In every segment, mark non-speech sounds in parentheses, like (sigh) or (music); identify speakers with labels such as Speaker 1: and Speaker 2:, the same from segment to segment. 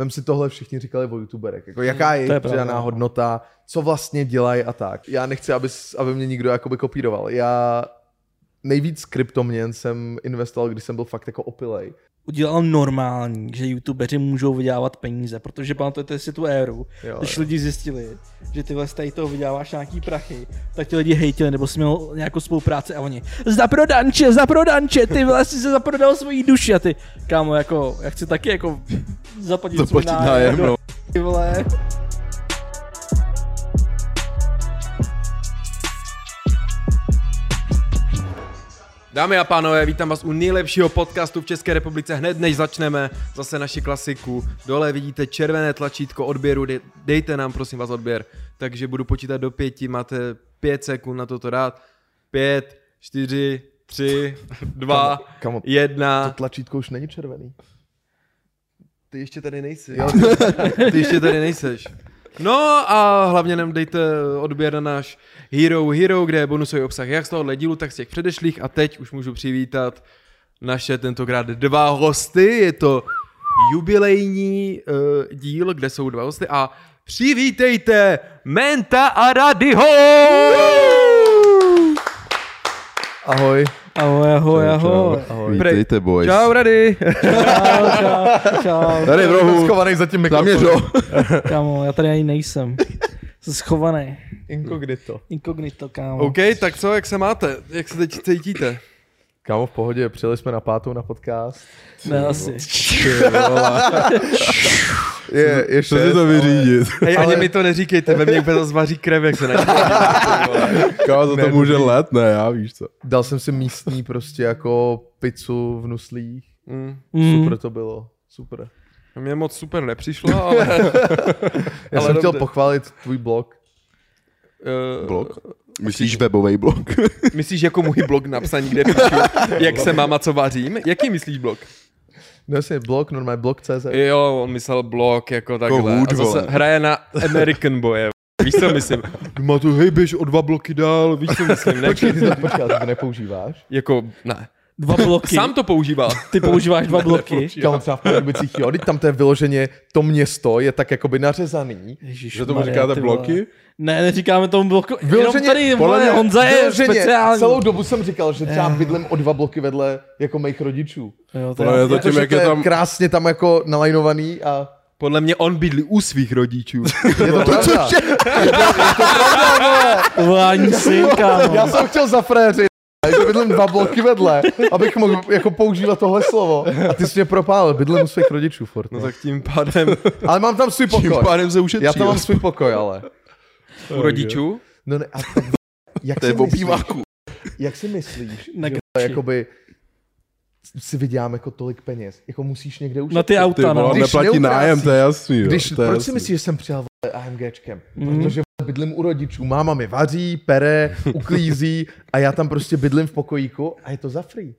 Speaker 1: vem si tohle všichni říkali o youtuberech. Jako jaká je
Speaker 2: je
Speaker 1: přidaná
Speaker 2: pravda.
Speaker 1: hodnota, co vlastně dělají a tak. Já nechci, aby, aby mě nikdo jakoby kopíroval. Já nejvíc kryptoměn jsem investoval, když jsem byl fakt jako opilej.
Speaker 2: Udělal normální, že youtubeři můžou vydělávat peníze, protože pamatujete si tu éru,
Speaker 1: Jo,
Speaker 2: když
Speaker 1: jo.
Speaker 2: lidi zjistili, že ty z tady toho vyděláváš nějaký prachy, tak ti lidi hejtili, nebo jsi měl nějakou spolupráci a oni za prodanče, za prodanče, ty jsi se zaprodal svoji duši a ty, kámo, jako, já chci taky jako zaplatit, svůj
Speaker 3: Zaplatit nájem,
Speaker 2: do-
Speaker 3: no.
Speaker 2: Ty vole.
Speaker 4: Dámy a pánové, vítám vás u nejlepšího podcastu v České republice. Hned než začneme zase naši klasiku. Dole vidíte červené tlačítko odběru, dej- dejte nám prosím vás odběr. Takže budu počítat do pěti, máte pět sekund na toto dát. Pět, čtyři, tři, (laughs) dva,
Speaker 1: Kamo, to
Speaker 4: jedna.
Speaker 1: tlačítko už není červený.
Speaker 4: Ty ještě tady nejsi.
Speaker 1: Jo,
Speaker 4: Ty (laughs) ještě tady nejseš. No a hlavně nám dejte odběr na náš Hero Hero, kde je bonusový obsah jak z tohohle dílu, tak z těch předešlých a teď už můžu přivítat naše tentokrát dva hosty. Je to jubilejní uh, díl, kde jsou dva hosty a přivítejte Menta a Radyho!
Speaker 1: ahoj.
Speaker 2: Ahoj, ahoj, ahoj.
Speaker 1: ahoj.
Speaker 3: Vítejte, boys.
Speaker 4: Čau Rady!
Speaker 2: Čau, čau, čau.
Speaker 3: Tady v rohu.
Speaker 1: schovaný za tím mikrofonem.
Speaker 3: Zaměřo.
Speaker 2: Kámo, já tady ani nejsem. Jsem schovaný.
Speaker 1: Inkognito.
Speaker 2: Inkognito, kámo.
Speaker 4: OK, tak co, jak se máte? Jak se teď cítíte?
Speaker 1: Kámo, v pohodě, přijeli jsme na pátou na podcast.
Speaker 2: Ne, asi. (laughs)
Speaker 1: Je, je
Speaker 3: Co si
Speaker 1: šest,
Speaker 3: to vyřídit?
Speaker 4: Hej,
Speaker 1: Ale-
Speaker 4: ani mi to neříkejte, ve mně úplně zase vaří krev, jak se na
Speaker 3: Kámo, za
Speaker 1: Ne,
Speaker 3: to může
Speaker 1: dobrý.
Speaker 3: let, ne, já víš co.
Speaker 1: Dal jsem si místní prostě jako pizzu v nuslích.
Speaker 4: mm.
Speaker 2: Mm.
Speaker 1: Super to bylo. Super.
Speaker 4: Mně moc super nepřišlo, ale... (laughs)
Speaker 1: Já
Speaker 4: Ale
Speaker 1: jsem chtěl
Speaker 4: dobře.
Speaker 1: pochválit tvůj blog.
Speaker 4: Uh,
Speaker 3: Blog? Myslíš webový blog? (laughs)
Speaker 4: Myslíš jako můj blog napsaný, kde píšu, jak se mám a co vařím? Jaký myslíš blog?
Speaker 1: No jasně, blog, normálně blog.cz.
Speaker 4: Jo, on myslel blog jako takhle.
Speaker 3: hůd,
Speaker 4: a zase hraje na American Boye. Víš co myslím? Má tu hej, běž o dva bloky dál, víš co myslím? Ne,
Speaker 1: Počkej, ty to, počkej, to nepoužíváš?
Speaker 4: jako, ne.
Speaker 2: Dva bloky.
Speaker 4: Sám to používá.
Speaker 2: Ty používáš dva bloky.
Speaker 1: Kámo, třeba v Pardubicích, jo, teď tam to je vyloženě, to město je tak jakoby nařezaný.
Speaker 2: Ježíš,
Speaker 3: Že tomu říkáte bloky?
Speaker 2: Ne, neříkáme tomu bloku. Jenom
Speaker 1: Vyloženě-
Speaker 2: tady,
Speaker 1: podle
Speaker 2: vole,
Speaker 1: mě-
Speaker 2: Honza je
Speaker 1: vyloženě
Speaker 2: speciální.
Speaker 1: Celou dobu jsem říkal, že třeba bydlím o dva bloky vedle jako mých rodičů.
Speaker 2: Jo, to je,
Speaker 3: je to tím, jak
Speaker 1: to
Speaker 3: je
Speaker 1: je
Speaker 3: tam...
Speaker 1: krásně tam jako nalajnovaný a
Speaker 4: Podle mě on bydlí u svých rodičů. (laughs)
Speaker 1: je to pravda.
Speaker 2: Volání syn, kámo.
Speaker 1: Já jsem chtěl zafréřit, že bydlím dva bloky vedle, abych mohl jako používat tohle slovo. A ty jsi mě propálil, bydlím u svých rodičů furt.
Speaker 4: No
Speaker 1: No.
Speaker 4: tak tím pádem
Speaker 1: Ale mám tam svůj
Speaker 3: Tím
Speaker 1: pokoj.
Speaker 3: pádem se ušetří.
Speaker 1: Já tam mám svůj pokoj, ale.
Speaker 4: U rodičů.
Speaker 1: No ne, a tak, jak
Speaker 3: To je
Speaker 1: si
Speaker 3: v
Speaker 1: myslíš,
Speaker 3: obýváku.
Speaker 1: jak si myslíš,
Speaker 2: Na
Speaker 1: že
Speaker 2: gauči.
Speaker 1: jakoby si vydělám jako tolik peněz? Jako musíš někde už.
Speaker 2: Na ty auta, no.
Speaker 1: Když
Speaker 3: neplatí nájem, to je jasný. jo,
Speaker 1: Když,
Speaker 3: to je
Speaker 1: proč
Speaker 3: jasný.
Speaker 1: si myslíš, že jsem přijel vole, AMGčkem?
Speaker 2: Mhm.
Speaker 1: Protože bydlím u rodičů, máma mi vaří, pere, uklízí a já tam prostě bydlím v pokojíku a je to za free.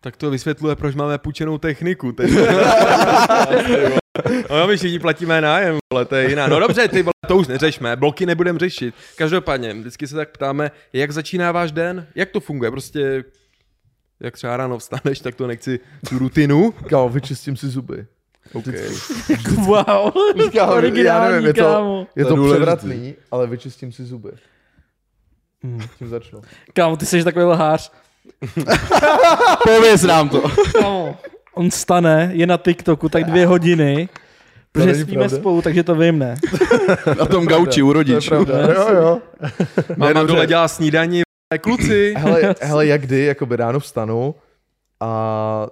Speaker 4: Tak to vysvětluje, proč máme půjčenou techniku. (laughs) No my všichni platíme nájem, ale to je jiná. No dobře, ty vole, to už neřešme, bloky nebudeme řešit. Každopádně, vždycky se tak ptáme, jak začíná váš den, jak to funguje, prostě jak třeba ráno vstaneš, tak to nechci tu rutinu.
Speaker 1: Kámo, vyčistím si zuby.
Speaker 4: Okay. (laughs)
Speaker 2: Wow.
Speaker 1: Kámo, já
Speaker 2: Originální,
Speaker 1: nevím, je to,
Speaker 2: kámo.
Speaker 1: je
Speaker 3: To
Speaker 1: to převratný, ale vyčistím si zuby. Tím začnu.
Speaker 2: Kámo, ty jsi takový lhář. (laughs)
Speaker 3: Pověz nám to.
Speaker 2: Kámo, on stane, je na TikToku tak dvě hodiny, protože spíme
Speaker 1: pravda.
Speaker 2: spolu, takže to vím, ne?
Speaker 3: Na tom gauči u
Speaker 1: To je
Speaker 3: rodičů.
Speaker 1: Jo, jo.
Speaker 4: Máma dole dělá snídaní, kluci.
Speaker 1: Hele, (laughs) hele, jak kdy, jakoby ráno vstanu a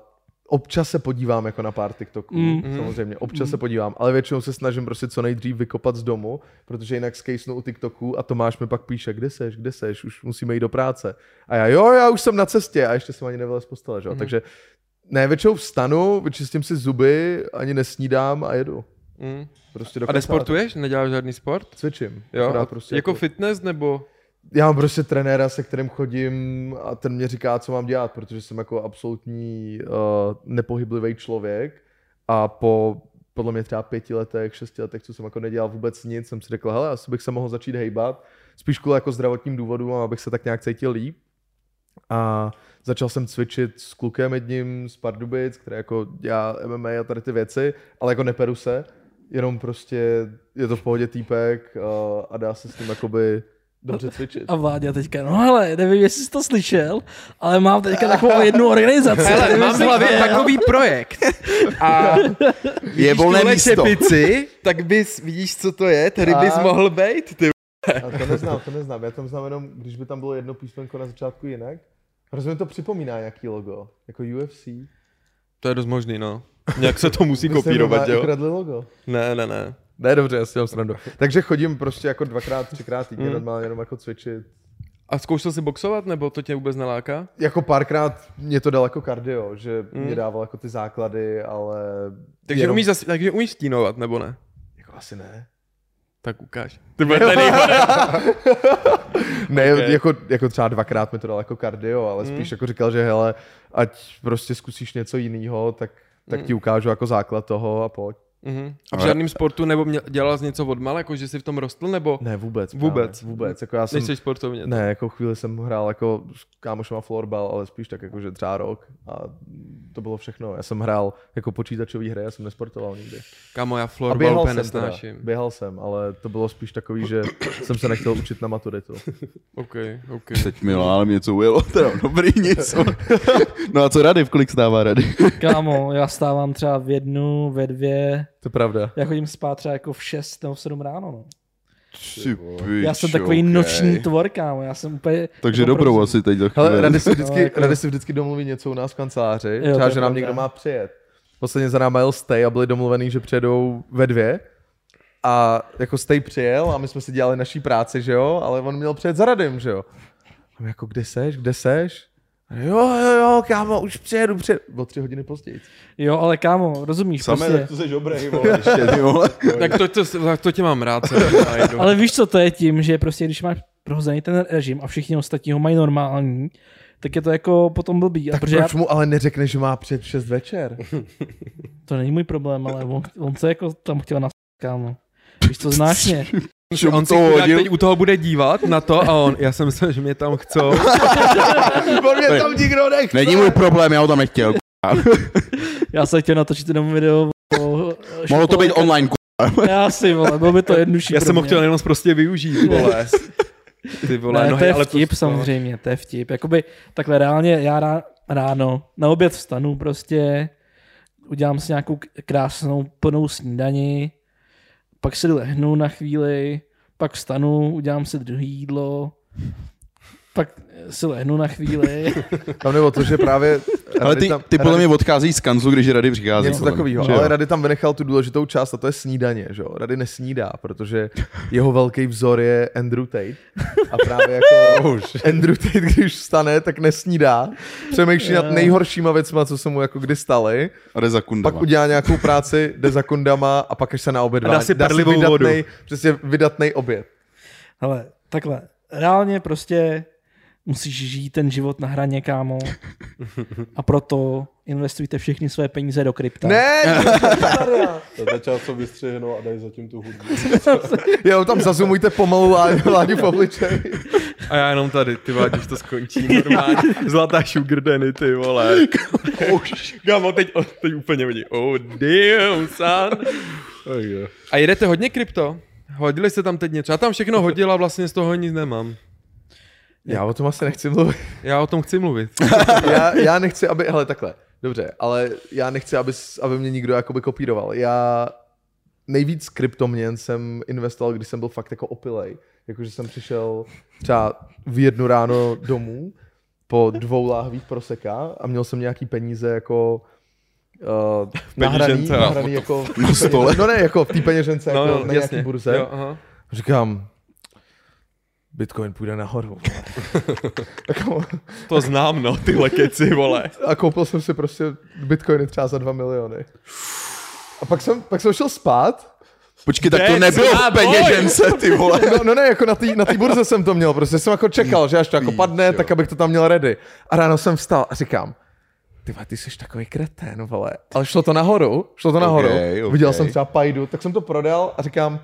Speaker 1: občas se podívám jako na pár TikToků,
Speaker 2: Mm.
Speaker 1: mm. samozřejmě, občas mm. se podívám, ale většinou se snažím prostě co nejdřív vykopat z domu, protože jinak skejsnu u TikToku a Tomáš mi pak píše, kde seš, kde seš, už musíme jít do práce. A já, jo, já už jsem na cestě a ještě jsem ani nevylez z postele, že? Mm. takže ne, většinou vstanu, vyčistím si zuby, ani nesnídám a jedu.
Speaker 4: Mm.
Speaker 1: Prostě do
Speaker 4: A nesportuješ? Neděláš žádný sport?
Speaker 1: Cvičím.
Speaker 4: Jo,
Speaker 1: prostě
Speaker 4: jako fitness nebo?
Speaker 1: Já mám prostě trenéra, se kterým chodím a ten mě říká, co mám dělat, protože jsem jako absolutní uh, nepohyblivý člověk a po podle mě třeba pěti letech, šesti letech, co jsem jako nedělal vůbec nic, jsem si řekl, hele, asi bych se mohl začít hejbat, spíš kvůli jako zdravotním důvodům, abych se tak nějak cítil líp. A začal jsem cvičit s klukem jedním z Pardubic, který jako dělá MMA a tady ty věci, ale jako neperu se, jenom prostě je to v pohodě týpek a, a dá se s ním jakoby dobře cvičit.
Speaker 2: A Váďa teďka, no hele, nevím, jestli jsi to slyšel, ale mám teďka takovou jednu organizaci.
Speaker 4: Hele,
Speaker 2: Nevím,
Speaker 4: mám v hlavě takový projekt. (laughs) A
Speaker 3: Je volné místo.
Speaker 4: čepici, tak bys, vidíš, co to je? Tady bys
Speaker 1: A-
Speaker 4: mohl být, ty.
Speaker 1: A to neznám, to neznám. Já tam znám jenom, když by tam bylo jedno písmenko na začátku jinak. Hrozně mi to připomíná nějaký logo, jako UFC.
Speaker 4: To je dost možný, no. Nějak se to musí kopírovat, jo?
Speaker 1: logo.
Speaker 4: Ne, ne, ne.
Speaker 1: Ne, dobře, já si mám srandu. Takže chodím prostě jako dvakrát, třikrát týdně
Speaker 4: Hmm.
Speaker 1: normálně jenom jako cvičit.
Speaker 4: A zkoušel jsi boxovat, nebo to tě vůbec neláká?
Speaker 1: Jako párkrát mě to dal jako kardio, že
Speaker 4: Hmm.
Speaker 1: mě dával jako ty základy, ale...
Speaker 4: Takže,
Speaker 1: jenom-
Speaker 4: umíš, zas, takže umíš stínovat, nebo ne?
Speaker 1: Jako asi ne.
Speaker 4: Tak ukáž. Ty bude tady. (laughs)
Speaker 1: Ne,
Speaker 4: Ok.
Speaker 1: jako, jako třeba dvakrát mi to dal jako kardio, ale
Speaker 4: Hmm.
Speaker 1: spíš jako říkal, že hele, ať prostě zkusíš něco jiného, tak, tak
Speaker 4: Hmm.
Speaker 1: ti ukážu jako základ toho a pojď.
Speaker 4: Mhm. A v žádném sportu nebo mě, dělal jsi něco odmal, jako že jsi v tom rostl, nebo
Speaker 1: Ne, vůbec.
Speaker 4: Vůbec.
Speaker 1: Právě, vůbec. Jako já jsem,
Speaker 4: nejsi sportovně?
Speaker 1: ne, jako chvíli jsem hrál jako s kámošema florbal, ale spíš tak jako, že třeba rok a to bylo všechno. Já jsem hrál jako počítačové hry, já jsem nesportoval nikdy.
Speaker 4: Kámo, já florbal
Speaker 1: běhal
Speaker 4: úplně
Speaker 1: jsem teda,
Speaker 4: nesnáším.
Speaker 1: běhal jsem, ale to bylo spíš takový, že jsem se nechtěl učit na maturitu. (laughs)
Speaker 4: OK, OK.
Speaker 3: Teď mi ale něco ujelo, teda dobrý něco. (laughs) No a co rady, v kolik stává rady?
Speaker 2: Kámo, já stávám třeba v jednu, ve dvě,
Speaker 1: To je pravda.
Speaker 2: já chodím spát třeba jako v šest nebo v sedm ráno, no. Já jsem takový
Speaker 3: okej.
Speaker 2: noční tvor, kámo, já jsem úplně...
Speaker 3: Takže
Speaker 2: jako
Speaker 3: dobrou
Speaker 2: prostě-
Speaker 3: asi teď do
Speaker 1: Hele,
Speaker 3: chvíle.
Speaker 1: Rady si vždycky,
Speaker 2: No, jako-
Speaker 1: Rady si vždycky domluví něco u nás v kanceláři,
Speaker 2: Jo,
Speaker 1: třeba, že nám
Speaker 2: pravda.
Speaker 1: někdo má přijet. Posledně za náma jel Stay a byli domluvený, že přijedou ve dvě. A jako Stay přijel a my jsme si dělali naší práci, že jo, ale on měl přijet za Radym, že jo. A my jako, kde seš, kde seš? A Jo, jo, jo, kámo, už přijedu, přijedu. O tři hodiny později.
Speaker 2: Jo, ale kámo, rozumíš,
Speaker 3: Samé,
Speaker 2: prostě...
Speaker 3: tak to jsi dobrý, vole, ještě, ty vole. (laughs)
Speaker 4: Tak to, to, tak to tě mám rád.
Speaker 2: Ale víš, co to je tím, že prostě když máš prohozený ten režim a všichni ostatní ho mají normální, tak je to jako potom blbý. A
Speaker 1: Tak
Speaker 2: protože
Speaker 1: proč
Speaker 2: já,
Speaker 1: mu ale neřekne, že má v 6 večer?
Speaker 2: to není můj problém, ale on, on se jako tam chtěl na kámo. Víš, to znáš mě. (laughs)
Speaker 3: Čemu
Speaker 4: on si
Speaker 3: hodil?
Speaker 4: teď u toho bude dívat na to a on, já jsem myslel, že mě tam chcou. (laughs)
Speaker 1: on mě tam nikdo nechce.
Speaker 3: Není můj problém, já ho tam nechtěl. (laughs)
Speaker 2: Já jsem chtěl natočit jenom video o...
Speaker 3: Mohlo to být online,
Speaker 2: Já si, vole, bylo by to jednodušší
Speaker 4: Já jsem ho chtěl jenom prostě využít, vole. Ty vole,
Speaker 2: Ne,
Speaker 4: no
Speaker 2: to je
Speaker 4: hej, ale
Speaker 2: vtip
Speaker 4: to-
Speaker 2: samozřejmě, to je vtip. Jakoby takhle reálně já rá, ráno na oběd vstanu prostě, udělám si nějakou krásnou plnou snídani, pak si lehnu na chvíli, pak vstanu, udělám si druhý jídlo, pak si lehnu na chvíli. (laughs)
Speaker 1: Tam nebo to, že právě...
Speaker 3: Ale ty,
Speaker 1: tam-
Speaker 3: ty podle
Speaker 1: Rady-
Speaker 3: mě odchází z kanzu, když Rady přichází.
Speaker 1: Něco takového,
Speaker 3: jo?
Speaker 1: ale Rady tam vynechal tu důležitou část a to je snídaně, že jo. Rady nesnídá, protože jeho velký vzor je Andrew Tate a právě jako (laughs) Andrew Tate, když vstane, tak nesnídá, přemýšlí nad nejhoršíma věcma, co se mu jako kdy staly,
Speaker 3: A jde za kundama.
Speaker 1: pak udělá nějakou práci, jde za kundama a pak až se na oběd
Speaker 4: A dá si perlivou
Speaker 1: vydatnej,
Speaker 4: vodu.
Speaker 1: Přesně vydatnej oběd.
Speaker 2: Ale takhle, reálně prostě musíš žít ten život na hraně, kámo. A proto investujte všechny své peníze do krypta.
Speaker 1: Ne, (laughs)
Speaker 5: To začal co vystřihnout a dají zatím tu hudbu. (laughs)
Speaker 1: jo, tam zazumujte pomalu Láďu v obličeji.
Speaker 4: A já jenom tady, ty když to skončí normálně. Zlatá sugar daddy, ty vole. Kámo, teď, teď úplně vidí. Oh, damn, son. A jedete hodně krypto? Hodili jste tam teď něco? Já tam všechno hodil a vlastně z toho nic nemám.
Speaker 1: Já o tom asi nechci mluvit.
Speaker 4: Já o tom chci mluvit. (laughs)
Speaker 1: já, já nechci, aby, hele takhle, dobře, ale já nechci, aby, aby mě někdo jakoby kopíroval. Já nejvíc kryptoměn jsem investoval, když jsem byl fakt jako opilej. Jakože jsem přišel třeba v jednu ráno domů po dvou láhvích proseka a měl jsem nějaký peníze jako uh, nahraný, nahraný jako
Speaker 3: Na stole. (laughs)
Speaker 1: No ne, jako v té peněžence,
Speaker 4: No,
Speaker 1: jako
Speaker 4: no,
Speaker 1: na
Speaker 4: jasně.
Speaker 1: nějaký burze.
Speaker 4: Jo, aha.
Speaker 1: Říkám, Bitcoin půjde nahoru. (laughs) Jako-
Speaker 4: To znám, no, tyhle keci, vole.
Speaker 1: a koupil jsem si prostě bitcoiny třeba za 2 miliony. A pak jsem, pak jsem šel spát.
Speaker 3: Počkej, tak to nebylo v peněžence, ty vole.
Speaker 1: No, no ne, jako na té na tý burze jsem to měl, prostě jsem jako čekal, že až to jako padne, tak abych to tam měl ready. A ráno jsem vstal a říkám, ty ty jsi takový kretén, vole. Ale šlo to nahoru, šlo to nahoru.
Speaker 3: Ok, ok.
Speaker 1: Viděl jsem třeba pajdu, tak jsem to prodal a říkám,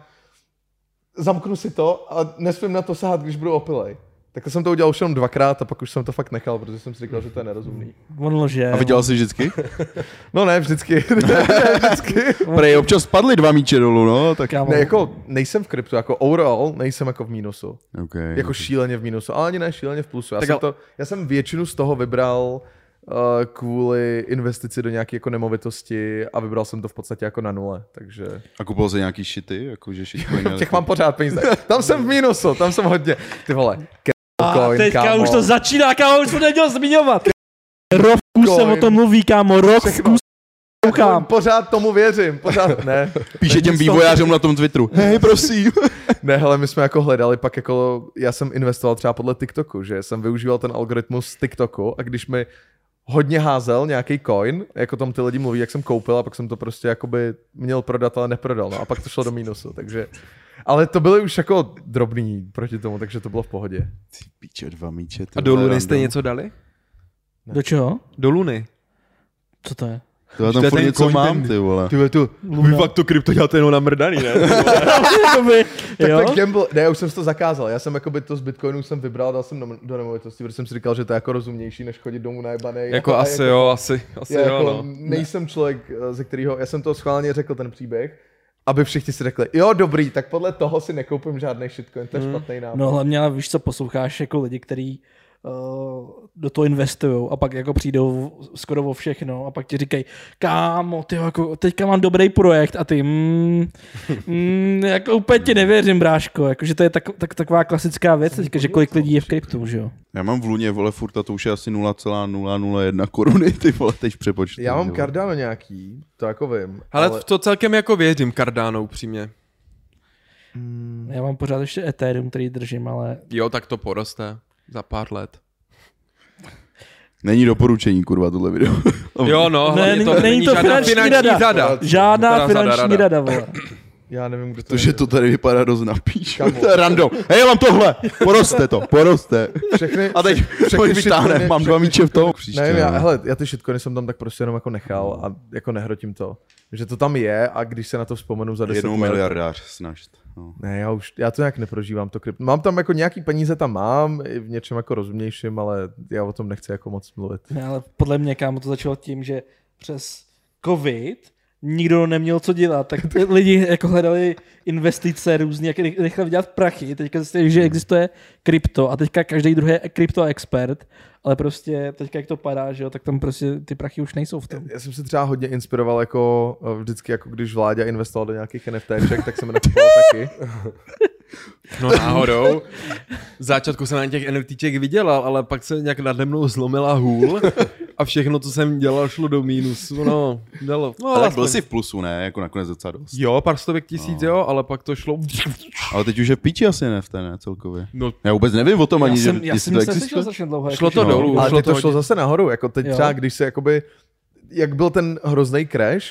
Speaker 1: zamknu si to a nesmím na to sahat, když budu opilej. Tak jsem to udělal už jenom dvakrát a pak už jsem to fakt nechal, protože jsem si říkal, že to je nerozumný.
Speaker 2: On lže.
Speaker 3: A vydělal jsi vždycky? (laughs)
Speaker 1: No ne, vždycky. ne, (laughs) vždycky.
Speaker 3: Prej, občas spadly dva míče dolů, no, tak...
Speaker 2: Kámo,
Speaker 1: Ne, jako nejsem v kryptu, jako overall nejsem jako v mínusu.
Speaker 3: Okay,
Speaker 1: Jako šíleně v mínusu, ale ani ne šíleně v plusu. Já,
Speaker 4: Tak
Speaker 1: jsem,
Speaker 4: ale-
Speaker 1: to, já jsem většinu z toho vybral kvůli investici do nějaké jako nemovitosti a vybral jsem to v podstatě jako na nule, takže
Speaker 3: A koupil jsi nějaký šity, jakože shitcoiny? (laughs)
Speaker 1: těch mám pořád peníze. Tam jsem v mínusu, tam jsem hodně. Ty vole,
Speaker 2: a
Speaker 1: coin,
Speaker 2: teďka
Speaker 1: kámo.
Speaker 2: už to začíná, kámo, už to neměl zmiňovat. Rovku se o tom mluví, kámo, rok
Speaker 1: Všechno.
Speaker 2: koukám.
Speaker 1: Pořád tomu věřím, pořád ne. (laughs)
Speaker 3: Píše těm vývojářům na tom Twitteru. (laughs) Hej, prosím.
Speaker 1: Ne, hele, my jsme jako hledali pak jako, já jsem investoval třeba podle TikToku, že jsem využíval ten algoritmus z TikToku a když mi hodně házel nějaký coin, jako tam ty lidi mluví, jak jsem koupil a pak jsem to prostě jakoby měl prodat, ale neprodal, no a pak to šlo do mínusu, takže ale to byly už jako drobný proti tomu, takže to bylo v pohodě.
Speaker 3: Ty píče, dva míče. ty
Speaker 4: A do Luny jste něco dali?
Speaker 2: Do čeho?
Speaker 4: Do Luny.
Speaker 2: Co to je?
Speaker 3: To já tam furt
Speaker 4: ten
Speaker 3: něco mám,
Speaker 4: ten-
Speaker 3: ty vole.
Speaker 4: Ty to,
Speaker 2: Luna.
Speaker 4: vy fakt to krypto děláte jenom na mrdaný, ne? (laughs)
Speaker 2: Jakoby,
Speaker 1: Tak
Speaker 2: jo?
Speaker 1: to gamble, ne, já už jsem si to zakázal, já jsem jakoby to z Bitcoinu jsem vybral, dal jsem do, do nemovitosti, protože jsem si říkal, že to je jako rozumnější, než chodit domů najebaný.
Speaker 4: jako
Speaker 1: a
Speaker 4: asi
Speaker 1: jako,
Speaker 4: jo, asi, asi
Speaker 1: Já
Speaker 4: jo,
Speaker 1: jako
Speaker 4: no.
Speaker 1: nejsem člověk, eh, ze kterého, já jsem to schválně řekl ten příběh, aby všichni si řekli, jo dobrý, tak podle toho si nekoupím žádný shitcoin, to je špatný nápad.
Speaker 2: No hlavně, ale víš co, posloucháš jako lidi, kteří do toho investují a pak jako přijdou skoro o všechno a pak ti říkají, kámo, ty jako, teďka mám dobrý projekt a ty, mm, mm, jako úplně ti nevěřím, bráško, jakože to je tak, tak, taková klasická věc teďka, že kolik lidí je v kryptu, že jo.
Speaker 3: Já mám v Luně, vole, furt a to už je asi 0,001 koruny, ty vole, teď přepočtu.
Speaker 1: Já mám. Cardano nějaký, to jako vím.
Speaker 4: Ale
Speaker 1: ale
Speaker 4: v to celkem jako věřím Cardano upřímně.
Speaker 2: Já mám pořád ještě Ethereum, který držím, ale
Speaker 4: Jo, tak to poroste za pár let.
Speaker 3: Není doporučení, kurva, tohle video. (laughs)
Speaker 4: Jo, no,
Speaker 2: Ne,
Speaker 4: to
Speaker 2: není
Speaker 4: není
Speaker 2: to
Speaker 4: žádná
Speaker 2: finanční
Speaker 4: finanční
Speaker 2: rada.
Speaker 4: rada.
Speaker 2: žádná
Speaker 4: zada
Speaker 2: finanční
Speaker 4: rada.
Speaker 2: rada, vole.
Speaker 1: já nevím, kdo to
Speaker 3: To, že
Speaker 1: je.
Speaker 3: to tady vypadá dost napíš. Random. Hej, já mám tohle. Poroste to, poroste.
Speaker 1: Všechny,
Speaker 3: A teď
Speaker 1: všechny
Speaker 3: vytáhne, mám dva
Speaker 1: všechny
Speaker 3: míče v tom.
Speaker 1: Nevím, já, hele, já ty shitcoiny jsem tam tak prostě jenom jako nechal a jako nehrotím to. Že to tam je a když se na to vzpomenu za 10
Speaker 3: Jednou miliardář, snažit. No.
Speaker 1: Ne, já už, já to nějak neprožívám, to krypto. Mám tam jako nějaký peníze tam mám, i v něčem jako rozumnějším, ale já o tom nechci jako moc mluvit.
Speaker 2: Ne, ale podle mě, kámo, to začalo tím, že přes covid nikdo neměl co dělat, tak ty (laughs) lidi jako hledali investice různě, jak nechali vydělat prachy, teďka zjistili, že existuje krypto a teďka každý druhý je krypto expert, ale prostě teďka jak to padá, že jo, tak tam prostě ty prachy už nejsou v tom.
Speaker 1: Já jsem se třeba hodně inspiroval jako eh, vždycky, jako když Vláďa investoval do nějakých NFTček, tak jsem je nakupoval taky. (laughs)
Speaker 4: No náhodou. V začátku jsem na těch NFTček vydělal, ale pak se nějak nade mnou zlomila hůl (laughs) a všechno, co jsem dělal, šlo do mínusu. No, dalo. No,
Speaker 3: Ale tak byl jsi v plusu, ne? Jako nakonec docela dost.
Speaker 4: Jo, pár stovek tisíc,
Speaker 3: No.
Speaker 4: jo, ale pak to šlo...
Speaker 3: Ale teď už je v píči asi NFT, ne, celkově.
Speaker 4: No,
Speaker 3: Já vůbec nevím o tom
Speaker 2: Já
Speaker 3: ani,
Speaker 2: jsem,
Speaker 3: že
Speaker 2: já jsem
Speaker 3: to existuje.
Speaker 2: dlouho.
Speaker 4: Šlo
Speaker 2: jako,
Speaker 4: to
Speaker 2: že-
Speaker 4: dolů.
Speaker 1: Ale
Speaker 4: šlo
Speaker 1: teď to
Speaker 4: to
Speaker 1: šlo zase nahoru, jako teď
Speaker 2: Jo.
Speaker 1: třeba, když se jakoby, jak byl ten hrozný crash,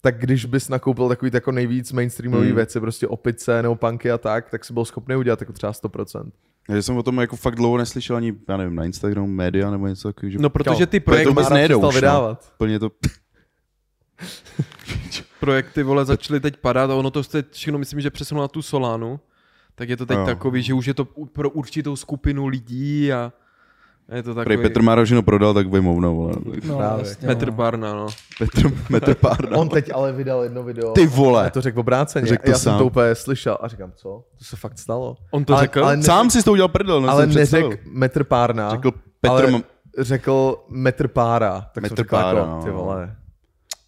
Speaker 1: tak když bys nakoupil takový jako nejvíc mainstreamový
Speaker 3: Hmm.
Speaker 1: věci, prostě opice nebo punky a tak, tak si byl schopný udělat jako třeba 100%.
Speaker 3: Já jsem o tom jako fakt dlouho neslyšel ani, já nevím, na Instagramu, média nebo něco takového. Že
Speaker 4: no protože ty projekty,
Speaker 3: vůbec nejedou už, no.
Speaker 1: vydávat.
Speaker 3: Plně to... (laughs)
Speaker 4: projekty, vole, začaly teď padat a ono to teď všechno, myslím, že přesunulo na tu Solánu, tak je to teď
Speaker 3: Jo.
Speaker 4: takový, že už je to pro určitou skupinu lidí a je to
Speaker 3: Prej
Speaker 4: takový...
Speaker 3: Petr Márožino prodal, tak vymou, vole.
Speaker 2: No,
Speaker 1: Právě.
Speaker 2: jasně,
Speaker 4: Petr
Speaker 2: no.
Speaker 4: Barna, no.
Speaker 3: Petr, Petr Párna.
Speaker 1: On teď ale vydal jedno video.
Speaker 3: Ty
Speaker 1: A
Speaker 3: vole.
Speaker 1: to řekl obráceně.
Speaker 3: Řekl to
Speaker 1: Já jsem
Speaker 3: sám.
Speaker 1: to úplně slyšel a říkám, co? To se fakt stalo.
Speaker 4: On to
Speaker 1: ale,
Speaker 4: řekl?
Speaker 1: Ale, ne,
Speaker 3: Sám si to udělal prdel, no
Speaker 1: ale
Speaker 3: jsem
Speaker 1: neřekl metr párna.
Speaker 3: Řekl Petr,
Speaker 1: ale řekl metr pára. Tak
Speaker 3: Metr
Speaker 1: jsem řekl
Speaker 3: pára,
Speaker 1: jako,
Speaker 3: no.
Speaker 1: ty vole.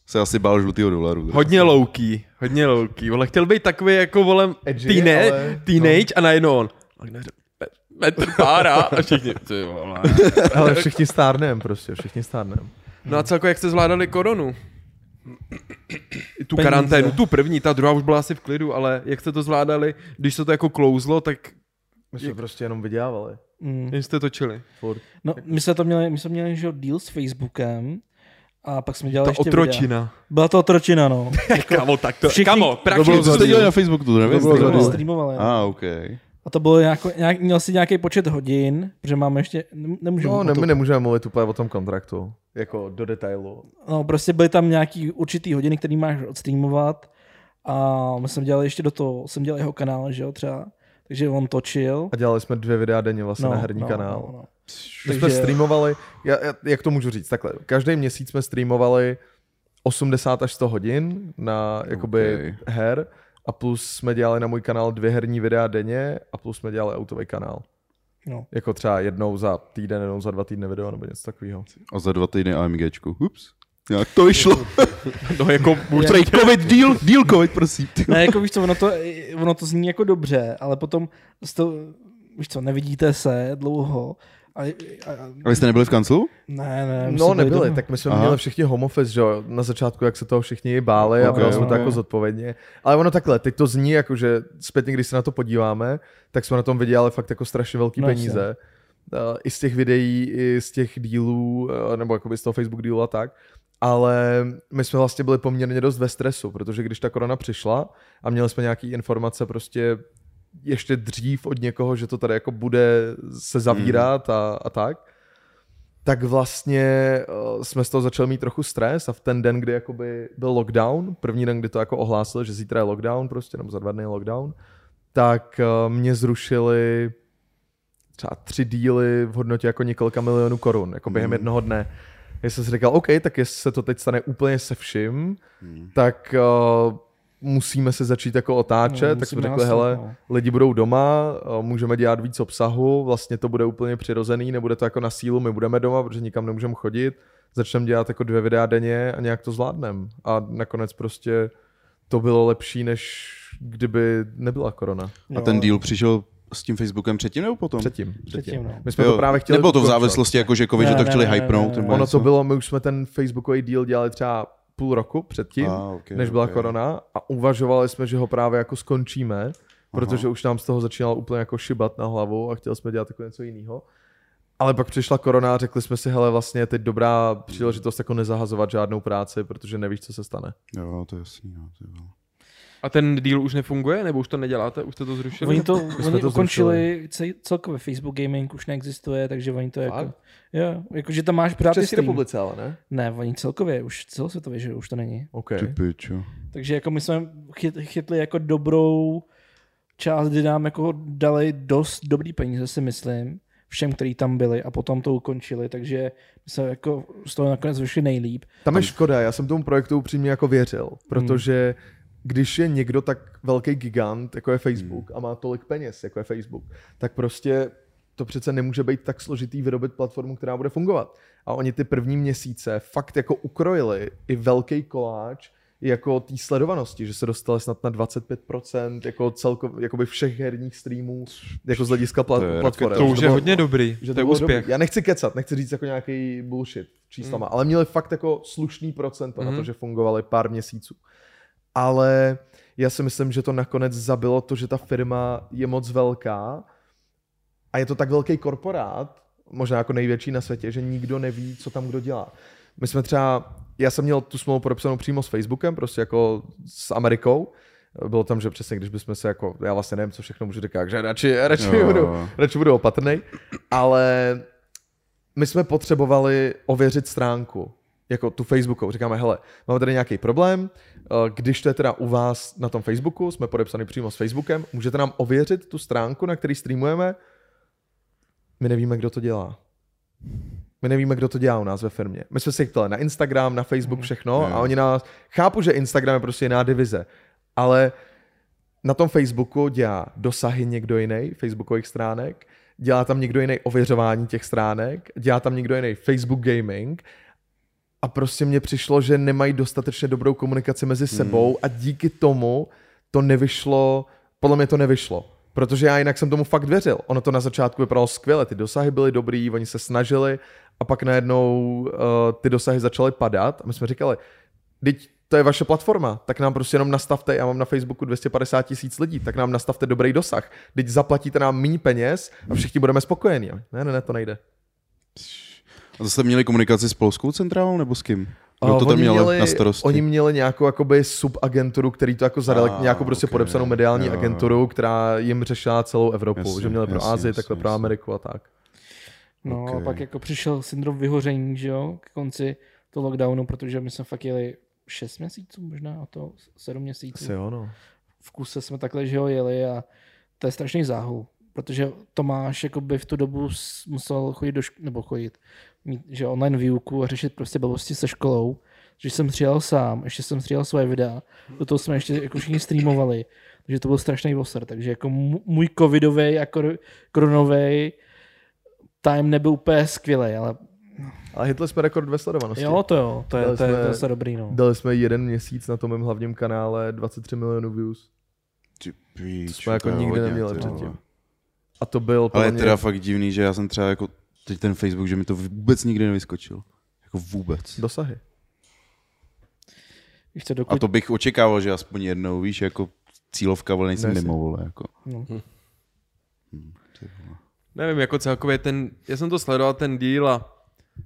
Speaker 3: se asi bál žlutýho dolaru.
Speaker 4: Hodně louký, hodně louký. Vole, chtěl být takový jako, vole,
Speaker 1: Edgy,
Speaker 4: teene,
Speaker 1: ale-
Speaker 4: teenage a najednou on. Tak neřekl, "Pe- Petr Pára a všichni, ty vole.
Speaker 1: Ale všichni stárnem prostě, všichni stárnem.
Speaker 4: No a celko, jak jste zvládali koronu? I tu
Speaker 2: Peníze.
Speaker 4: karanténu, tu první, ta druhá už byla asi v klidu, ale jak jste to zvládali, když se to jako klouzlo, tak
Speaker 1: My jsme prostě jenom vydělávali.
Speaker 2: Mm.
Speaker 4: jste točili?
Speaker 1: Furt.
Speaker 2: No, my jsme to měli, my jsme měli že jo, deal s Facebookem a pak jsme dělali
Speaker 4: Ta
Speaker 2: ještě videa.
Speaker 4: otročina.
Speaker 2: Byla to otročina, no. Jako, (laughs)
Speaker 4: Kamo, tak to,
Speaker 2: Všichni-
Speaker 4: kamo,
Speaker 3: To
Speaker 4: praxi,
Speaker 3: bylo, co
Speaker 4: to
Speaker 3: jste dělali na Facebooku, to nevím.
Speaker 1: To bylo
Speaker 2: to
Speaker 1: Streamovali.
Speaker 2: streamovali. no.
Speaker 3: A, ok.
Speaker 2: A to bylo jako, nějak, měl si nějaký počet hodin, protože máme ještě, ne- nemůžeme
Speaker 1: No, ne, my nemůžeme mluvit úplně o tom kontraktu. Jako do detailu.
Speaker 2: No, prostě byly tam nějaký určitý hodiny, který máš odstreamovat a my jsme dělali ještě do toho, jsem dělal jeho kanál, že jo, třeba, takže on točil.
Speaker 1: A dělali jsme dvě videa denně vlastně na herní kanál.
Speaker 2: No, no.
Speaker 1: My jsme streamovali, já, já, jak to můžu říct, takhle, každý měsíc jsme streamovali 80 až 100 hodin na jakoby
Speaker 3: Okay.
Speaker 1: her a plus jsme dělali na můj kanál dvě herní videa denně a plus jsme dělali autový kanál.
Speaker 2: No.
Speaker 1: Jako třeba jednou za týden, jednou za dva týdny video nebo něco takového.
Speaker 3: A za dva týdny AMGčku. Ups. Jak to vyšlo? (laughs)
Speaker 1: No jako (laughs)
Speaker 3: Prej covid deal, deal covid, prosím.
Speaker 2: Ne, jako víš co, ono to, ono to zní jako dobře, ale potom z to, víš co, nevidíte se dlouho. A, a, a
Speaker 3: A vy jste nebyli v kanclu?
Speaker 2: ne, ne.
Speaker 1: No nebyli,
Speaker 2: doma.
Speaker 1: tak my jsme
Speaker 3: Aha.
Speaker 1: měli všichni home office, že jo, na začátku, jak se toho všichni báli a
Speaker 2: Ok,
Speaker 1: brali jsme to jako zodpovědně. Ale ono takhle, teď to zní jako, že zpětně, když se na to podíváme, tak jsme na tom vydělali fakt jako strašně velký
Speaker 2: No,
Speaker 1: peníze. Uh, I z těch videí, i z těch dílů, uh, nebo jako z toho Facebook dílu a tak. Ale my jsme vlastně byli poměrně dost ve stresu, protože když ta korona přišla a měli jsme nějaký informace prostě ještě dřív od někoho, že to tady jako bude se zavírat a, a tak, tak vlastně uh, jsme z toho začali mít trochu stres a v ten den, kdy jakoby byl lockdown, první den, kdy to jako ohlásil, že zítra je lockdown prostě, nebo za dva dny je lockdown, tak uh, mě zrušili třeba tři díly v hodnotě jako několika milionů korun, jako během
Speaker 3: Mm.
Speaker 1: jednoho dne. Já jsem si říkal, OK, tak jestli se to teď stane úplně se vším,
Speaker 3: Hmm.
Speaker 1: tak uh, musíme se začít jako otáčet,
Speaker 2: No,
Speaker 1: tak jsme řekli, hele,
Speaker 2: no.
Speaker 1: lidi budou doma, uh, můžeme dělat víc obsahu, vlastně to bude úplně přirozený, nebude to jako na sílu, my budeme doma, protože nikam nemůžeme chodit, začneme dělat jako dvě videa denně a nějak to zvládneme. A nakonec prostě to bylo lepší, než kdyby nebyla korona.
Speaker 3: A
Speaker 2: Jo,
Speaker 3: ten deal přišel s tím Facebookem předtím nebo potom?
Speaker 1: Předtím.
Speaker 2: Předtím, no.
Speaker 1: My jsme
Speaker 3: Jo,
Speaker 1: to právě chtěli
Speaker 3: Nebylo to v závislosti jako, že covid,
Speaker 2: Ne,
Speaker 3: že to
Speaker 2: ne,
Speaker 3: chtěli
Speaker 2: ne, ne,
Speaker 3: hypnout?
Speaker 2: ne, ne.
Speaker 1: Ono
Speaker 3: něco?
Speaker 1: to bylo, my už jsme ten Facebookový deal dělali třeba půl roku předtím,
Speaker 3: A, okay,
Speaker 1: než byla
Speaker 3: okay.
Speaker 1: korona a uvažovali jsme, že ho právě jako skončíme, protože už nám z toho začínalo úplně jako šibat na hlavu a chtěli jsme dělat jako něco jiného. Ale pak přišla korona a řekli jsme si, hele, vlastně je teď dobrá příležitost jako nezahazovat žádnou práci, protože nevíš, co se stane.
Speaker 3: Jo, to je jasný. Jo, to jo.
Speaker 4: A ten deal už nefunguje, nebo už to neděláte, už jste to zrušili?
Speaker 2: Oni to oni
Speaker 1: to
Speaker 2: ukončili, celý- celkově Facebook Gaming už neexistuje, takže oni to jako...
Speaker 1: Fakt?
Speaker 2: Jo, jakože tam máš pořád ty
Speaker 1: České republice ale, ne?
Speaker 2: Ne, oni celkově, už celosvětově, že už to není.
Speaker 1: OK.
Speaker 3: Ty.
Speaker 2: Takže jako my jsme chyt, chytli jako dobrou část, kdy nám jako dali dost dobrý peníze, si myslím, všem, kteří tam byli a potom to ukončili, takže my jsme jako z toho nakonec vyšli nejlíp.
Speaker 1: Tam je škoda, já jsem tomu projektu upřímně jako věřil, protože když je někdo tak velký gigant, jako je Facebook, a má tolik peněz, jako je Facebook, tak prostě to přece nemůže být tak složitý vyrobit platformu, která bude fungovat. A oni ty první měsíce fakt jako ukrojili i velký koláč jako té sledovanosti, že se dostali snad na 25% jako celkově, jakoby všech herních streamů, jako z hlediska
Speaker 3: To je
Speaker 1: pla- platform.
Speaker 4: To už je
Speaker 1: bylo-
Speaker 4: hodně dobrý,
Speaker 1: že
Speaker 4: to je úspěch.
Speaker 1: Dobrý. Já nechci kecat, nechci říct jako nějaký bullshit číslama, mm. ale měli fakt jako slušný procento mm. na to,
Speaker 4: Mhm.
Speaker 1: že fungovali pár měsíců. Ale já si myslím, že to nakonec zabilo to, že ta firma je moc velká a je to tak velký korporát, možná jako největší na světě, že nikdo neví, co tam kdo dělá. My jsme třeba, já jsem měl tu smlouvu podepsanou přímo s Facebookem, prostě jako s Amerikou. Bylo tam, že přesně, když bychom se jako, já vlastně nevím, co všechno můžu říkat, takže radši, radši,
Speaker 3: Jo,
Speaker 1: budu, radši budu opatrný, ale my jsme potřebovali ověřit stránku, jako tu Facebookovou. Říkáme, hele, máme tady nějaký problém, eh, když to je teda u vás na tom Facebooku, jsme podepsaní přímo s Facebookem, můžete nám ověřit tu stránku, na který streamujeme? My nevíme, kdo to dělá. My nevíme, kdo to dělá u nás ve firmě. My jsme si ptali na Instagram, na Facebook, všechno
Speaker 3: Jo.
Speaker 1: a oni nás... Chápu, že Instagram je prostě jiná divize, ale na tom Facebooku dělá dosahy někdo jiný, Facebookových stránek, dělá tam někdo jiný ověřování těch stránek, dělá tam někdo jiný Facebook Gaming a prostě mně přišlo, že nemají dostatečně dobrou komunikaci mezi sebou a díky tomu to nevyšlo, podle mě to nevyšlo. Protože já jinak jsem tomu fakt věřil. Ono to na začátku vypadalo skvěle, ty dosahy byly dobrý, oni se snažili a pak najednou uh, ty dosahy začaly padat a my jsme říkali, teď to je vaše platforma, tak nám prostě jenom nastavte, já mám na Facebooku 250 tisíc lidí, tak nám nastavte dobrý dosah. Teď zaplatíte nám méně peněz a všichni budeme spokojení. Ne, ne, ne, to nejde.
Speaker 3: A to jste měli komunikaci s polskou centrálou nebo s kým? Kdo to tam
Speaker 1: oni
Speaker 3: měl
Speaker 1: měli,
Speaker 3: na starosti?
Speaker 1: Oni měli nějakou jakoby subagenturu, který to jako zadali,
Speaker 3: Ah,
Speaker 1: nějakou prostě
Speaker 3: ok.
Speaker 1: podepsanou mediální
Speaker 3: Jo,
Speaker 1: agenturu, která jim řešila celou Evropu,
Speaker 3: Jasně,
Speaker 1: že měli pro
Speaker 3: jasně,
Speaker 1: Asii,
Speaker 3: jasně,
Speaker 1: takhle pro
Speaker 3: jasně.
Speaker 1: Ameriku a tak.
Speaker 2: No
Speaker 3: Ok.
Speaker 2: a pak jako přišel syndrom vyhoření, že jo, k konci toho lockdownu, protože my jsme fakt jeli 6 měsíců možná, a to 7 měsíců.
Speaker 1: Asi jo, no.
Speaker 2: v kuse jsme takhle, že jo, jeli a to je strašný záhul, protože Tomáš jakoby v tu dobu musel chodit do školy, nebo chodit, mít, že online výuku a řešit prostě blbosti se školou, že jsem stříhal sám, ještě jsem stříhal svoje videa, do toho jsme ještě jako všichni streamovali, takže to byl strašný voser, takže jako můj covidový a kor- koronový time nebyl úplně skvělý, ale
Speaker 1: Ale hitli jsme rekord ve sledovanosti.
Speaker 2: jo, to jo, to je,
Speaker 1: Dali
Speaker 2: to je,
Speaker 1: jsme-
Speaker 2: to je dobrý, no.
Speaker 1: Dali jsme jeden měsíc na tom mém hlavním kanále 23 milionů views.
Speaker 3: Ty píč,
Speaker 1: jsme jako
Speaker 3: to je
Speaker 1: nikdy
Speaker 3: hodně,
Speaker 1: neměli předtím. A to byl
Speaker 3: Ale je
Speaker 1: mě,
Speaker 3: teda fakt divný, že já jsem třeba jako teď ten Facebook, že mi to vůbec nikdy nevyskočil. Jako vůbec.
Speaker 1: dosahy.
Speaker 2: Víš co,
Speaker 3: A
Speaker 2: dokud,
Speaker 3: to bych očekával, že aspoň jednou, víš, jako cílovka, ale nejsem
Speaker 1: Ne,
Speaker 3: mimo, vole, jako.
Speaker 2: no.
Speaker 3: Ty vole.
Speaker 4: Nevím, jako celkově ten, já jsem to sledoval ten díl a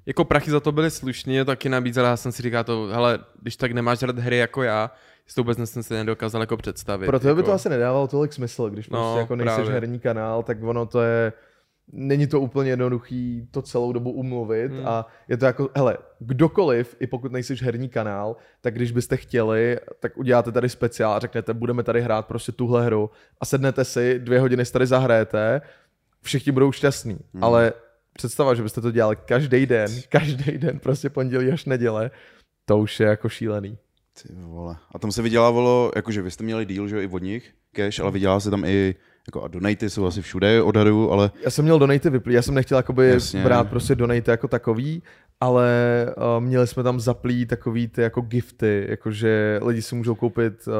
Speaker 4: jako prachy za to byly slušný, a taky nabízel, já jsem si říkal to, hele, když tak nemáš rád hry jako já, si to vůbec jsem si nedokázal jako představit.
Speaker 1: Pro tebe
Speaker 4: jako.
Speaker 1: by to asi nedávalo tolik smysl, když
Speaker 4: No,
Speaker 1: prostě jako nejseš
Speaker 4: právě.
Speaker 1: herní kanál, tak ono to je, není to úplně jednoduchý to celou dobu umluvit
Speaker 4: Hmm.
Speaker 1: a je to jako, hele, kdokoliv, i pokud nejseš herní kanál, tak když byste chtěli, tak uděláte tady speciál a řeknete, budeme tady hrát prostě tuhle hru a sednete si, dvě hodiny si tady zahrajete, všichni budou šťastní,
Speaker 3: Hmm.
Speaker 1: ale představa, že byste to dělali každý den, (laughs) každý den, prostě pondělí až neděle, to už je jako šílený.
Speaker 3: Ty vole. A tam se vydělávalo, jakože vy jste měli deal, že jo, i od nich, cash, ale vydělá se tam i, jako a donaty jsou asi všude, odhadu, ale
Speaker 1: Já jsem měl donaty vyplý, já jsem nechtěl jakoby
Speaker 3: Jasně.
Speaker 1: brát prostě donaty jako takový, ale uh, měli jsme tam zaplý takový ty jako gifty, jakože lidi si můžou koupit uh,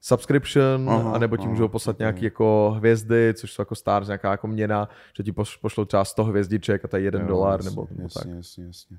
Speaker 1: subscription,
Speaker 3: Aha,
Speaker 1: anebo ti
Speaker 3: aha,
Speaker 1: můžou poslat
Speaker 3: ok.
Speaker 1: nějaký jako hvězdy, což jsou jako stars, nějaká jako měna, že ti poš- pošlou třeba 100 hvězdiček a to je jeden
Speaker 3: Jo,
Speaker 1: dolar
Speaker 3: jasně,
Speaker 1: nebo,
Speaker 3: jasně,
Speaker 1: tak.
Speaker 3: Jasně, jasně.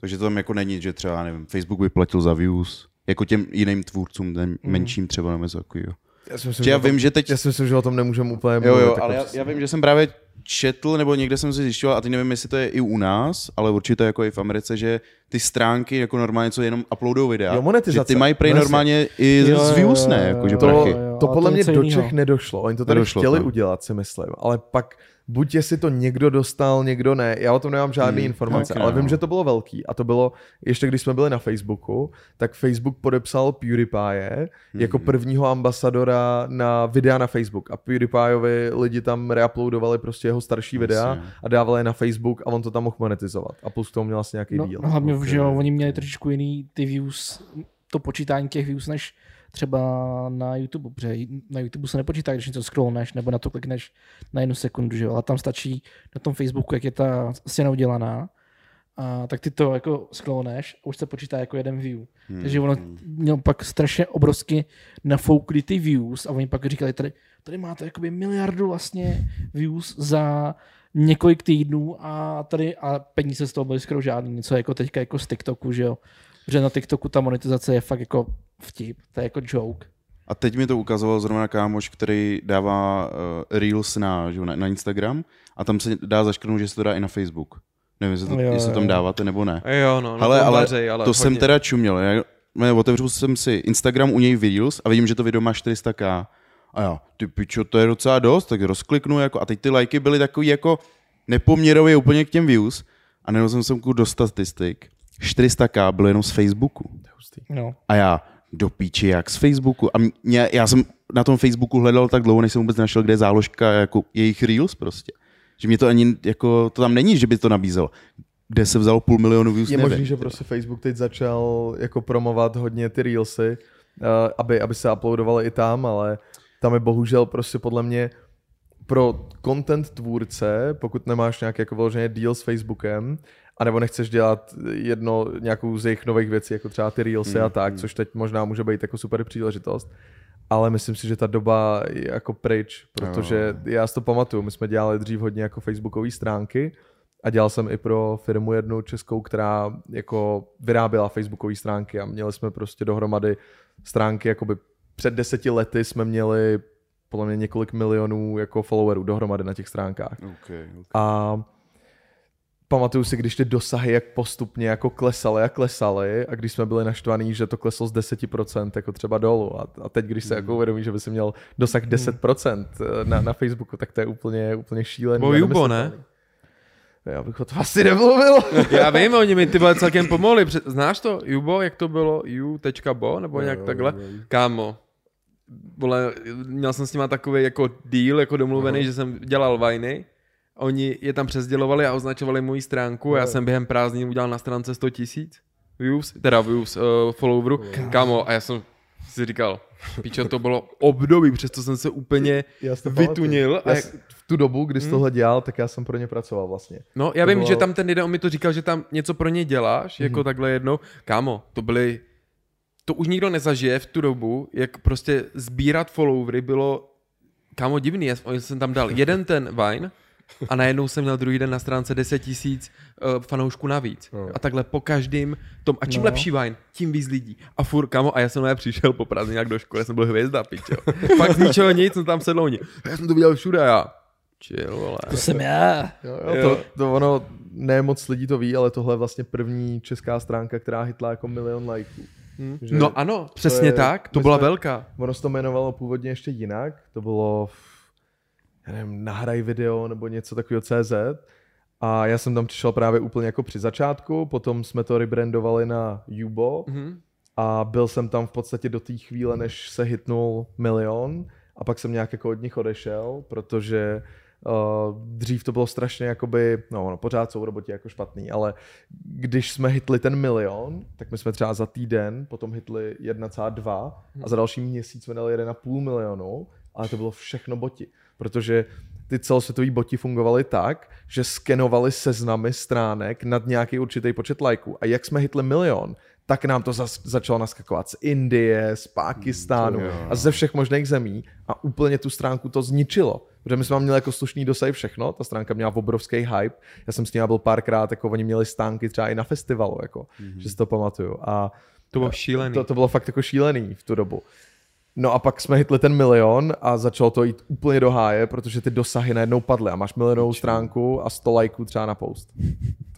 Speaker 3: Takže to tam jako není, že třeba, nevím, Facebook by platil za views, jako těm jiným tvůrcům, ten
Speaker 1: Mhm.
Speaker 3: menším třeba nebo takového.
Speaker 1: Já si myslím,
Speaker 3: Že já
Speaker 1: o tom-
Speaker 3: vím, že teď...
Speaker 1: já si myslím, že o tom nemůžeme úplně
Speaker 3: Jo,
Speaker 1: mluvit,
Speaker 3: jo,
Speaker 1: jako
Speaker 3: ale já, já vím, že jsem právě četl, nebo někde jsem si zjišťoval, a teď nevím, jestli to je i u nás, ale určitě jako i v Americe, že ty stránky jako normálně, co jenom uploadou videa,
Speaker 1: Jo, monetizace.
Speaker 3: že ty mají prej
Speaker 1: No
Speaker 3: normálně i
Speaker 2: Jo,
Speaker 3: z views, ne, jakože
Speaker 1: To,
Speaker 3: prachy.
Speaker 2: jo, jo,
Speaker 1: to podle
Speaker 2: to
Speaker 1: mě do. Čech nedošlo. Oni to tady
Speaker 3: Nedošlo
Speaker 1: chtěli
Speaker 3: to.
Speaker 1: udělat, si myslím. Ale pak buď jestli to někdo dostal, někdo ne. Já o tom nemám žádné
Speaker 3: Hmm,
Speaker 1: informace,
Speaker 3: taky
Speaker 1: ale vím,
Speaker 3: no.
Speaker 1: že to bylo velký. A to bylo, ještě když jsme byli na Facebooku, tak Facebook podepsal PewDiePie
Speaker 3: Hmm.
Speaker 1: jako prvního ambasadora na videa na Facebook. A PewDiePieovi lidi tam reuploadovali prostě jeho starší videa
Speaker 3: Jasně.
Speaker 1: a dávali je na Facebook a on to tam mohl monetizovat. A plus k tomu měl asi nějaký
Speaker 2: No,
Speaker 1: deal.
Speaker 2: no hlavně,
Speaker 3: Ok,
Speaker 2: že jo, oni měli trošičku jiný ty views, to počítání těch views, než třeba na YouTube, protože na YouTube se nepočítá, když něco scrollneš nebo na to klikneš na jednu sekundu, že jo, ale tam stačí na tom Facebooku, jak je ta stěna udělaná, a tak ty to jako scrollneš a už se počítá jako jeden view.
Speaker 3: Hmm,
Speaker 2: Takže ono měl pak strašně obrovsky nafoukli ty views a oni pak říkali, tady, tady máte jakoby miliardu vlastně views za několik týdnů a tady a peníze z toho byly skoro žádný, něco jako teďka jako z TikToku, že jo. Protože na TikToku ta monetizace je fakt jako vtip, to je jako joke.
Speaker 3: A teď mi to ukazoval zrovna kámoš, který dává uh, Reels na, že, jo, na, na Instagram a tam se dá zaškrtnout, že se to dá i na Facebook. Nevím, jestli to,
Speaker 2: Jo,
Speaker 3: jestli to tam
Speaker 2: jo.
Speaker 3: dáváte nebo ne.
Speaker 4: Jo, no, no
Speaker 3: ale,
Speaker 4: to
Speaker 3: ale,
Speaker 4: ale
Speaker 3: to jsem
Speaker 4: hodně.
Speaker 3: teda čuměl. Já, ne, otevřel jsem si Instagram u něj Reels a vidím, že to video má 400k. A já, ty pičo, to je docela dost, tak rozkliknu jako, a teď ty lajky byly takový jako nepoměrově úplně k těm views a najednou jsem se do statistik. 400k bylo jenom z Facebooku.
Speaker 2: No.
Speaker 3: A já, do píči, jak z Facebooku. A mě, já jsem na tom Facebooku hledal tak dlouho, než jsem vůbec našel, kde je záložka jako jejich Reels prostě. Že mě to ani, jako, to tam není, že by to nabízel. Kde se vzal půl milionu views,
Speaker 1: Je
Speaker 3: nevím.
Speaker 1: možný, že prostě Facebook teď začal jako promovat hodně ty Reelsy, uh, aby, aby se uploadovaly i tam, ale tam je bohužel prostě podle mě pro content tvůrce, pokud nemáš nějaký jako vyloženě deal s Facebookem, anebo nechceš dělat jedno, nějakou z jejich nových věcí, jako třeba ty Reelsy
Speaker 3: Hmm,
Speaker 1: a tak, což teď možná může být jako super příležitost, ale myslím si, že ta doba je jako pryč, protože já si to pamatuju, my jsme dělali dřív hodně jako facebookové stránky a dělal jsem i pro firmu jednu českou, která jako vyráběla facebookové stránky a měli jsme prostě dohromady stránky, jakoby před deseti lety jsme měli podle mě několik milionů jako followerů dohromady na těch stránkách.
Speaker 3: Okay, okay.
Speaker 1: A pamatuju si, když ty dosahy jak postupně jako klesaly a klesaly a když jsme byli naštvaný, že to kleslo z 10% jako třeba dolů a, a teď, když se jako uvědomí, že by si měl dosah 10% na, na Facebooku, tak to je úplně, úplně šílený.
Speaker 4: Nebo
Speaker 1: a
Speaker 4: Jubo,
Speaker 1: nemyslitelný. Já bych o to asi nemluvil. (laughs)
Speaker 4: Já vím, oni mi ty vole celkem pomohli. Znáš to, Jubo, jak to bylo? U.bo, nebo nějak takhle? Kámo, vole, měl jsem s nima takový jako deal, jako domluvený, že jsem dělal vajny. Oni je tam přezdělovali a označovali moji stránku a já jsem během prázdnin udělal na stránce 100 tisíc views, teda views, uh, followerů, kámo, a já jsem si říkal, pičo, to bylo období, přesto jsem se úplně
Speaker 1: Já
Speaker 4: vytunil.
Speaker 1: Já
Speaker 4: jak,
Speaker 1: v tu dobu, kdy jsi tohle dělal, tak já jsem pro ně pracoval vlastně.
Speaker 4: no, já
Speaker 1: to
Speaker 4: vím,
Speaker 1: bylo-
Speaker 4: že tam ten jeden on mi to říkal, že tam něco pro ně děláš, jako takhle jednou. Kámo, to byly, to už nikdo nezažije v tu dobu, jak prostě sbírat followery bylo, kámo, divný. Já jsem tam dal jeden ten Vine, a najednou jsem měl druhý den na stránce 10 tisíc uh, fanoušků navíc.
Speaker 5: No.
Speaker 4: A takhle po každém tom. A čím
Speaker 2: No.
Speaker 4: lepší Vine, tím víc lidí. A fur, kamo, a já jsem na přišel po prázdninách do školy, jsem byl hvězda, pičo. (laughs) Pak z ničeho nic, jsem tam sedl oni. Já jsem to viděl všude a já. Chill, vole.
Speaker 2: To jsem já.
Speaker 1: Jo, jo,
Speaker 4: Jo.
Speaker 1: to, to ono, ne moc lidí to ví, ale tohle je vlastně první česká stránka, která hitla jako milion lajků.
Speaker 4: Hm.
Speaker 1: že
Speaker 4: No ano, přesně
Speaker 1: je-
Speaker 4: tak, to byla
Speaker 1: jsme-
Speaker 4: velká.
Speaker 1: Ono se to jmenovalo původně ještě jinak, to bylo, v- já nevím, nahraj video nebo něco takového CZ. A já jsem tam přišel právě úplně jako při začátku, potom jsme to rebrandovali na Jubo
Speaker 4: Mhm.
Speaker 1: a byl jsem tam v podstatě do té chvíle, než se hitnul milion a pak jsem nějak jako od nich odešel, protože uh, dřív to bylo strašně jakoby, no, no pořád jsou roboti jako špatný, ale když jsme hitli ten milion, tak my jsme třeba za týden potom hitli 1,2 a za další měsíc jsme dali 1,5 milionu, ale to bylo všechno boti, protože ty celosvětový boti fungovaly tak, že skenovali seznamy stránek nad nějaký určitý počet lajků. A jak jsme hitli milion, tak nám to zas, začalo naskakovat z Indie, z Pákistánu a ze všech možných zemí a úplně tu stránku to zničilo. Protože my jsme měli jako slušný dosah všechno, ta stránka měla obrovský hype, já jsem s ní byl párkrát, jako oni měli stánky třeba i na festivalu, jako, mm-hmm. že si to pamatuju. A
Speaker 4: To bylo šílený.
Speaker 1: to, to bylo fakt jako šílený v tu dobu. No a pak jsme hitli ten milion a začalo to jít úplně do háje, protože ty dosahy najednou padly a máš milionovou stránku a 100 lajků třeba na post.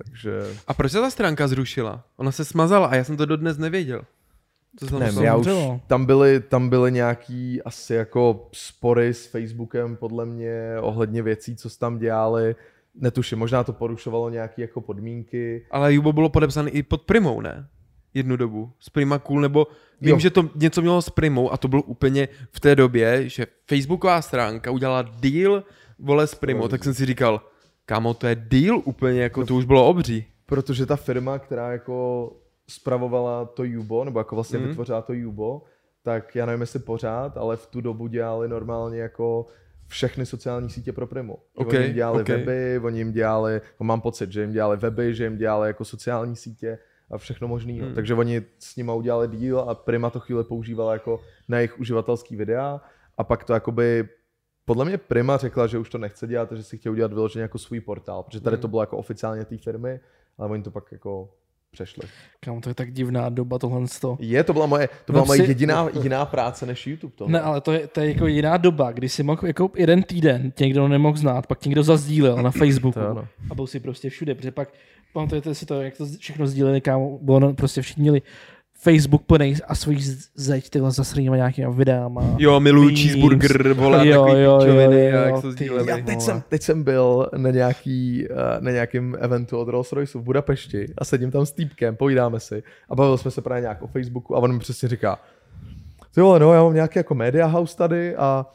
Speaker 1: Takže
Speaker 4: A proč se ta stránka zrušila? Ona se smazala a já jsem to dodnes nevěděl. Tam
Speaker 1: nevím,
Speaker 4: stalo?
Speaker 1: já už, tam byly, tam byly nějaký asi jako spory s Facebookem podle mě ohledně věcí, co se tam dělali. Netuším, možná to porušovalo nějaké jako podmínky.
Speaker 4: Ale Jubo bylo podepsaný i pod Primou, ne? Jednu dobu. S Prima Cool, nebo vím,
Speaker 1: Jo.
Speaker 4: že to něco mělo s Primou a to bylo úplně v té době, že Facebooková stránka udělala deal vole s Primou, tak jsem si říkal, kámo, to je deal úplně, jako to už bylo obří.
Speaker 1: Protože ta firma, která jako spravovala to Jubo, nebo jako vlastně
Speaker 4: Mhm.
Speaker 1: mm. vytvořila to Jubo, tak já nevím, jestli pořád, ale v tu dobu dělali normálně jako všechny sociální sítě pro Primu. Že
Speaker 4: Ok,
Speaker 1: oni jim dělali
Speaker 4: ok.
Speaker 1: weby, oni jim dělali, no mám pocit, že jim dělali weby, že jim dělali jako sociální sítě a všechno možné.
Speaker 4: Hmm.
Speaker 1: Hmm. Takže oni s nima udělali deal a Prima to chvíli používala jako na jejich uživatelský videa a pak to jakoby podle mě Prima řekla, že už to nechce dělat, že si chtějí udělat vyloženě jako svůj portál, protože tady
Speaker 4: Hmm.
Speaker 1: to bylo jako oficiálně té firmy, ale oni to pak jako přešli.
Speaker 2: Kam to je tak divná doba tohle to.
Speaker 1: Je, to byla moje, to byla
Speaker 2: No
Speaker 1: moje
Speaker 2: si-
Speaker 1: jediná jiná práce než YouTube. Tohle.
Speaker 2: Ne, ale to je, to je jako jiná doba, kdy si mohl jako jeden týden, tě někdo nemohl znát, pak tě někdo zazdílel na (clears throat) Facebooku
Speaker 1: To ano.
Speaker 2: a byl si prostě všude, protože pak pamatujete si to, jak to všechno sdíleli, kámo, bylo no, prostě všichni měli Facebook plný a svůj zeď tyhle zasrýma nějakýma videama.
Speaker 4: Jo, miluju
Speaker 2: Memes.
Speaker 4: cheeseburger, vole,
Speaker 2: Jo,
Speaker 4: takový
Speaker 2: jo,
Speaker 4: pičoviny,
Speaker 2: jo,
Speaker 4: a jak
Speaker 2: jo,
Speaker 4: to
Speaker 2: ty
Speaker 4: sdíleli.
Speaker 1: Já teď jsem, teď jsem byl na, nějaký, eh, na nějakém eventu od Rolls Royce v Budapešti a sedím tam s týpkem, povídáme si a bavili jsme se právě nějak o Facebooku a on mi přesně říká, ty vole, no, já mám nějaký jako media house tady a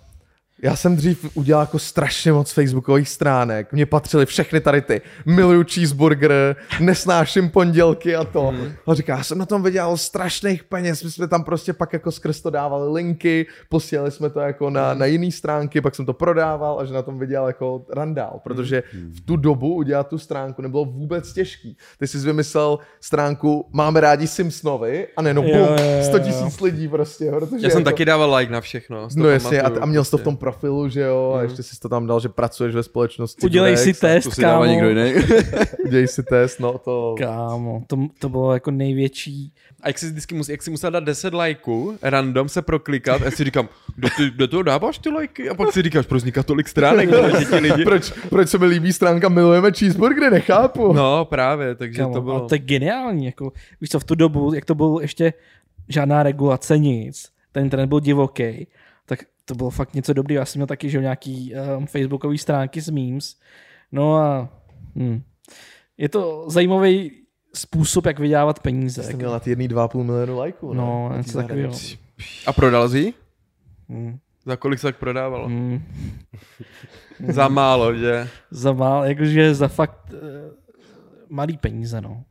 Speaker 1: já jsem dřív udělal jako strašně moc facebookových stránek, mně patřily všechny tady ty, miluju cheeseburger, nesnáším pondělky a to.
Speaker 4: Mhm.
Speaker 1: A říká, já jsem na tom vydělal strašných peněz, my jsme tam prostě pak jako skrz to dávali linky, posílali jsme to jako na,
Speaker 4: Mhm.
Speaker 1: na jiný stránky, pak jsem to prodával a že na tom vydělal jako randál, protože
Speaker 4: Mhm.
Speaker 1: v tu dobu udělat tu stránku nebylo vůbec těžký. Ty jsi vymyslel stránku Máme rádi Simpsonovi a ne, no bum,
Speaker 2: jo, jo,
Speaker 1: 100
Speaker 2: jo.
Speaker 1: tisíc lidí prostě, protože
Speaker 4: Já jsem
Speaker 1: jako...
Speaker 4: taky dával like na všechno.
Speaker 1: No jasně, a, a měl jsi to v
Speaker 4: prostě.
Speaker 1: tom profilu, že jo, a ještě jsi to tam dal, že pracuješ ve společnosti.
Speaker 2: Udělej si
Speaker 1: Durex a
Speaker 2: test,
Speaker 3: To si dává
Speaker 2: kámo.
Speaker 3: někdo jiný. (laughs)
Speaker 1: Udělej si test, no to...
Speaker 2: Kámo, to, to bylo jako největší.
Speaker 4: A jak jsi vždycky musel, jak jsi musel dát 10 lajků, random se proklikat, a já si říkám, kde, ty, kde to dáváš ty lajky? A pak si říkáš, proč vzniká tolik stránek, (laughs) lidi...
Speaker 1: Proč, proč se mi líbí stránka Milujeme cheeseburgery, nechápu.
Speaker 4: No právě, takže
Speaker 2: Kámo,
Speaker 4: to
Speaker 2: bylo... to je geniální, jako, víš co, v tu dobu, jak to bylo ještě žádná regulace, nic, ten internet byl divoký, to bylo fakt něco dobrého. Já jsem měl taky, že nějaký um, facebookový stránky s memes, no a hm. je to zajímavý způsob, jak vydělávat peníze. Jako.
Speaker 1: měl na ty jedný 2,5 milionu lajků.
Speaker 2: No, něco takového.
Speaker 4: A prodal jsi? ji?
Speaker 2: Mm.
Speaker 4: Za kolik se tak prodávalo?
Speaker 2: Mm. (laughs)
Speaker 4: Za málo, že?
Speaker 2: Za mal, jakože za fakt uh, malý peníze, no.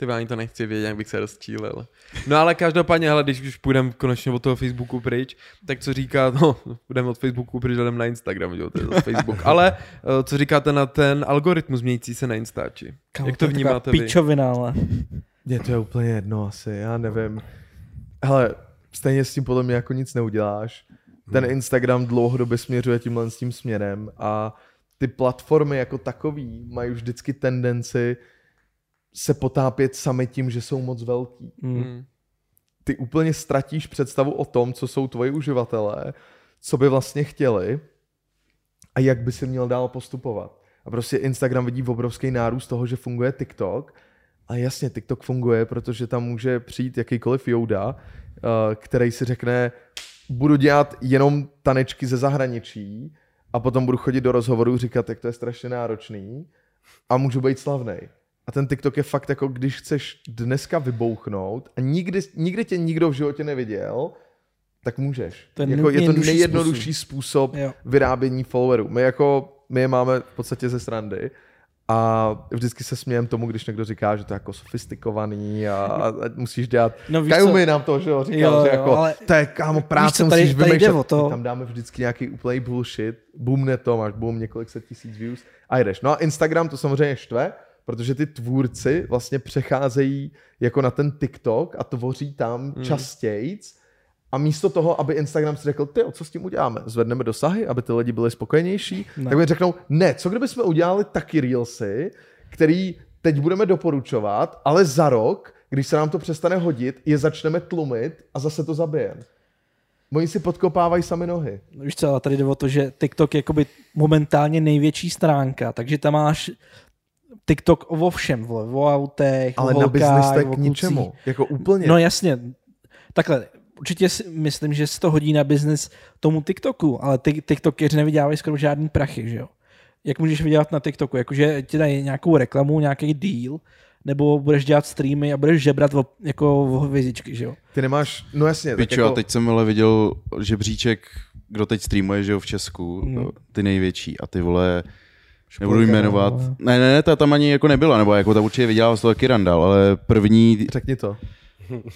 Speaker 4: Ty ani to nechci vědět, jak bych se rozčílil. No ale každopádně, hele, když už půjdeme konečně od toho Facebooku pryč, tak co říká, no, půjdeme od Facebooku pryč, jdeme na Instagram, jo, to je zase Facebook. Ale eh, co říkáte na ten algoritmus měnící se na Instači?
Speaker 2: Kámo,
Speaker 4: jak to
Speaker 2: je taková
Speaker 4: vnímáte vy?
Speaker 2: Pičovina, ale.
Speaker 1: Mně to je úplně jedno asi, já nevím. Hele, stejně s tím podle mě jako nic neuděláš. Ten Instagram dlouhodobě směřuje tímhle s tím směrem a ty platformy jako takový mají už vždycky tendenci se potápět sami tím, že jsou moc velký.
Speaker 2: Mm.
Speaker 1: Ty úplně ztratíš představu o tom, co jsou tvoji uživatelé, co by vlastně chtěli a jak by si měl dál postupovat. A prostě Instagram vidí obrovský nárůst toho, že funguje TikTok. A jasně, TikTok funguje, protože tam může přijít jakýkoliv Jouda, eh, který si řekne, budu dělat jenom tanečky ze zahraničí a potom budu chodit do rozhovorů říkat, jak to je strašně náročný a můžu být slavný. A ten TikTok je fakt jako, když chceš dneska vybouchnout a nikdy, nikdy tě nikdo v životě neviděl, tak můžeš.
Speaker 2: Je
Speaker 1: jako, je to
Speaker 2: nejjednodušší
Speaker 1: způsob,
Speaker 2: Jo.
Speaker 1: vyrábění followerů. My jako, my je máme v podstatě ze srandy a vždycky se smějem tomu, když někdo říká, že to je jako sofistikovaný a, a, musíš dělat.
Speaker 2: No
Speaker 1: Kajumi nám to, že jo, říkal,
Speaker 2: Jo,
Speaker 1: že
Speaker 2: jo,
Speaker 1: jako,
Speaker 2: ale-
Speaker 1: to je kámo práce,
Speaker 2: co, tady-
Speaker 1: musíš
Speaker 2: tady
Speaker 1: vymýšlet.
Speaker 2: to-
Speaker 1: My tam dáme vždycky nějaký úplný bullshit, boomne to, máš boom několik set tisíc views a jdeš. No a Instagram to samozřejmě štve, protože ty tvůrci vlastně přecházejí jako na ten TikTok a tvoří tam hmm. častějc a místo toho, aby Instagram si řekl, ty, co s tím uděláme? Zvedneme dosahy, aby ty lidi byli spokojenější?
Speaker 2: Ne.
Speaker 1: Tak mi řeknou, ne, co kdyby jsme udělali taky Reelsy, který teď budeme doporučovat, ale za rok, když se nám to přestane hodit, je začneme tlumit a zase to zabijeme. Oni si podkopávají sami nohy.
Speaker 2: Víš co, ale tady jde o to, že TikTok je jakoby momentálně největší stránka, takže tam máš TikTok o všem, vole, o autech,
Speaker 1: Ale
Speaker 2: o
Speaker 1: na
Speaker 2: holkách,
Speaker 1: business tak
Speaker 2: o
Speaker 1: k
Speaker 2: klucích.
Speaker 1: ničemu. Jako úplně.
Speaker 2: No jasně, takhle, určitě si myslím, že se to hodí na biznis tomu TikToku, ale ty TikTokeři nevydělávají skoro žádný prachy, že jo? Jak můžeš vydělat na TikToku? Jakože ti dají nějakou reklamu, nějaký deal, nebo budeš dělat streamy a budeš žebrat o, jako o hvězdičky, že jo?
Speaker 1: Ty nemáš, no jasně. tak
Speaker 3: Pičo,
Speaker 1: jako,
Speaker 3: a teď jsem ale viděl žebříček, kdo teď streamuje, že jo, v Česku,
Speaker 2: Hmm.
Speaker 3: ty největší a ty vole, nebudu
Speaker 2: Špolka,
Speaker 3: jmenovat.
Speaker 2: no.
Speaker 3: Ne, ne, ne, ta tam ani jako nebyla, nebo jako ta určitě vydělala z toho taky randál, ale první,
Speaker 1: Řekni to.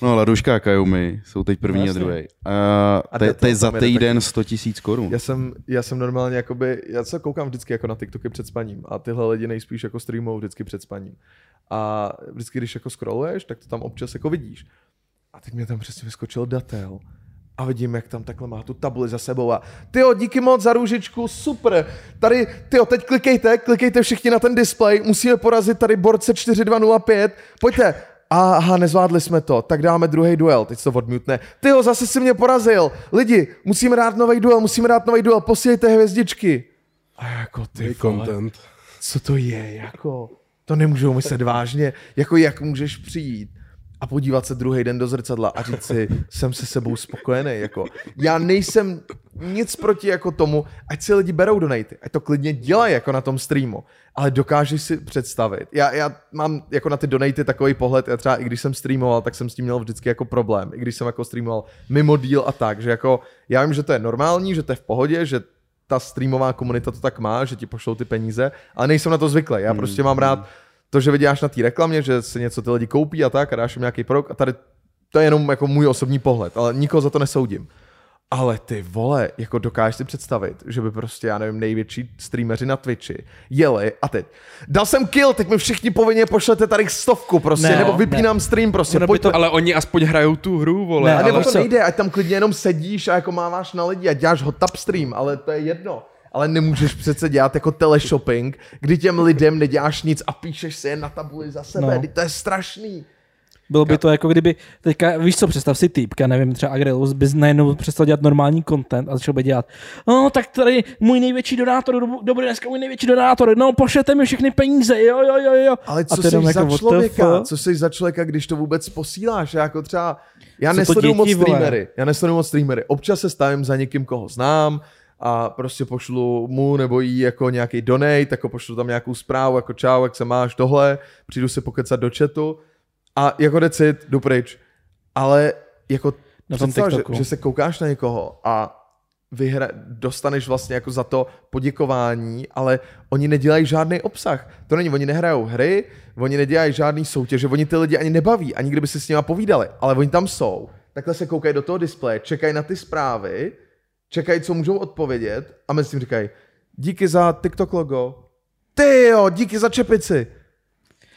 Speaker 3: no Laduška a Kajumi jsou teď první
Speaker 2: No,
Speaker 3: a druhý. A
Speaker 1: A
Speaker 3: je
Speaker 1: to
Speaker 3: za týden 100 tisíc korun.
Speaker 1: Já jsem, já jsem normálně jakoby, já se koukám vždycky jako na TikToky před spaním a tyhle lidi nejspíš jako streamují vždycky před spaním. A vždycky, když jako scrolluješ, tak to tam občas jako vidíš. A teď mě tam přesně vyskočil datel. A vidím, jak tam takhle má tu tabuli za sebou a tyjo, díky moc za růžičku, super. Tady, tyjo, teď klikejte, klikejte všichni na ten display, musíme porazit tady borce 4205, pojďte. Aha, nezvládli jsme to, tak dáme druhý duel, teď se to odmutne. Tyjo, zase si mě porazil. Lidi, musíme dát nový duel, musíme dát nový duel, posílejte hvězdičky. A jako ty
Speaker 5: content.
Speaker 1: co to je, jako, to nemůžou myslet vážně, jako jak můžeš přijít a podívat se druhý den do zrcadla a říct si, jsem se sebou spokojený, jako, já nejsem nic proti jako tomu, ať si lidi berou donaty, ať to klidně dělají jako na tom streamu, ale dokážeš si představit, já, já mám jako na ty donaty takový pohled, já třeba i když jsem streamoval, tak jsem s tím měl vždycky jako problém, i když jsem jako streamoval mimo díl a tak, že jako, já vím, že to je normální, že to je v pohodě, že ta streamová komunita to tak má, že ti pošlou ty peníze, ale nejsem na to zvyklý. Já prostě mám rád to, že vyděláš na té reklamě, že si něco ty lidi koupí a tak a dáš jim nějaký produkt a tady to je jenom jako můj osobní pohled, ale nikoho za to nesoudím. Ale ty vole, jako dokážeš si představit, že by prostě, já nevím, největší streameři na Twitchi jeli a teď, dal jsem kill, teď mi všichni povinně pošlete tady stovku prostě,
Speaker 2: Ne,
Speaker 1: nebo
Speaker 2: ne.
Speaker 1: vypínám stream prostě,
Speaker 2: Ono to-
Speaker 4: Ale oni aspoň hrajou tu hru, vole.
Speaker 2: Ne,
Speaker 1: A
Speaker 4: ale...
Speaker 1: nebo
Speaker 2: ale
Speaker 1: to
Speaker 2: co-
Speaker 1: nejde, ať tam klidně jenom sedíš a jako máváš na lidi a děláš hot tub stream, ale to je jedno. Ale nemůžeš přece dělat jako teleshopping, kdy těm lidem neděláš nic a píšeš si je na tabuli za sebe.
Speaker 2: No.
Speaker 1: To je strašný.
Speaker 2: Bylo by to jako kdyby, teďka, víš co, představ si týpka, nevím, třeba Agrelus by najednou přestal dělat normální content a začal by dělat, no tak tady můj největší donátor, do- dobrý dneska můj největší donátor, no pošlete mi všechny peníze, jo, jo, jo, jo.
Speaker 1: Ale co jsi za
Speaker 2: jako,
Speaker 1: člověka? Co jsi za člověka, když to vůbec posíláš? Já jako třeba, já nesleduju moc
Speaker 2: vole?
Speaker 1: streamery. Já nesleduju moc streamery. Občas se stavím za někým, koho znám a prostě pošlu mu nebo jí jako nějaký donate, jako pošlu tam nějakou zprávu, jako čau, jak se máš, tohle, přijdu si pokecat do chatu a jako decit, jdu pryč. Ale jako
Speaker 2: Na tom
Speaker 1: představ, že, že se koukáš na někoho a vyhra, dostaneš vlastně jako za to poděkování, ale oni nedělají žádný obsah. To není, oni nehrajou hry, oni nedělají žádný soutěže, oni ty lidi ani nebaví, ani kdyby si s nimi povídali, ale oni tam jsou. Takhle se koukají do toho displeje, čekají na ty zprávy, čekají, co můžou odpovědět a mezi tím říkají, díky za TikTok logo, ty jo, díky za čepici.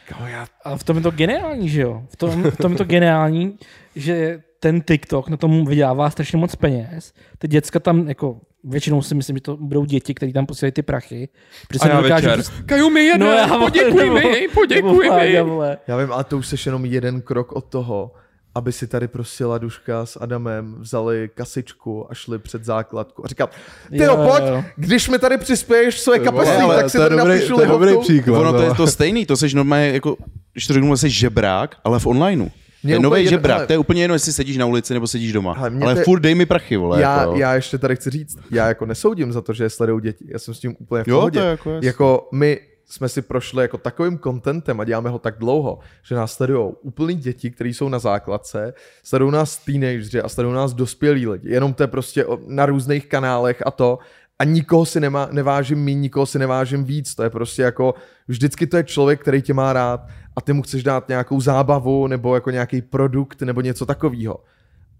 Speaker 1: Kámo, já
Speaker 2: A v tom je to geniální, že jo? V tom, v tom je to geniální, že ten TikTok na tom vydělává strašně moc peněz. Ty děcka tam jako většinou si myslím, že to budou děti, kteří tam posílají ty prachy. Protože
Speaker 4: A
Speaker 2: se
Speaker 4: já
Speaker 2: nedokážu
Speaker 4: večer.
Speaker 2: předst-
Speaker 4: Kaju mi jeden,
Speaker 2: já,
Speaker 4: poděkuj
Speaker 2: nebo-
Speaker 4: mi, poděkuj
Speaker 2: nebo
Speaker 4: mi.
Speaker 1: Já vím, ale to už seš jenom jeden krok od toho, aby si tady prostě Laduška s Adamem vzali kasičku a šli před základku a říkat, ty jo, pojď,
Speaker 2: jo.
Speaker 1: když mi tady přispěješ
Speaker 5: vole,
Speaker 1: kapesní,
Speaker 5: ale
Speaker 1: tak si tady
Speaker 5: dobrý-
Speaker 1: napíšu
Speaker 5: to je dobrý příklad.
Speaker 3: Ono to je to stejný, to seš normálně jako, když to řeknu, jsi žebrák, ale v onlineu.
Speaker 1: Mě
Speaker 3: je
Speaker 1: úplně
Speaker 3: nový žebrák, to je úplně jedno, jestli sedíš na ulici nebo sedíš doma.
Speaker 1: Hele,
Speaker 3: ale
Speaker 1: to je-
Speaker 3: furt dej mi prachy, vole.
Speaker 1: Já,
Speaker 3: jako,
Speaker 1: já ještě tady chci říct, já jako nesoudím za to, že je sledují děti, já jsem s tím úplně v
Speaker 3: Jo,
Speaker 1: pohodě.
Speaker 3: to je jako jasný.
Speaker 1: jako my jsme si prošli jako takovým contentem a děláme ho tak dlouho, že nás sledují úplný děti, kteří jsou na základce, sledují nás teenageři a sledují nás dospělí lidi. Jenom to je prostě na různých kanálech a to. A nikoho si nemá, nevážím míň, nikoho si nevážím víc. To je prostě jako, vždycky to je člověk, který tě má rád a ty mu chceš dát nějakou zábavu nebo jako nějaký produkt nebo něco takového.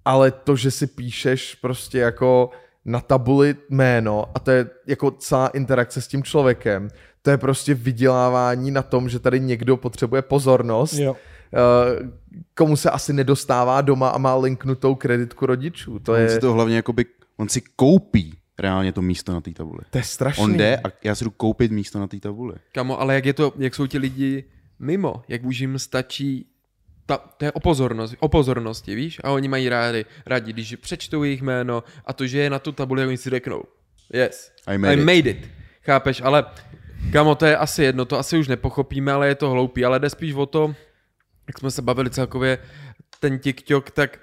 Speaker 1: Ale to, že si píšeš prostě jako na tabuli jméno a to je jako celá interakce s tím člověkem, to je prostě vydělávání na tom, že tady někdo potřebuje pozornost,
Speaker 2: Jo.
Speaker 1: eh, komu se asi nedostává doma a má linknutou kreditku rodičů. To
Speaker 3: On
Speaker 1: je,
Speaker 3: si to hlavně jakoby, on si koupí reálně to místo na té tabuli.
Speaker 1: to je strašný.
Speaker 3: On jde a já si jdu koupit místo na té tabuli.
Speaker 4: Kamo, ale jak je to, jak jsou ti lidi mimo, jak už jim stačí ta, to je o, pozornost, o pozornosti, víš? A oni mají rádi, rádi, když přečtou jejich jméno a to, že je na tu tabuli, oni si řeknou, yes,
Speaker 3: I made
Speaker 4: I
Speaker 3: it.
Speaker 4: made it. Chápeš, ale kamo, to je asi jedno, to asi už nepochopíme, ale je to hloupý, ale jde spíš o to, jak jsme se bavili celkově, ten TikTok, tak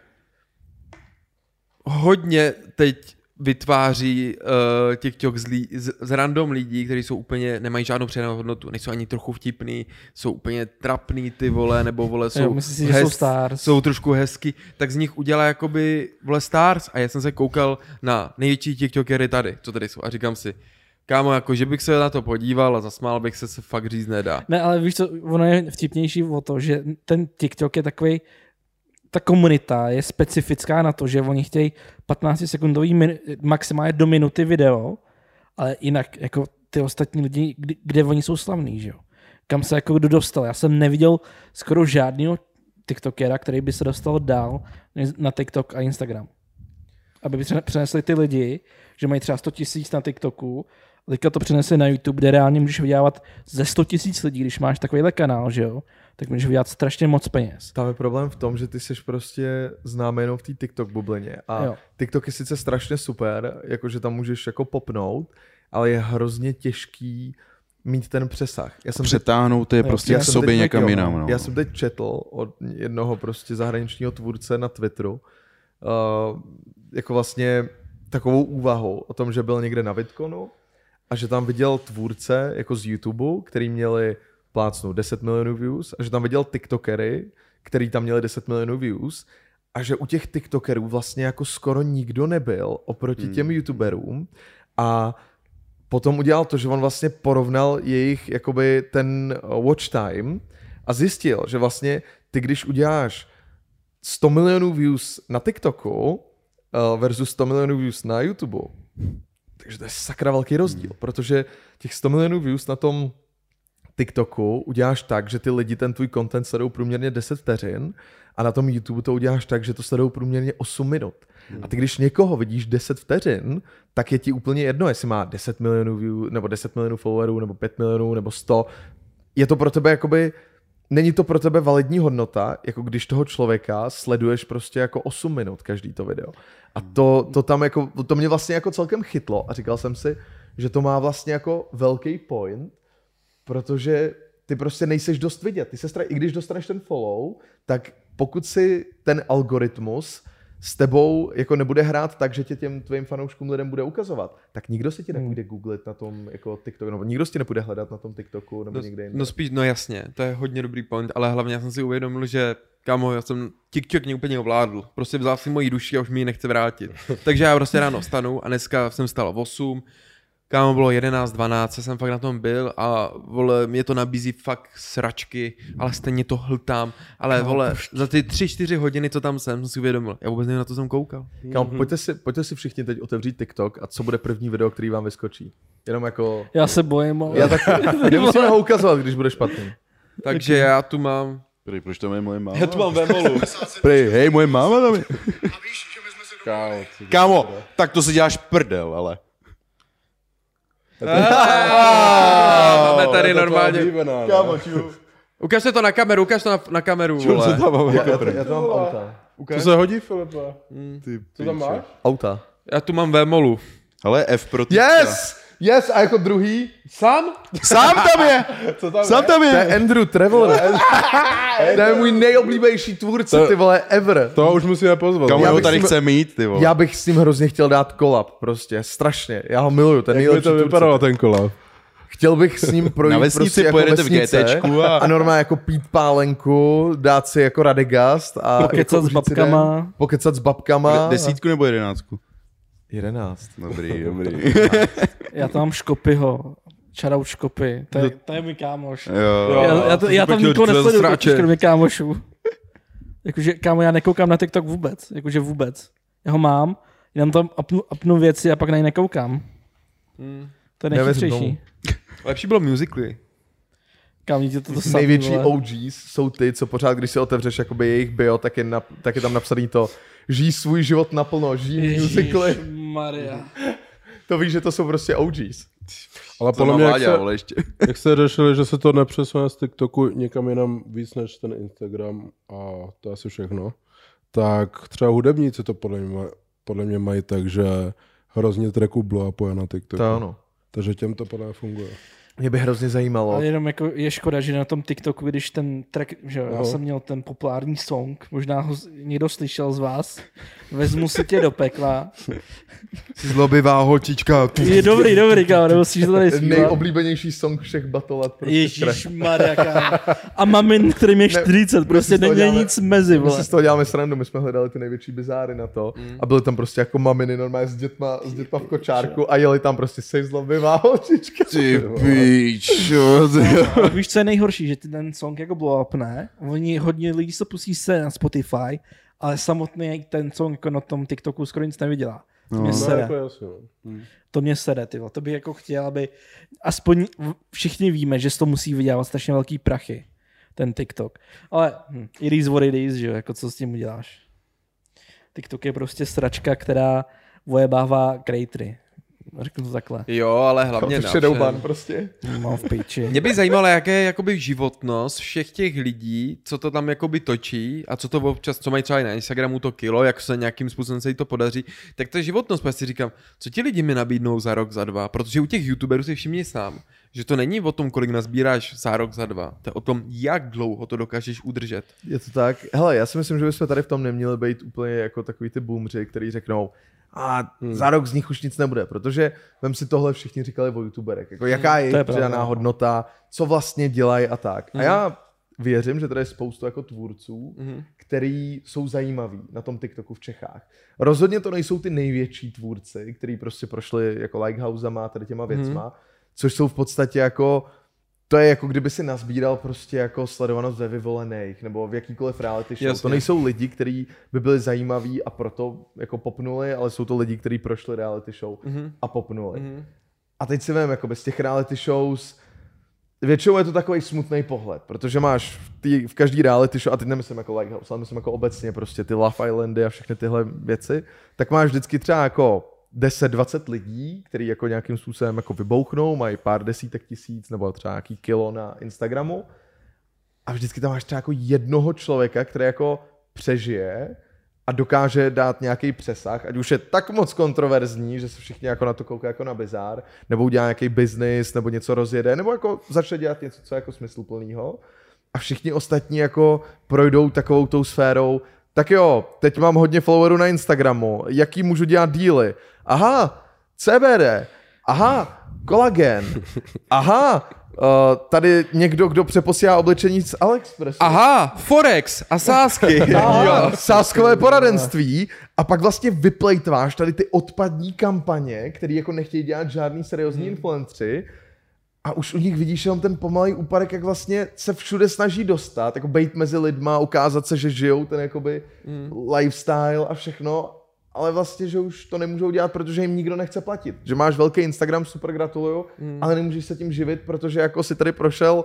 Speaker 4: hodně teď vytváří uh, TikTok z, lí, z, z random lidí, kteří jsou úplně, nemají žádnou přidanou hodnotu, nejsou ani trochu vtipný, jsou úplně trapný ty vole, nebo vole jsou,
Speaker 2: Jo, myslíš si, že jsou stars.
Speaker 4: jsou trošku hezky, tak z nich udělá jakoby vole stars a já jsem se koukal na největší TikTokery tady, co tady jsou a říkám si, kámo, jako že bych se na to podíval a zasmál bych se, se fakt říct nedá.
Speaker 2: Ne, ale víš co, ono je vtipnější o to, že ten TikTok je takový, ta komunita je specifická na to, že oni chtějí 15 sekundový min, maximálně do minuty video, ale jinak jako ty ostatní lidi, kdy, kde oni jsou slavní, že jo. Kam se jako kdo dostal. Já jsem neviděl skoro žádného TikTokera, který by se dostal dál na TikTok a Instagram. Aby přene- přenesli ty lidi, že mají třeba 100 tisíc na TikToku, a teďka to přenesli na YouTube, kde reálně můžeš vydělávat ze 100 tisíc lidí, když máš takovýhle kanál, že jo, tak můžeš vydělat strašně moc peněz.
Speaker 1: Tam je problém v tom, že ty jsi prostě známý jenom v té TikTok bublině a
Speaker 2: Jo.
Speaker 1: TikTok je sice strašně super, jakože tam můžeš jako popnout, ale je hrozně těžký mít ten přesah. Já jsem teď-
Speaker 3: Přetáhnout je prostě
Speaker 1: já
Speaker 3: k sobě někam
Speaker 1: jo,
Speaker 3: jinam. No.
Speaker 1: Já jsem teď četl od jednoho prostě zahraničního tvůrce na Twitteru uh, jako vlastně takovou úvahu o tom, že byl někde na VidConu a že tam viděl tvůrce jako z YouTube, který měli plácnout 10 milionů views a že tam viděl TikTokery, který tam měli 10 milionů views a že u těch TikTokerů vlastně jako skoro nikdo nebyl oproti těm YouTuberům. A potom udělal to, že on vlastně porovnal jejich jakoby ten uh, watch time a zjistil, že vlastně ty, když uděláš 100 milionů views na TikToku uh, versus 100 milionů views na YouTube, takže to je sakra velký rozdíl, protože těch 100 milionů views na tom TikToku uděláš tak, že ty lidi ten tvůj content sledují průměrně 10 vteřin a na tom YouTube to uděláš tak, že to sledují průměrně 8 minut. A ty když někoho vidíš 10 vteřin, tak je ti úplně jedno, jestli má 10 milionů view, nebo 10 milionů followerů, nebo 5 milionů, nebo 100. Je to pro tebe jakoby, není to pro tebe validní hodnota, jako když toho člověka sleduješ prostě jako 8 minut každý to video. A to, to tam jako, to mě vlastně jako celkem chytlo a říkal jsem si, že to má vlastně jako velký point, protože ty prostě nejseš dost vidět. Ty se stra... I když dostaneš ten follow, tak pokud si ten algoritmus s tebou jako nebude hrát tak, že tě těm tvým fanouškům lidem bude ukazovat, tak nikdo si tě nepůjde googlit na tom jako TikToku, nebo nikdo si tě nepůjde hledat na tom TikToku nebo
Speaker 4: No,
Speaker 1: někde jinde.
Speaker 4: no spíš, no jasně, to je hodně dobrý point, ale hlavně já jsem si uvědomil, že Kámo, já jsem TikTok mě úplně ovládl. Prostě vzal si moji duši a už mi ji nechce vrátit. (laughs) Takže já prostě ráno vstanu a dneska jsem vstal v 8. Kámo, bylo 11, 12, já jsem fakt na tom byl a vole, mě to nabízí fakt sračky, ale stejně to hltám. Ale vole, za ty 3-4 hodiny, co tam jsem, jsem si uvědomil. Já vůbec nevím, na to jsem koukal.
Speaker 1: Kámo, pojďte, si, pojďte si všichni teď otevřít TikTok a co bude první video, který vám vyskočí. Jenom jako...
Speaker 2: Já se bojím, ale...
Speaker 1: Já tak nemusíme (laughs) ho ukazovat, když bude špatný.
Speaker 4: Takže já tu mám...
Speaker 3: Prý, proč to je moje máma?
Speaker 4: Já tu mám Vemolu.
Speaker 3: Prý, hej, moje máma tam je. (laughs)
Speaker 5: Kámo,
Speaker 3: Kámo, tak to si děláš prdel, ale.
Speaker 4: Máme tady normálně...
Speaker 1: Kámo, ču.
Speaker 4: Ukaž to na kameru, ukaž to na, na kameru,
Speaker 5: Co
Speaker 4: vole.
Speaker 5: tam máme
Speaker 1: Já,
Speaker 5: jako
Speaker 1: já, já to mám auta.
Speaker 5: To se hodí, Filipe?
Speaker 3: Ty
Speaker 5: Co tam máš?
Speaker 1: Auta.
Speaker 4: Já tu mám Vemolu.
Speaker 3: Ale F pro.
Speaker 1: Yes! Yes! A jako druhý?
Speaker 4: Sám?
Speaker 3: Sám tam je! (laughs)
Speaker 5: Co tam
Speaker 3: Sám tam
Speaker 1: To
Speaker 3: je!
Speaker 1: je Andrew Traveler. (laughs) to je můj nejoblíbenější tvůrce,
Speaker 5: To-
Speaker 1: ty vole, ever.
Speaker 5: To už musíme pozvat.
Speaker 3: Kamu
Speaker 1: Já
Speaker 3: ho tady chce mít, ty vole.
Speaker 1: Já bych s ním hrozně chtěl dát kolab, prostě, strašně. Já ho miluju, ten
Speaker 5: Jak by to
Speaker 1: tvůrce.
Speaker 5: vypadalo ten kolab?
Speaker 1: Chtěl bych s ním projít
Speaker 3: Na vesnici
Speaker 1: prostě jako
Speaker 3: pojedete v
Speaker 1: vesnice
Speaker 3: GTčku a-
Speaker 1: a normálně jako pít pálenku, dát si jako radegast a
Speaker 2: Pokecat
Speaker 1: jako
Speaker 2: s babkama.
Speaker 1: den, Pokecat s babkama.
Speaker 3: Desítku nebo jedenáctku?
Speaker 1: Jedenáct.
Speaker 3: Dobrý, (laughs) dobrý.
Speaker 2: Já tam mám Škopyho. Shoutout Škopy. To je, to je můj kámoš.
Speaker 3: Jo.
Speaker 2: Já, já, to, já tam nikoho nesleduju, kromě kámošů. Jakože, kámo, já nekoukám na TikTok vůbec. Jakože vůbec. Já ho mám, jenom tam apnu, apnu věci a pak na ně nekoukám.
Speaker 4: Hmm.
Speaker 2: To je nejchytřejší.
Speaker 4: Lepší bylo Musically.
Speaker 2: Kámo, vidíte to, to samý,
Speaker 1: Největší
Speaker 2: vole.
Speaker 1: OGs jsou ty, co pořád, když si otevřeš jakoby jejich bio, tak je, na, tak je tam napsaný to, žijí svůj život naplno, žijí musically.
Speaker 2: Maria. (laughs)
Speaker 1: To víš, že to jsou prostě OGs.
Speaker 5: Ale podle mě, jak se,
Speaker 3: vole, ještě. (laughs)
Speaker 5: jak se řešili, že se to nepřesune z TikToku někam jinam víc než ten Instagram a to je asi všechno, tak třeba hudebníci to podle mě, podle mě mají tak, že hrozně tracků blow upuje na TikToku.
Speaker 1: To ano.
Speaker 5: Takže těm to podle mě funguje.
Speaker 1: Mě by hrozně zajímalo.
Speaker 2: Ale jenom jako je škoda, že na tom TikToku, když ten track, že jo, já jsem měl ten populární song, možná ho někdo slyšel z vás, vezmu si tě do pekla.
Speaker 4: Zlobivá holčička.
Speaker 2: Je dobrý, dobrý, kámo, nemusíš to tady zpívat.
Speaker 1: Nejoblíbenější song všech battle let. Prostě
Speaker 2: Ježíš Maria. A mamin, který je 40, prostě
Speaker 1: si z toho
Speaker 2: není
Speaker 1: děláme-
Speaker 2: nic mezi,
Speaker 1: My
Speaker 2: vole.
Speaker 1: si z toho děláme srandu, my jsme hledali ty největší bizáry na to
Speaker 2: Mm.
Speaker 1: a byly tam prostě jako maminy normálně s dětma, s dětma v kočárku a jeli tam prostě sej zlobivá holčička.
Speaker 3: Ty píčo, ty (laughs) jo.
Speaker 2: A víš, co je nejhorší, že ty ten song jako blow up, ne? Oni hodně lidí se pustí se na Spotify, ale samotný ten song jako na tom TikToku skoro nic nevydělá. To mě
Speaker 5: No,
Speaker 2: sere.
Speaker 5: jako jasně. no.
Speaker 2: To mě sere, ty. To bych jako chtěl, aby aspoň všichni víme, že z toho musí vydělávat strašně velký prachy, ten TikTok. Ale hm, it is what it is, že jo, jako co s tím uděláš. TikTok je prostě sračka, která vojebává creatory. Řeknu to takhle.
Speaker 4: Jo, ale hlavně na
Speaker 1: ban
Speaker 4: všem.
Speaker 1: prostě.
Speaker 2: Mám v píči.
Speaker 4: Mě by zajímalo, jaké je jakoby životnost všech těch lidí, co to tam jakoby točí a co to občas, co mají třeba i na Instagramu to kilo, jak se nějakým způsobem se jí to podaří, tak to je životnost, protože si říkám, co ti lidi mi nabídnou za rok, za dva, protože u těch youtuberů si všimni sám, že to není o tom, kolik nazbíráš za rok, za dva, to je o tom, jak dlouho to dokážeš udržet.
Speaker 1: Je to tak. Hele, já si myslím, že bychom tady v tom neměli být úplně jako takový ty boomři, který řeknou, a
Speaker 2: Hmm.
Speaker 1: za rok z nich už nic nebude, protože vem si tohle všichni říkali o youtuberech, jako jaká je
Speaker 2: je
Speaker 1: přidaná
Speaker 2: no.
Speaker 1: hodnota, co vlastně dělají a tak.
Speaker 2: Hmm.
Speaker 1: A já věřím, že tady je spoustu jako tvůrců,
Speaker 4: Mhm.
Speaker 1: který jsou zajímaví na tom TikToku v Čechách. Rozhodně to nejsou ty největší tvůrci, který prostě prošli jako Likehousama a tady těma věcma, což jsou v podstatě jako to je jako kdyby si nazbíral prostě jako sledovanost ve vyvolených nebo v jakýkoliv reality show.
Speaker 4: Jasně.
Speaker 1: To nejsou lidi, kteří by byli zajímaví a proto jako popnuli, ale jsou to lidi, kteří prošli reality show
Speaker 4: Mhm.
Speaker 1: a popnuli.
Speaker 4: Mhm.
Speaker 1: A teď si vím, jako bez těch reality shows, většinou je to takový smutný pohled, protože máš v, tý, v každý reality show, a teď nemyslím jako Lighthouse, ale myslím jako obecně prostě ty Love Islandy a všechny tyhle věci, tak máš vždycky třeba jako 10-20 lidí, který jako nějakým způsobem jako vybouchnou, mají pár desítek tisíc nebo třeba nějaký kilo na Instagramu a vždycky tam máš třeba jako jednoho člověka, který jako přežije a dokáže dát nějaký přesah, ať už je tak moc kontroverzní, že se všichni jako na to koukají jako na bizár, nebo udělá nějaký biznis, nebo něco rozjede, nebo jako začne dělat něco, co je jako smysluplného. A všichni ostatní jako projdou takovou tou sférou, tak jo, teď mám hodně followerů na Instagramu, jaký můžu dělat díly? Aha, CBD, aha, kolagen, (laughs) aha, uh, tady někdo, kdo přeposílá oblečení z AliExpressu.
Speaker 4: Aha, Forex a sázky.
Speaker 1: Aha, (laughs) sáskové poradenství. A pak vlastně vyplejtváš tady ty odpadní kampaně, který jako nechtějí dělat žádný seriózní influenceri a už u nich vidíš jenom ten pomalý úpadek, jak vlastně se všude snaží dostat, jako být mezi lidma, ukázat se, že žijou ten jakoby lifestyle a všechno, ale vlastně, že už to nemůžou dělat, protože jim nikdo nechce platit. Že máš velký Instagram, super gratuluju, ale nemůžeš se tím živit, protože jako si tady prošel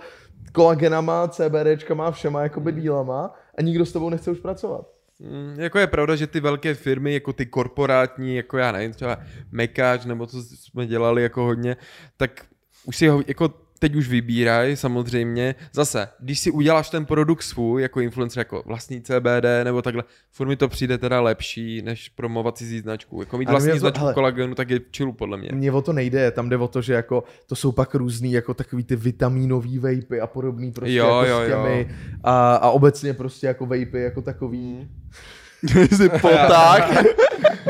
Speaker 1: kolagenama, CBDčkama, všema jakoby dílama a nikdo s tebou nechce už pracovat.
Speaker 4: Mm, jako je pravda, že ty velké firmy, jako ty korporátní, jako já nevím, třeba Mekáč, nebo co jsme dělali jako hodně, tak už si ho, jako teď už vybírají samozřejmě. Zase, když si uděláš ten produkt svůj, jako influencer, jako vlastní CBD nebo takhle, furt mi to přijde teda lepší, než promovat cizí značku. Jako mít
Speaker 1: Ale
Speaker 4: vlastní
Speaker 1: to-
Speaker 4: značku
Speaker 1: hele.
Speaker 4: kolagenu, tak je chill podle mě.
Speaker 1: Mně o to nejde, tam jde o to, že jako to jsou pak různý jako takový ty vitamínový vejpy a podobný prostě
Speaker 4: Jo,
Speaker 1: jako
Speaker 4: jo,
Speaker 1: s
Speaker 4: jo.
Speaker 1: těmi A, a obecně prostě jako vejpy jako takový. (laughs)
Speaker 3: Jsi poták.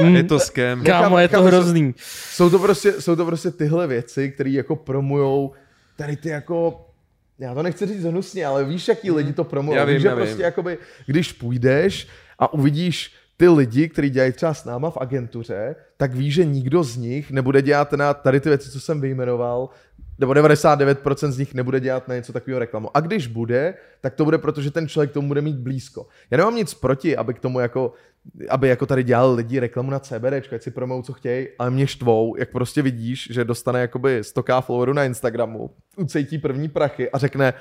Speaker 4: Je to scam.
Speaker 2: Kámo, je to hrozný.
Speaker 1: Jsou to prostě, jsou to prostě tyhle věci, které jako promujou tady ty jako já to nechci říct hnusně, ale víš, jaký lidi to promujou.
Speaker 4: Já vím,
Speaker 1: víš, že
Speaker 4: já vím.
Speaker 1: prostě jakoby, když půjdeš a uvidíš ty lidi, kteří dělají třeba s náma v agentuře, tak víš, že nikdo z nich nebude dělat na tady ty věci, co jsem vyjmenoval, nebo 99% z nich nebude dělat na něco takového reklamu. A když bude, tak to bude proto, že ten člověk tomu bude mít blízko. Já nemám nic proti, aby k tomu jako, aby jako tady dělali lidi reklamu na CBD, ať si promou, co chtějí, ale mě štvou, jak prostě vidíš, že dostane jakoby 100k followerů na Instagramu, ucejtí první prachy a řekne,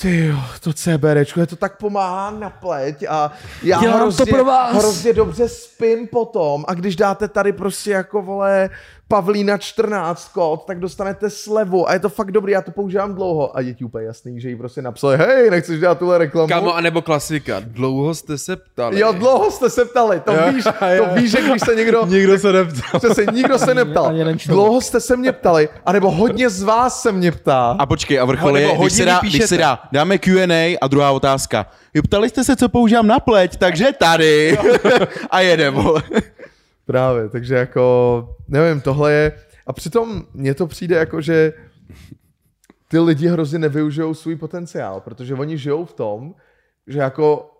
Speaker 1: ty jo, to CBDčko, je to tak pomáhá na pleť a já
Speaker 2: Dělám to
Speaker 1: hrozně,
Speaker 2: pro vás.
Speaker 1: hrozně dobře spím potom a když dáte tady prostě jako vole Pavlína 14 kód, tak dostanete slevu a je to fakt dobrý, já to používám dlouho a je ti úplně jasný, že jí prostě napsali, hej, nechceš dělat tuhle reklamu?
Speaker 4: Kámo, anebo klasika. Dlouho jste se ptali.
Speaker 1: Jo, dlouho jste se ptali, to
Speaker 5: Jo,
Speaker 1: víš, (laughs)
Speaker 5: jo.
Speaker 1: to víš, že když se někdo, (laughs)
Speaker 5: Nikdo se neptal.
Speaker 1: přesně, nikdo se neptal, dlouho jste se mě ptali, anebo hodně z vás se mě ptá.
Speaker 3: A počkej, a vrchol je,
Speaker 4: hodně
Speaker 3: když se, dá, když se dá, dáme Q&A a druhá otázka. Jo, ptali jste se, co používám na pleť, takže tady. (laughs) a jede, vole.
Speaker 1: Právě, takže jako, nevím, tohle je, a přitom mně to přijde jako, že ty lidi hrozně nevyužijou svůj potenciál, protože oni žijou v tom, že jako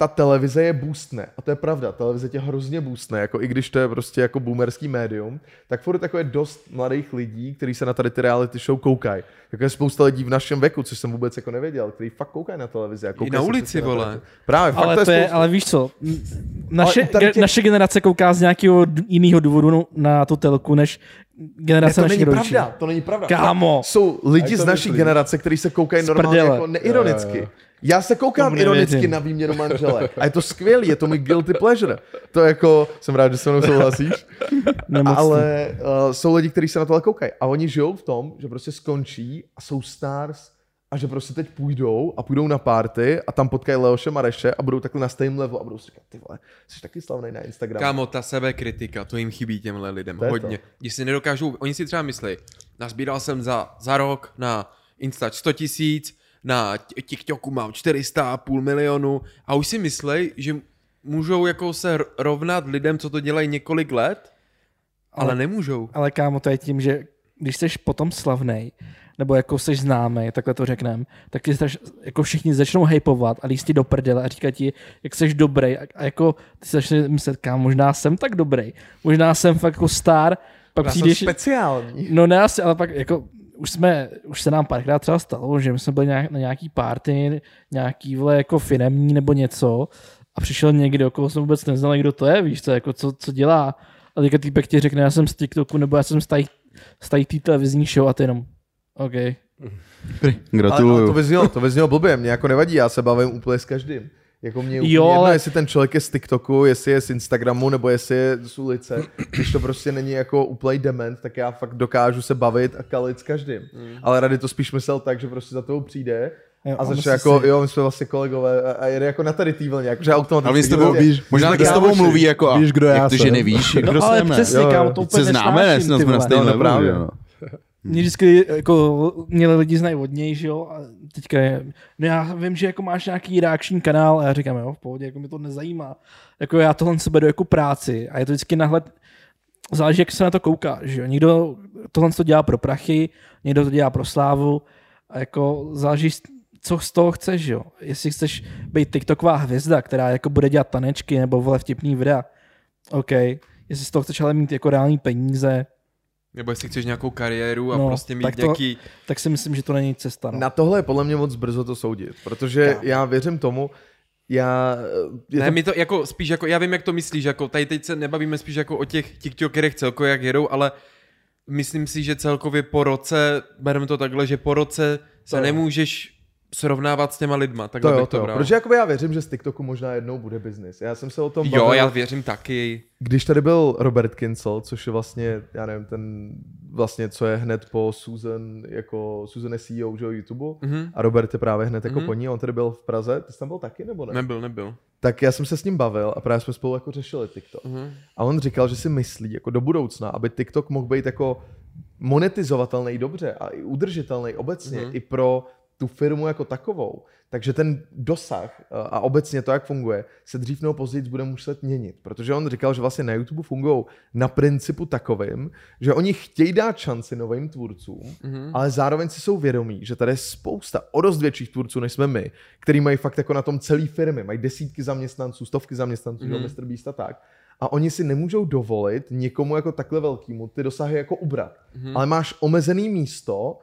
Speaker 1: ta televize je boostne. A to je pravda, televize tě hrozně boostne, jako i když to je prostě jako boomerský médium, tak furt jako je dost mladých lidí, kteří se na tady ty reality show koukají. Jako je spousta lidí v našem věku, což jsem vůbec jako nevěděl, kteří fakt koukají na televizi. A koukají
Speaker 4: na
Speaker 1: se
Speaker 4: ulici,
Speaker 1: na
Speaker 4: vole.
Speaker 1: televizi. Právě, fakt
Speaker 2: Ale
Speaker 1: to je,
Speaker 2: to je,
Speaker 1: spousta.
Speaker 2: ale víš co, naše,
Speaker 1: tě-
Speaker 2: naše generace kouká z nějakého jiného důvodu no- na tu telku, než
Speaker 1: Ne,
Speaker 2: generace
Speaker 1: to
Speaker 2: našich
Speaker 1: není
Speaker 2: rodičů.
Speaker 1: pravda, to není pravda.
Speaker 2: Kámo.
Speaker 1: Jsou lidi
Speaker 5: to
Speaker 1: z naší generace, kteří se koukají normálně jako neironicky.
Speaker 5: Jo, jo, jo.
Speaker 1: Já se koukám ironicky na výměnu manželek. A je to skvělý, je to můj guilty pleasure. To jako, jsem rád, že se mnou souhlasíš.
Speaker 2: Nemocný.
Speaker 1: Ale uh, jsou lidi, kteří se na tohle koukají. A oni žijou v tom, že prostě skončí a jsou stars a že prostě teď půjdou a půjdou na party a tam potkají Leoše Mareše a budou takhle na stejném levelu a budou si říkat, ty vole, jsi taky slavný na Instagramu.
Speaker 4: Kámo, ta sebekritika, to jim chybí těmhle lidem
Speaker 1: To
Speaker 4: hodně.
Speaker 1: to.
Speaker 4: Když si nedokážou, oni si třeba myslí, nazbíral jsem za, za rok na Insta 100 tisíc, na Ti- TikToku mám 400 a půl milionu a už si myslej, že můžou jako se rovnat lidem, co to dělají několik let, ale,
Speaker 2: Ale-
Speaker 4: nemůžou.
Speaker 2: Ale kámo, to je tím, že když jsi potom slavnej, nebo jako jsi známý, takhle to řekneme, tak ty straš, jako všichni začnou hypovat a líst ti do prdele a říkat ti, jak jsi dobrý a, a jako ty si začneš myslet, kámo, možná jsem tak dobrý, možná jsem fakt jako star, pak
Speaker 1: Já jsem
Speaker 2: přijdeš,
Speaker 1: speciální.
Speaker 2: no ne asi, ale pak jako už jsme, už se nám párkrát třeba stalo, že my jsme byli nějak, na nějaký party, nějaký vole jako firemní nebo něco a přišel někdo, koho jsem vůbec neznal, kdo to je, víš co, jako co, co dělá. A teďka týpek ti řekne, já jsem z TikToku, nebo já jsem z tady z televizní show a ty jenom, OK.
Speaker 1: Ale, ale
Speaker 3: Gratuluju.
Speaker 1: to vyznělo, to vyznělo blbě, mě jako nevadí, já se bavím úplně s každým. Jako mě
Speaker 2: Jo,
Speaker 1: jedno,
Speaker 2: ale-
Speaker 1: jestli ten člověk je z TikToku, jestli je z Instagramu, nebo jestli je z ulice. Když to prostě není jako úplný dement, tak já fakt dokážu se bavit a kalit s každým. Mm. Ale Rady to spíš myslel tak, že prostě za toho přijde
Speaker 2: Jo,
Speaker 1: a začne jako,
Speaker 2: si-
Speaker 1: jo, my jsme vlastně kolegové a, a jede jako na tady tý vlně, jakože automaticky.
Speaker 3: Ale s tebou, víš, možná taky s tebou
Speaker 1: kámoši.
Speaker 3: mluví jako, a
Speaker 5: Víš, kdo já
Speaker 3: jak to, že nevíš, kdo
Speaker 2: No, ale
Speaker 3: jsme.
Speaker 2: přesně, kámo, to úplně
Speaker 3: se známe, ne? Jsme
Speaker 2: ty
Speaker 3: na
Speaker 2: vole.
Speaker 3: stejném
Speaker 1: No, no,
Speaker 3: levelu,
Speaker 1: právě.
Speaker 3: že jo.
Speaker 2: Mě vždycky jako měli lidi znají od něj, že jo, a teďka je, no já vím, že jako máš nějaký reakční kanál a já říkám, jo, v pohodě, jako mi to nezajímá. Jako já tohle se beru jako práci a je to vždycky nahled, záleží, jak se na to kouká, že jo. Někdo tohle to dělá pro prachy, někdo to dělá pro slávu a jako záleží, co z toho chceš, jo. Jestli chceš být TikToková hvězda, která jako bude dělat tanečky nebo vole vtipný videa, OK. Jestli z toho chceš ale mít jako reální peníze,
Speaker 4: Nebo jestli chceš nějakou kariéru a
Speaker 2: No,
Speaker 4: prostě mít
Speaker 2: tak to-
Speaker 4: nějaký...
Speaker 2: tak si myslím, že to není cesta. No.
Speaker 1: Na tohle je podle mě moc brzo to soudit, protože
Speaker 2: Kámo.
Speaker 1: já věřím tomu, já... Je
Speaker 4: ne,
Speaker 1: to
Speaker 4: my to jako spíš jako, já vím, jak to myslíš, jako tady teď se nebavíme spíš jako o těch TikTokerech celkově, jak jedou, ale myslím si, že celkově po roce, bereme to takhle, že po roce se
Speaker 1: jo.
Speaker 4: nemůžeš srovnávat s těma lidma,
Speaker 1: To
Speaker 4: takhle
Speaker 1: jo, to
Speaker 4: to
Speaker 1: jo.
Speaker 4: bral.
Speaker 1: Protože jakoby já věřím, že z TikToku možná jednou bude biznis. Já jsem se o tom
Speaker 4: Jo,
Speaker 1: bavil,
Speaker 4: já věřím taky.
Speaker 1: když tady byl Robert Kinsel, což je vlastně, já nevím, ten vlastně, co je hned po Susan, jako Susan je CEO, že jo, YouTube,
Speaker 4: Mhm.
Speaker 1: a Robert je právě hned jako
Speaker 4: Mhm.
Speaker 1: po ní, on tady byl v Praze, ty jsi tam byl taky, nebo ne?
Speaker 4: Nebyl, nebyl.
Speaker 1: Tak já jsem se s ním bavil a právě jsme spolu jako řešili TikTok.
Speaker 4: Mhm.
Speaker 1: A on říkal, že si myslí jako do budoucna, aby TikTok mohl být jako monetizovatelný dobře a i udržitelný obecně
Speaker 4: Mhm.
Speaker 1: i pro tu firmu jako takovou. Takže ten dosah eh, a obecně to, jak funguje, se dřív nebo později bude muset měnit. Protože on říkal, že vlastně na YouTube fungují na principu takovým, že oni chtějí dát šanci novým tvůrcům,
Speaker 4: Mhm.
Speaker 1: ale zároveň si jsou vědomí, že tady je spousta o dost větších tvůrců, než jsme my, který mají fakt jako na tom celý firmy, mají desítky zaměstnanců, stovky zaměstnanců, mm.
Speaker 4: Mhm.
Speaker 1: Mr. Beast a tak. A oni si nemůžou dovolit někomu jako takhle velkýmu ty dosahy jako ubrat.
Speaker 4: Mhm.
Speaker 1: Mm. Ale máš omezený místo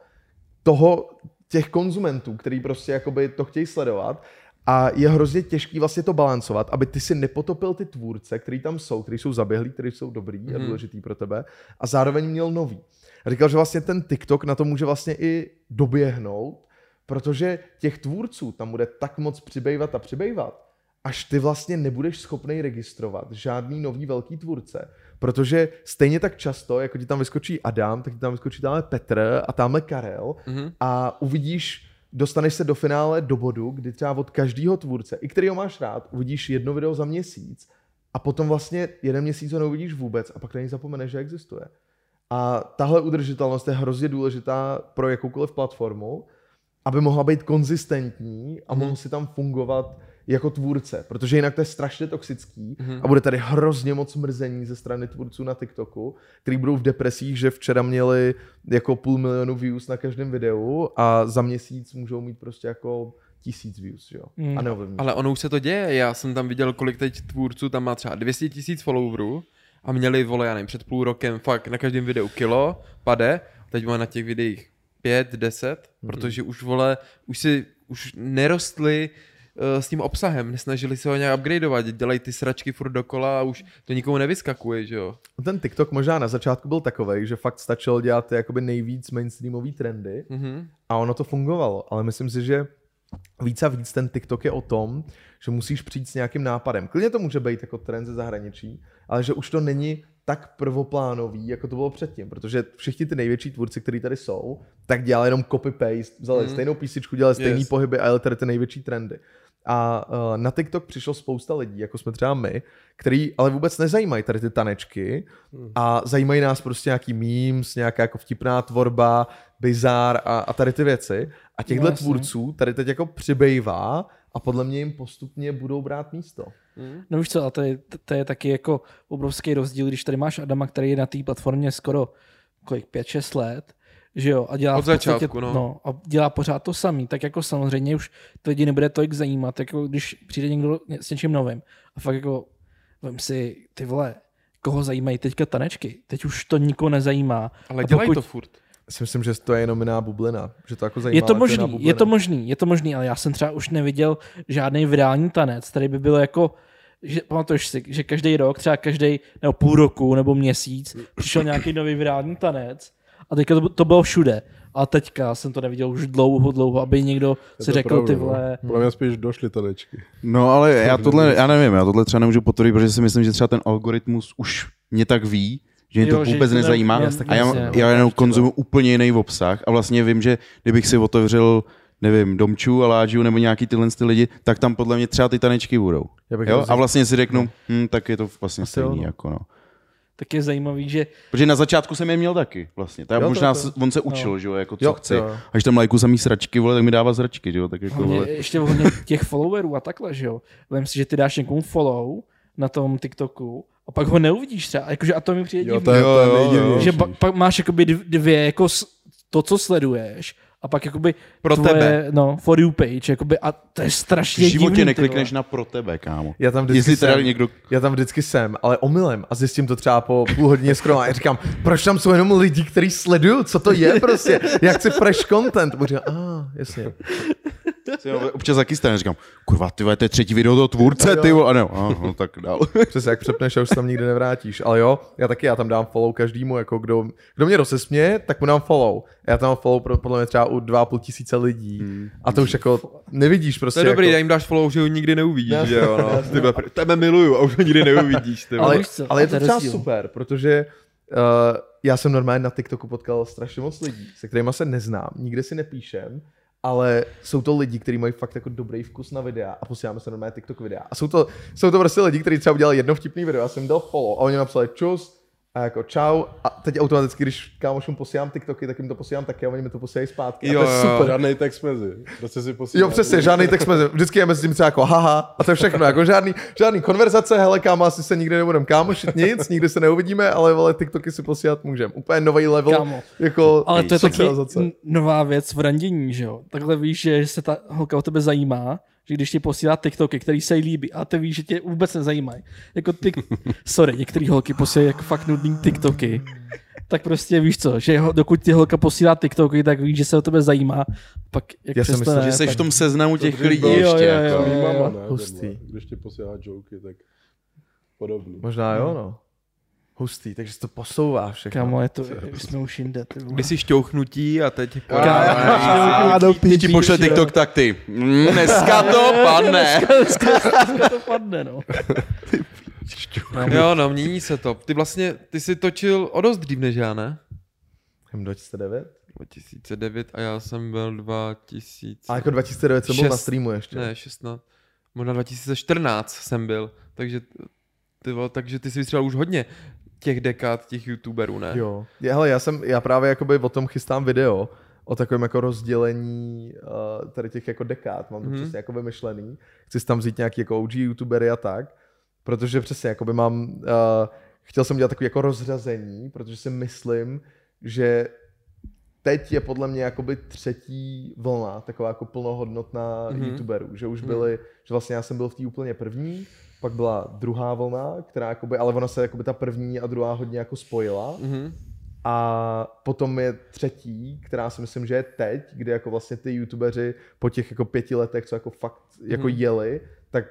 Speaker 1: toho, těch konzumentů, který prostě jakoby to chtějí sledovat a je hrozně těžký vlastně to balancovat, aby ty si nepotopil ty tvůrce, který tam jsou, kteří jsou zaběhlí, kteří jsou dobrý mm. a
Speaker 4: Mhm.
Speaker 1: důležitý pro tebe a zároveň měl nový. A říkal, že vlastně ten TikTok na to může vlastně i doběhnout, protože těch tvůrců tam bude tak moc přibývat a přibývat, až ty vlastně nebudeš schopný registrovat žádný nový velký tvůrce. Protože stejně tak často, jako ti tam vyskočí Adam, tak ti tam vyskočí tamhle Petr a tamhle Karel
Speaker 4: Mhm.
Speaker 1: a uvidíš, dostaneš se do finále do bodu, kdy třeba od každého tvůrce, i kterýho máš rád, uvidíš jedno video za měsíc a potom vlastně jeden měsíc ho neuvidíš vůbec a pak na něj zapomeneš, že existuje. A tahle udržitelnost je hrozně důležitá pro jakoukoliv platformu, aby mohla být konzistentní a mohl si tam fungovat jako tvůrce, protože jinak to je strašně toxický a bude tady hrozně moc mrzení ze strany tvůrců na TikToku, který budou v depresích, že včera měli jako půl milionu views na každém videu a za měsíc můžou mít prostě jako tisíc views, jo?
Speaker 2: Mm.
Speaker 1: A neovlivní.
Speaker 4: Ale ono už se to děje, já jsem tam viděl, kolik teď tvůrců tam má třeba 200 tisíc followerů a měli, vole, já nevím, před půl rokem fakt na každém videu kilo, pade, teď má na těch videích 5, 10,
Speaker 1: Mhm.
Speaker 4: protože už, vole, už si, už nerostli uh, s tím obsahem, nesnažili se ho nějak upgradeovat, dělají ty sračky furt dokola a už to nikomu nevyskakuje, že jo.
Speaker 1: Ten TikTok možná na začátku byl takový, že fakt stačilo dělat jakoby nejvíc mainstreamové trendy
Speaker 4: Mhm.
Speaker 1: a ono to fungovalo, ale myslím si, že víc a víc ten TikTok je o tom, že musíš přijít s nějakým nápadem. Klidně to může být jako trend ze zahraničí, ale že už to není tak prvoplánový, jako to bylo předtím, protože všichni ty největší tvůrci, kteří tady jsou, tak dělali jenom copy-paste, vzali
Speaker 4: Mhm.
Speaker 1: stejnou písničku, dělali stejný
Speaker 4: Yes.
Speaker 1: pohyby a jeli tady ty největší trendy. A uh, na TikTok přišlo spousta lidí, jako jsme třeba my, který ale vůbec nezajímají tady ty tanečky a zajímají nás prostě nějaký memes, nějaká jako vtipná tvorba, bizár a, a tady ty věci. A těchto
Speaker 2: No,
Speaker 1: tvůrců tady teď jako přibývá a podle mě jim postupně budou brát místo.
Speaker 2: No víš co, a to je, to je taky jako obrovský rozdíl, když tady máš Adama, který je na té platformě skoro kolik, 5-6 let, že jo, a dělá
Speaker 4: Od
Speaker 2: v podstatě,
Speaker 4: začátku, no.
Speaker 2: no. a dělá pořád to samý, tak jako samozřejmě už to lidi nebude tolik zajímat, jako když přijde někdo s něčím novým a fakt jako, vem si, ty vole, koho zajímají teďka tanečky, teď už to nikoho nezajímá.
Speaker 4: Ale
Speaker 2: A
Speaker 4: dělají
Speaker 2: pokud-
Speaker 4: to furt.
Speaker 1: Já si myslím, že to je jenom jiná bublina. Že to jako zajímá,
Speaker 2: Je to možný, je to možný, je to možný, ale já jsem třeba už neviděl žádný virální tanec, který by bylo jako, že, pamatuješ si, že každý rok, třeba každý nebo půl roku nebo měsíc přišel nějaký nový virální tanec a teďka to, to bylo všude. A teďka jsem to neviděl už dlouho, dlouho, aby někdo
Speaker 5: Je
Speaker 2: si řekl,
Speaker 5: pravda,
Speaker 2: ty
Speaker 5: no.
Speaker 2: vole,
Speaker 5: Podle mě spíš došly tanečky.
Speaker 3: No ale já tohle, já nevím, já tohle třeba nemůžu potvrdit, protože si myslím, že třeba ten algoritmus už mě tak ví, že mě
Speaker 2: Jo,
Speaker 3: to
Speaker 2: že
Speaker 3: vůbec
Speaker 2: ne-
Speaker 3: nezajímá
Speaker 2: jasně,
Speaker 3: a já, já jenom konzumuji úplně jiný obsah a vlastně vím, že kdybych si otevřel nevím, Domču a Láďu nebo nějaký tyhle ty lidi, tak tam podle mě třeba ty tanečky budou.
Speaker 1: Já bych
Speaker 3: Jo? A vlastně si řeknu, hm, tak je to vlastně
Speaker 1: Asi
Speaker 3: stejný.
Speaker 1: jo, no.
Speaker 3: Jako no.
Speaker 2: Tak je zajímavý, že
Speaker 3: Protože na začátku jsem je měl taky, vlastně. Tak
Speaker 1: Jo, to-
Speaker 3: možná
Speaker 1: to-
Speaker 3: s- on se učil, že jo, jako co
Speaker 1: Jo,
Speaker 3: chci.
Speaker 1: jo.
Speaker 3: Až tam lajku samý sračky, vole, tak mi dává zračky, že jo, tak jako,
Speaker 2: hlavně
Speaker 3: vole.
Speaker 2: ještě hodně těch followerů a takhle, že jo. Vem si, že ty dáš někomu follow na tom TikToku a pak ho neuvidíš třeba, jakože a to mi přijde
Speaker 5: Jo,
Speaker 2: divný.
Speaker 5: to je, to je
Speaker 3: Jo, jo, jo.
Speaker 2: že pa, pak máš jakoby dv- dvě, jako to, co sleduješ, a pak jakoby
Speaker 4: Pro
Speaker 2: tvoje,
Speaker 4: tebe.
Speaker 2: no, for you page, jakoby, a to je
Speaker 3: V
Speaker 2: strašně
Speaker 3: životě
Speaker 2: divný,
Speaker 3: neklikneš na pro tebe, kámo.
Speaker 1: Já tam vždycky
Speaker 3: Jestli teda
Speaker 1: jsem,
Speaker 3: někdo...
Speaker 1: já tam vždycky jsem, ale omylem a zjistím to třeba po půl hodině scrollování. Říkám, proč tam jsou jenom lidi, kteří sledují, co to je prostě, já chci fresh content. Můžu říkám, a ah, jasně.
Speaker 3: občas taky stane, říkám, kurva, ty vole, to je třetí video toho tvůrce, ty vole, a ne, a, no, tak dál. (laughs)
Speaker 1: Přesně, jak přepneš a už se tam nikdy nevrátíš. Ale jo, já taky, já tam dám follow každému, jako kdo, kdo mě rozesměje, tak mu dám follow. Já tam mám follow pro, podle mě třeba u 2,5 tisíce lidí. A to už jako nevidíš prostě.
Speaker 4: To je dobrý,
Speaker 1: jako,
Speaker 4: já jim dáš follow, že ho nikdy neuvidíš,
Speaker 1: Ne.
Speaker 4: že jo, no. Tebe miluju a už ho nikdy neuvidíš, ty
Speaker 1: ale,
Speaker 2: co,
Speaker 1: ale je
Speaker 2: to
Speaker 1: třeba
Speaker 2: rozdíl.
Speaker 1: super, protože uh, já jsem normálně na TikToku potkal strašně moc lidí, se kterými se neznám, nikde si nepíšem, ale jsou to lidi, kteří mají fakt jako dobrý vkus na videa a posíláme se normálně TikTok videa. A jsou to, jsou to prostě lidi, kteří třeba udělali jedno vtipný video, já jsem jim dal follow a oni napsali čus, a jako čau, a teď automaticky, když kámošům posílám TikToky, tak jim to posílám taky a oni mi to posílají zpátky.
Speaker 4: Jo,
Speaker 1: a to je
Speaker 4: jo,
Speaker 1: super.
Speaker 5: Žádný text mezi. Prostě si posílá.
Speaker 1: Jo, přesně, žádný text mezi. Vždycky je mezi tím třeba jako haha a to je všechno. Jako žádný, žádný konverzace, hele kámo, asi se nikdy nebudeme kámošit, nic, nikdy se neuvidíme, ale vole, TikToky si posílat můžeme. Úplně nový level.
Speaker 2: Kámo.
Speaker 1: Jako
Speaker 2: Ale to je taky nová věc v randění, že jo. Takhle víš, že se ta holka o tebe zajímá, že když ti posílá TikToky, který se jí líbí, a ty víš, že tě vůbec nezajímají. Jako ty, sorry, některé holky posílají jako fakt nudný TikToky. Tak prostě víš co, že ho, dokud ti holka posílá TikToky, tak víš, že se o tebe zajímá. Pak jak
Speaker 1: Já jsem
Speaker 2: přestane,
Speaker 1: myslel,
Speaker 3: Že jsi
Speaker 2: tak...
Speaker 3: v tom seznamu těch lidí
Speaker 5: jo,
Speaker 3: ještě,
Speaker 2: jo, jo,
Speaker 3: jako.
Speaker 2: jo.
Speaker 5: Tvý mama, ne?
Speaker 1: Hustý.
Speaker 5: tohle. Když ti posílá joky, tak podobný.
Speaker 1: Možná jo, no. Hustý, takže se to posouvá všechno.
Speaker 2: Kámo, je to, už jsme už jinde. Ty vole.
Speaker 4: Jsi šťouchnutí a teď...
Speaker 2: Kámo, do
Speaker 3: Když ti pošle TikTok, tak ty. Mm, dneska to (laughs) padne.
Speaker 2: to padne, no. (laughs)
Speaker 4: Jo, no, mění se to. Ty vlastně, ty jsi točil o dost dřív než já, ne?
Speaker 1: Hm, 2009?
Speaker 4: 2009 a já jsem byl 2000...
Speaker 1: A jako 2009 jsem byl na streamu ještě.
Speaker 4: Ne, 16. Možná 2014 jsem byl. Takže ty, vole, takže ty jsi vystřelil už hodně těch dekád těch youtuberů, ne?
Speaker 1: Jo. Je, hele, já jsem, já právě jakoby o tom chystám video, o takovém jako rozdělení uh, tady těch jako dekád, mám to mm-hmm. přesně jako vymyšlený. Chci si tam vzít nějaký jako OG youtubery a tak, protože přesně jakoby mám, uh, chtěl jsem dělat takový jako rozřazení, protože si myslím, že teď je podle mě jakoby třetí vlna, taková jako plnohodnotná
Speaker 4: Mhm.
Speaker 1: mm-hmm. youtuberů, že už
Speaker 4: Mhm.
Speaker 1: byly, že vlastně já jsem byl v té úplně první, pak byla druhá vlna, která jakoby, ale ona se jakoby ta první a druhá hodně jako spojila.
Speaker 4: Mhm.
Speaker 1: A potom je třetí, která si myslím, že je teď, kdy jako vlastně ty youtubeři po těch jako pěti letech, co jako fakt jako
Speaker 4: Mhm.
Speaker 1: jeli, tak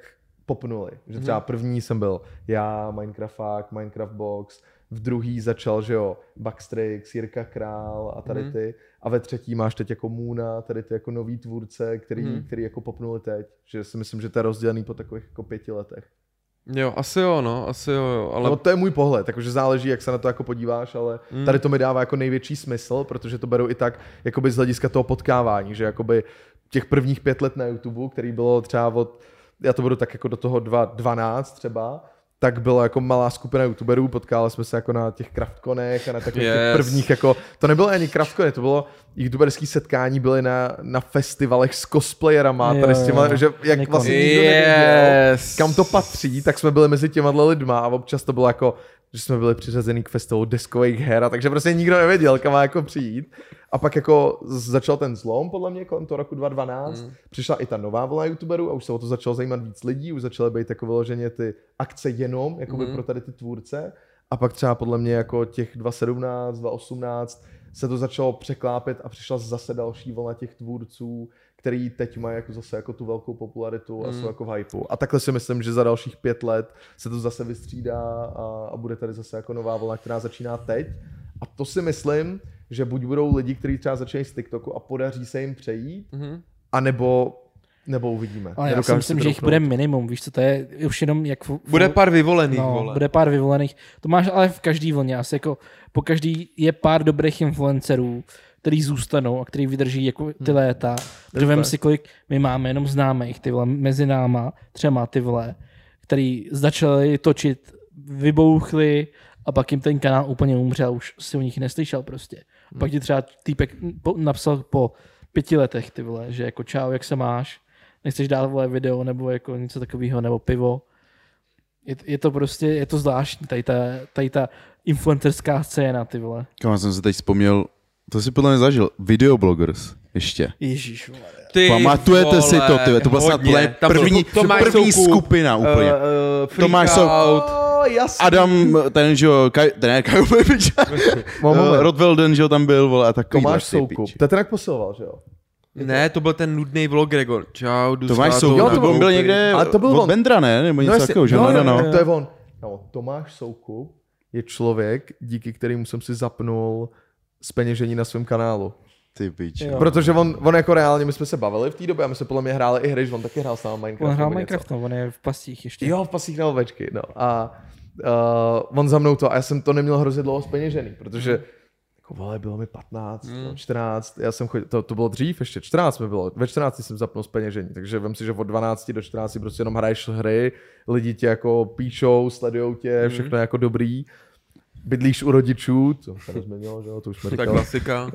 Speaker 1: popnuli. Že třeba první jsem byl já, Minecrafták, Minecraft Box, v druhý začal, že jo, Backstrix, Jirka Král a tady
Speaker 4: Mhm.
Speaker 1: ty. A ve třetí máš teď jako Moona, tady ty jako nový tvůrce, který,
Speaker 4: Mhm.
Speaker 1: který jako popnuli teď. Že si myslím, že to je rozdělený po takových jako pěti letech.
Speaker 4: Jo, asi jo, no, asi jo, jo, ale...
Speaker 1: No to je můj pohled, takže záleží, jak se na to jako podíváš, ale
Speaker 4: Mm.
Speaker 1: mm. tady to mi dává jako největší smysl, protože to beru i tak jakoby z hlediska toho potkávání, že jakoby těch prvních pět let na YouTube, který bylo třeba od, já to budu tak jako do toho 2012 třeba, tak byla jako malá skupina youtuberů, potkali jsme se jako na těch kraftkonech a na takových yes. těch prvních jako, to nebylo ani kraftkony, to bylo youtuberský setkání, byly na, na festivalech s cosplayerama,
Speaker 2: Jo,
Speaker 1: tady s těma,
Speaker 2: jo.
Speaker 1: že jak
Speaker 2: Někoho.
Speaker 1: vlastně nikdo nevěděl,
Speaker 4: Yes.
Speaker 1: kam to patří, tak jsme byli mezi těma lidma a občas to bylo jako, že jsme byli přiřazení k festivalu deskových her a takže prostě nikdo nevěděl, kam má jako přijít. A pak jako začal ten zlom, podle mě, kolem toho roku 2012. Mm. Přišla i ta nová vlna youtuberů a už se o to začalo zajímat víc lidí, už začaly být jako vyloženě ty akce jenom jakoby
Speaker 4: Mm.
Speaker 1: pro tady ty tvůrce. A pak třeba podle mě jako těch 2017, 2018 se to začalo překlápět a přišla zase další vlna těch tvůrců, který teď mají jako zase jako tu velkou popularitu a
Speaker 4: Mm.
Speaker 1: jsou jako v hypeu. A takhle si myslím, že za dalších pět let se to zase vystřídá a, a bude tady zase jako nová vlna, která začíná teď. A to si myslím, že buď budou lidi, kteří třeba začínají z TikToku a podaří se jim přejít,
Speaker 4: Mhm.
Speaker 1: anebo, nebo uvidíme.
Speaker 2: Ale já si myslím, že jich bude minimum, víš co, to je už jenom jak... v-
Speaker 4: Bude pár vyvolených,
Speaker 2: no,
Speaker 4: vole.
Speaker 2: bude pár vyvolených. To máš ale v každý vlně, asi jako po každý je pár dobrých influencerů, který zůstanou a který vydrží jako ty
Speaker 1: Hmm.
Speaker 2: léta. Protože vem si, kolik my máme jenom známých, ty vole, mezi náma, třema ty vole, který začali točit, vybouchli a pak jim ten kanál úplně umřel, už si o nich neslyšel prostě. A pak ti třeba týpek po, napsal po pěti letech, ty vole, že jako čau, jak se máš, nechceš dát vole video nebo jako něco takového, nebo pivo. Je, je to prostě, je to zvláštní, tady ta, tady ta influencerská scéna, ty vole.
Speaker 3: Kam jsem se teď vzpomněl, to si podle mě zažil, videobloggers ještě.
Speaker 2: Ježíš, vole.
Speaker 4: Ty
Speaker 3: Pamatujete si to,
Speaker 4: vole,
Speaker 3: ty, to byla snad
Speaker 4: hodně.
Speaker 3: úplně
Speaker 4: Tam byl
Speaker 3: první, první
Speaker 4: Soukup,
Speaker 3: skupina úplně.
Speaker 4: Uh, uh,
Speaker 3: Tomáš
Speaker 4: Freak
Speaker 3: Sou-
Speaker 4: Out.
Speaker 1: Oh, jasný.
Speaker 3: Adam, ten, že jo, Kaj, ten ne, Kaju uh, Rotvelden, že jo, tam byl, vole, a takový.
Speaker 1: Tomáš Soukup. To ten jak posiloval, že jo?
Speaker 4: Ne, to byl ten nudný vlog, Gregor. Čau, jdu
Speaker 3: Tomáš Soukup,
Speaker 1: Jo,
Speaker 3: to
Speaker 1: to
Speaker 3: byl,
Speaker 1: byl-
Speaker 3: byl někde
Speaker 1: ale to byl
Speaker 3: od
Speaker 1: on.
Speaker 3: Bendra, ne? Nebo něco
Speaker 1: jasně,
Speaker 3: takového, že?
Speaker 1: jo,
Speaker 3: No, no,
Speaker 1: jo,
Speaker 3: no.
Speaker 1: tak To je on. No, Tomáš Soukup je člověk, díky kterému jsem si zapnul speněžení na svém kanálu.
Speaker 3: Ty piče.
Speaker 1: Protože on, on jako reálně, my jsme se bavili v té době a my jsme podle mě hráli i hry, že on taky hrál s námi Minecraft.
Speaker 2: On hrál. Minecraft, no, on je v pastích ještě.
Speaker 1: Jo, v pasích na ovečky, no. A uh, on za mnou to, a já jsem to neměl hrozně dlouho speněžený, protože jako vole, bylo mi 15, mm. 14, já jsem chodil, to, to bylo dřív ještě, 14 mi bylo, ve 14 jsem zapnul speněžení, takže vem si, že od 12 do 14 prostě jenom hraješ hry, lidi tě jako píšou, sledujou tě, všechno je jako dobrý, bydlíš u rodičů, to se nezměnilo, že jo, to už jsme
Speaker 4: Tak
Speaker 1: říkali.
Speaker 4: klasika.
Speaker 1: Uh,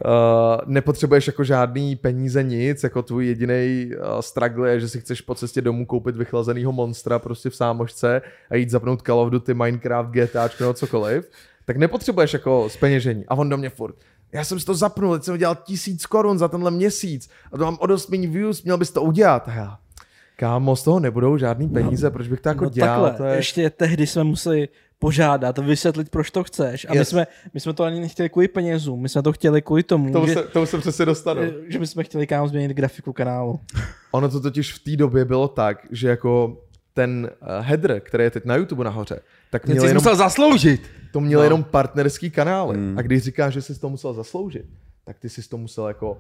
Speaker 1: nepotřebuješ jako žádný peníze, nic, jako tvůj jediný uh, struggle je, že si chceš po cestě domů koupit vychlazenýho monstra prostě v sámošce a jít zapnout Call of Duty, Minecraft, GTA nebo cokoliv, tak nepotřebuješ jako speněžení. A on do mě furt, já jsem si to zapnul, teď jsem udělal tisíc korun za tenhle měsíc a to mám o dost méně views, měl bys to udělat. A já, kámo, z toho nebudou žádný peníze, proč bych to jako
Speaker 2: no
Speaker 1: dělal?
Speaker 2: takhle,
Speaker 1: to je...
Speaker 2: ještě tehdy jsme museli požádat, vysvětlit, proč to chceš. A my,
Speaker 1: Yes.
Speaker 2: jsme, my jsme to ani nechtěli kvůli penězům, my jsme to chtěli kvůli tomu,
Speaker 1: Tomu
Speaker 2: že,
Speaker 1: se, tomu se přesně dostanu.
Speaker 2: že my jsme chtěli kámo změnit grafiku kanálu. (laughs)
Speaker 1: Ono to totiž v té době bylo tak, že jako ten uh, header, který je teď na YouTube nahoře, tak měl
Speaker 4: jsi
Speaker 1: jenom,
Speaker 4: musel zasloužit.
Speaker 1: to měl
Speaker 4: no.
Speaker 1: jenom partnerský kanály.
Speaker 3: Hmm.
Speaker 1: A když říkáš, že jsi to musel zasloužit, tak ty jsi to musel jako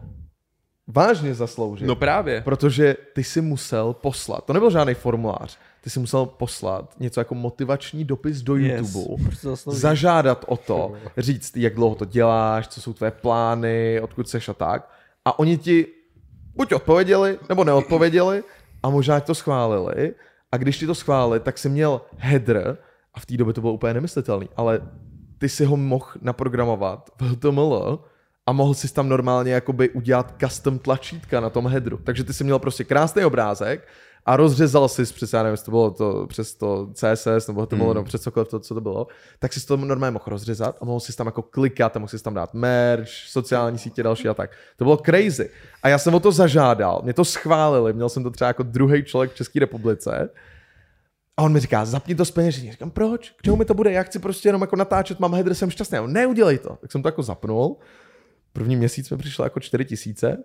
Speaker 1: vážně zasloužit.
Speaker 4: No právě.
Speaker 1: Protože ty si musel poslat, to nebyl žádný formulář, ty si musel poslat něco jako motivační dopis do YouTube,
Speaker 2: to zaslouží?
Speaker 1: zažádat o to, říct, jak dlouho to děláš, co jsou tvé plány, odkud seš a tak. A oni ti buď odpověděli, nebo neodpověděli a možná to schválili. A když ti to schválili, tak si měl header, a v té době to bylo úplně nemyslitelný, ale ty si ho mohl naprogramovat v HTML a mohl si tam normálně jakoby udělat custom tlačítka na tom headeru. Takže ty si měl prostě krásný obrázek a rozřezal si přes, já nevím, jestli to bylo to, přes to CSS nebo HTML, mm. nebo přes cokoliv, to, co to bylo, tak si to normálně mohl rozřezat a mohl si tam jako klikat a mohl si tam dát merch, sociální sítě další a tak. To bylo crazy. A já jsem o to zažádal, mě to schválili, měl jsem to třeba jako druhý člověk v České republice a on mi říká, zapni to z peněžení. Říkám, proč? K čemu mi to bude? Já chci prostě jenom jako natáčet, mám header, jsem šťastný. On, neudělej to. Tak jsem to jako zapnul. První měsíc mi přišlo jako 4 tisíce.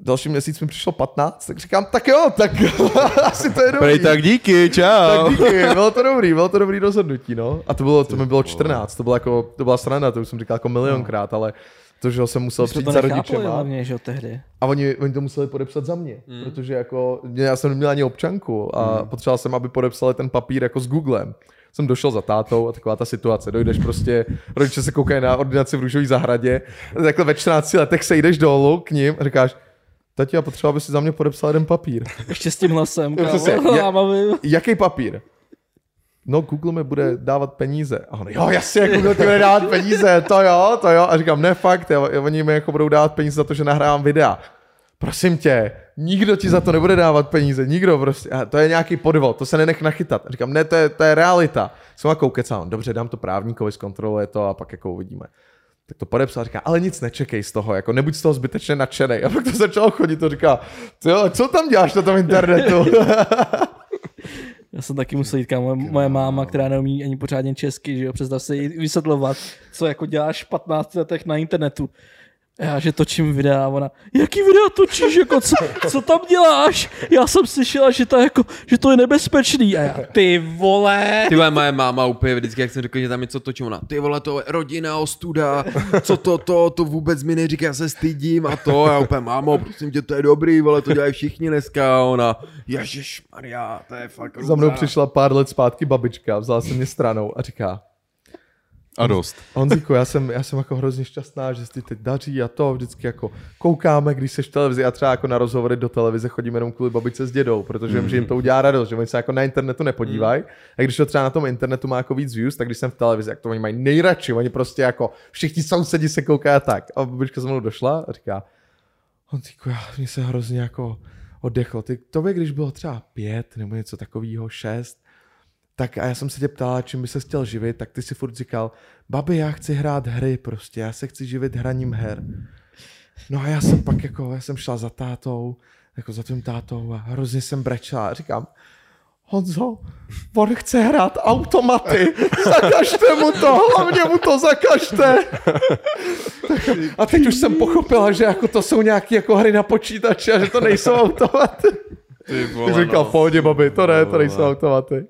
Speaker 1: Další měsíc mi přišlo 15, tak říkám, tak jo, tak (laughs) asi to je dobrý.
Speaker 3: Prej tak díky, čau.
Speaker 1: Tak díky, bylo to dobrý, bylo to dobrý rozhodnutí, no. A to bylo, to mi bylo 14, to byla jako, to byla sranda, to už jsem říkal jako milionkrát, ale to, že jsem musel přijít za rodičema.
Speaker 2: hlavně, že tehdy.
Speaker 1: A oni, oni to museli podepsat za mě, mm. protože jako, já jsem neměl ani občanku a mm. potřeboval jsem, aby podepsali ten papír jako s Googlem. Jsem došel za tátou a taková ta situace. Dojdeš prostě, rodiče se koukají na ordinaci v růžové zahradě, takhle ve 14 letech se jdeš dolů k ním a říkáš, tati, já potřeba, aby si za mě podepsal jeden papír.
Speaker 2: Ještě s tím hlasem, kámo. (laughs) Já
Speaker 1: Jaký papír? No, Google mi bude dávat peníze. A on, jo, jasně, Google ti bude dávat peníze, to jo, to jo. A říkám, ne, fakt, jo, oni mi jako budou dávat peníze za to, že nahrávám videa. Prosím tě, nikdo ti za to nebude dávat peníze, nikdo prostě. A to je nějaký podvod, to se nenech nachytat. A říkám, ne, to je, to je realita. Jsem jako kecám, dobře, dám to právníkovi, zkontroluje to a pak jako uvidíme. Tak to podepsal a říká, ale nic nečekej z toho, jako nebuď z toho zbytečně nadšený. A pak to začalo chodit, to říká, jo, co tam děláš na tom internetu? (laughs)
Speaker 2: Já jsem taky musel jít, kámo, moje, máma, která neumí ani pořádně česky, že jo, představ si vysvětlovat, co jako děláš v 15 letech na internetu. Já, že točím videa a ona, jaký videa točíš, jako co, co tam děláš? Já jsem slyšela, že to, jako, že to je nebezpečný. A já, ty vole.
Speaker 4: Ty vole, moje máma úplně vždycky, jak jsem řekl, že tam něco točím, ona, ty vole, to je rodina, ostuda, co to, to, to vůbec mi neříká, já se stydím a to, já úplně, mámo, prosím tě, to je dobrý, vole, to dělají všichni dneska, a ona, ježiš Maria, to je fakt
Speaker 1: Za mnou
Speaker 4: hrůza."
Speaker 1: přišla pár let zpátky babička, vzala se mě stranou a říká,
Speaker 3: A dost.
Speaker 1: Honzíku, já jsem, já jsem jako hrozně šťastná, že se ti teď daří a to vždycky jako koukáme, když seš v televizi a třeba jako na rozhovory do televize chodíme jenom kvůli babičce s dědou, protože vím, že jim to udělá radost, že oni se jako na internetu nepodívají. A když to třeba na tom internetu má jako víc views, tak když jsem v televizi, jak to oni mají nejradši, oni prostě jako všichni sousedi se koukají a tak. A babička za mnou došla a říká, Honzíku, já mě se hrozně jako oddechlo. Ty, tobě, když bylo třeba pět nebo něco takového, šest, tak a já jsem se tě ptala, čím by se chtěl živit, tak ty si furt říkal, babi, já chci hrát hry prostě, já se chci živit hraním her. No a já jsem pak jako, já jsem šla za tátou, jako za tvým tátou a hrozně jsem brečela a říkám, Honzo, on chce hrát automaty, (laughs) zakažte mu to, hlavně mu to zakažte. (laughs) A teď už jsem pochopila, že jako to jsou nějaké jako hry na počítači a že to nejsou automaty.
Speaker 4: Ty
Speaker 1: Ty říkal, v pohodě, babi, to ne, to nejsou automaty.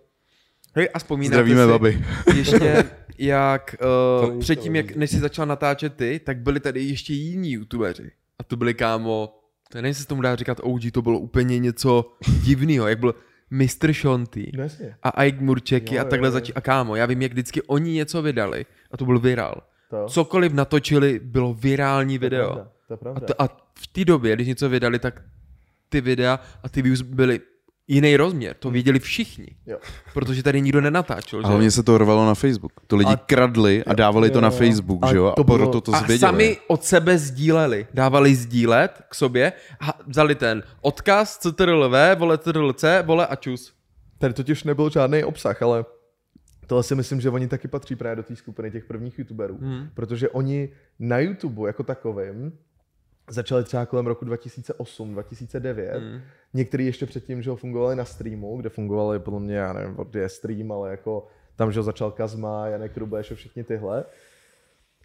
Speaker 4: Hej, a vzpomínáte
Speaker 3: Zdravíme,
Speaker 4: si,
Speaker 3: babi. (laughs)
Speaker 4: ještě jak uh, předtím, jak, než jsi začal natáčet ty, tak byli tady ještě jiní youtubeři. A to byli kámo, to nevím, se tomu dá říkat OG, to bylo úplně něco divného, jak byl Mr.
Speaker 1: Jasně.
Speaker 4: a Ike Murčeky
Speaker 1: Jo,
Speaker 4: a takhle začí. A kámo, já vím, jak vždycky oni něco vydali a to byl viral.
Speaker 1: To.
Speaker 4: Cokoliv natočili, bylo virální
Speaker 1: To
Speaker 4: video.
Speaker 1: pravda, To je
Speaker 4: A,
Speaker 1: pravda.
Speaker 4: t- a v té době, když něco vydali, tak ty videa a ty views byly jiný rozměr. To věděli všichni.
Speaker 1: Jo.
Speaker 4: Protože tady nikdo nenatáčel.
Speaker 3: A
Speaker 4: že?
Speaker 3: hlavně se to rvalo na Facebook. To lidi
Speaker 1: A-
Speaker 3: kradli a dávali to
Speaker 1: jo,
Speaker 3: na
Speaker 1: jo.
Speaker 3: Facebook,
Speaker 1: A
Speaker 3: že jo?
Speaker 1: to
Speaker 3: A proto
Speaker 1: bylo-
Speaker 3: to
Speaker 4: a
Speaker 3: zvěděli.
Speaker 4: sami od sebe sdíleli. Dávali sdílet k sobě a vzali ten odkaz CTRLV, vole CTRLC, vole a čus.
Speaker 1: Tady totiž nebyl žádný obsah, ale tohle si myslím, že oni taky patří právě do té skupiny těch prvních youtuberů, hmm. protože oni na YouTube jako takovým začali třeba kolem roku 2008, 2009. Hmm. Některý ještě předtím, že ho fungovali na streamu, kde fungovali podle mě, já nevím, kde je stream, ale jako tam, že ho začal Kazma, Janek Rubeš a všichni tyhle.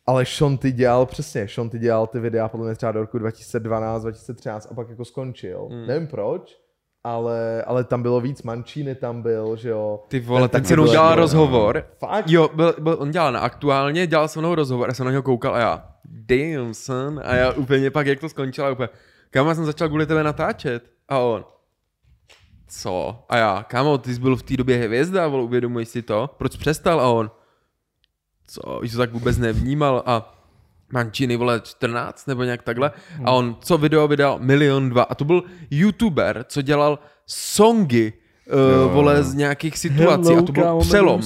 Speaker 1: Ale Shonty dělal přesně, Shonty dělal ty videa podle mě třeba do roku 2012, 2013 a pak jako skončil. Hmm. Nevím proč, ale, ale tam bylo víc, Mančíny tam byl, že jo.
Speaker 4: Ty vole,
Speaker 1: Ten
Speaker 4: si mnou
Speaker 1: byl
Speaker 4: dělal
Speaker 1: jako-
Speaker 4: rozhovor.
Speaker 1: Fakt?
Speaker 4: Jo, byl, byl, on dělal na aktuálně, dělal se mnou rozhovor, já jsem na něho koukal a já, damn son, a já úplně pak, jak to skončilo, úplně, kámo, jsem začal kvůli tebe natáčet. A on, co? A já, kámo, ty jsi byl v té době hvězda, vole, uvědomuješ si to? Proč přestal? A on, co, už to tak vůbec nevnímal a Mančiny, vole, 14 nebo nějak takhle. A on, co video vydal? Milion dva. A to byl youtuber, co dělal songy, uh, vole, z nějakých situací. a to byl přelom.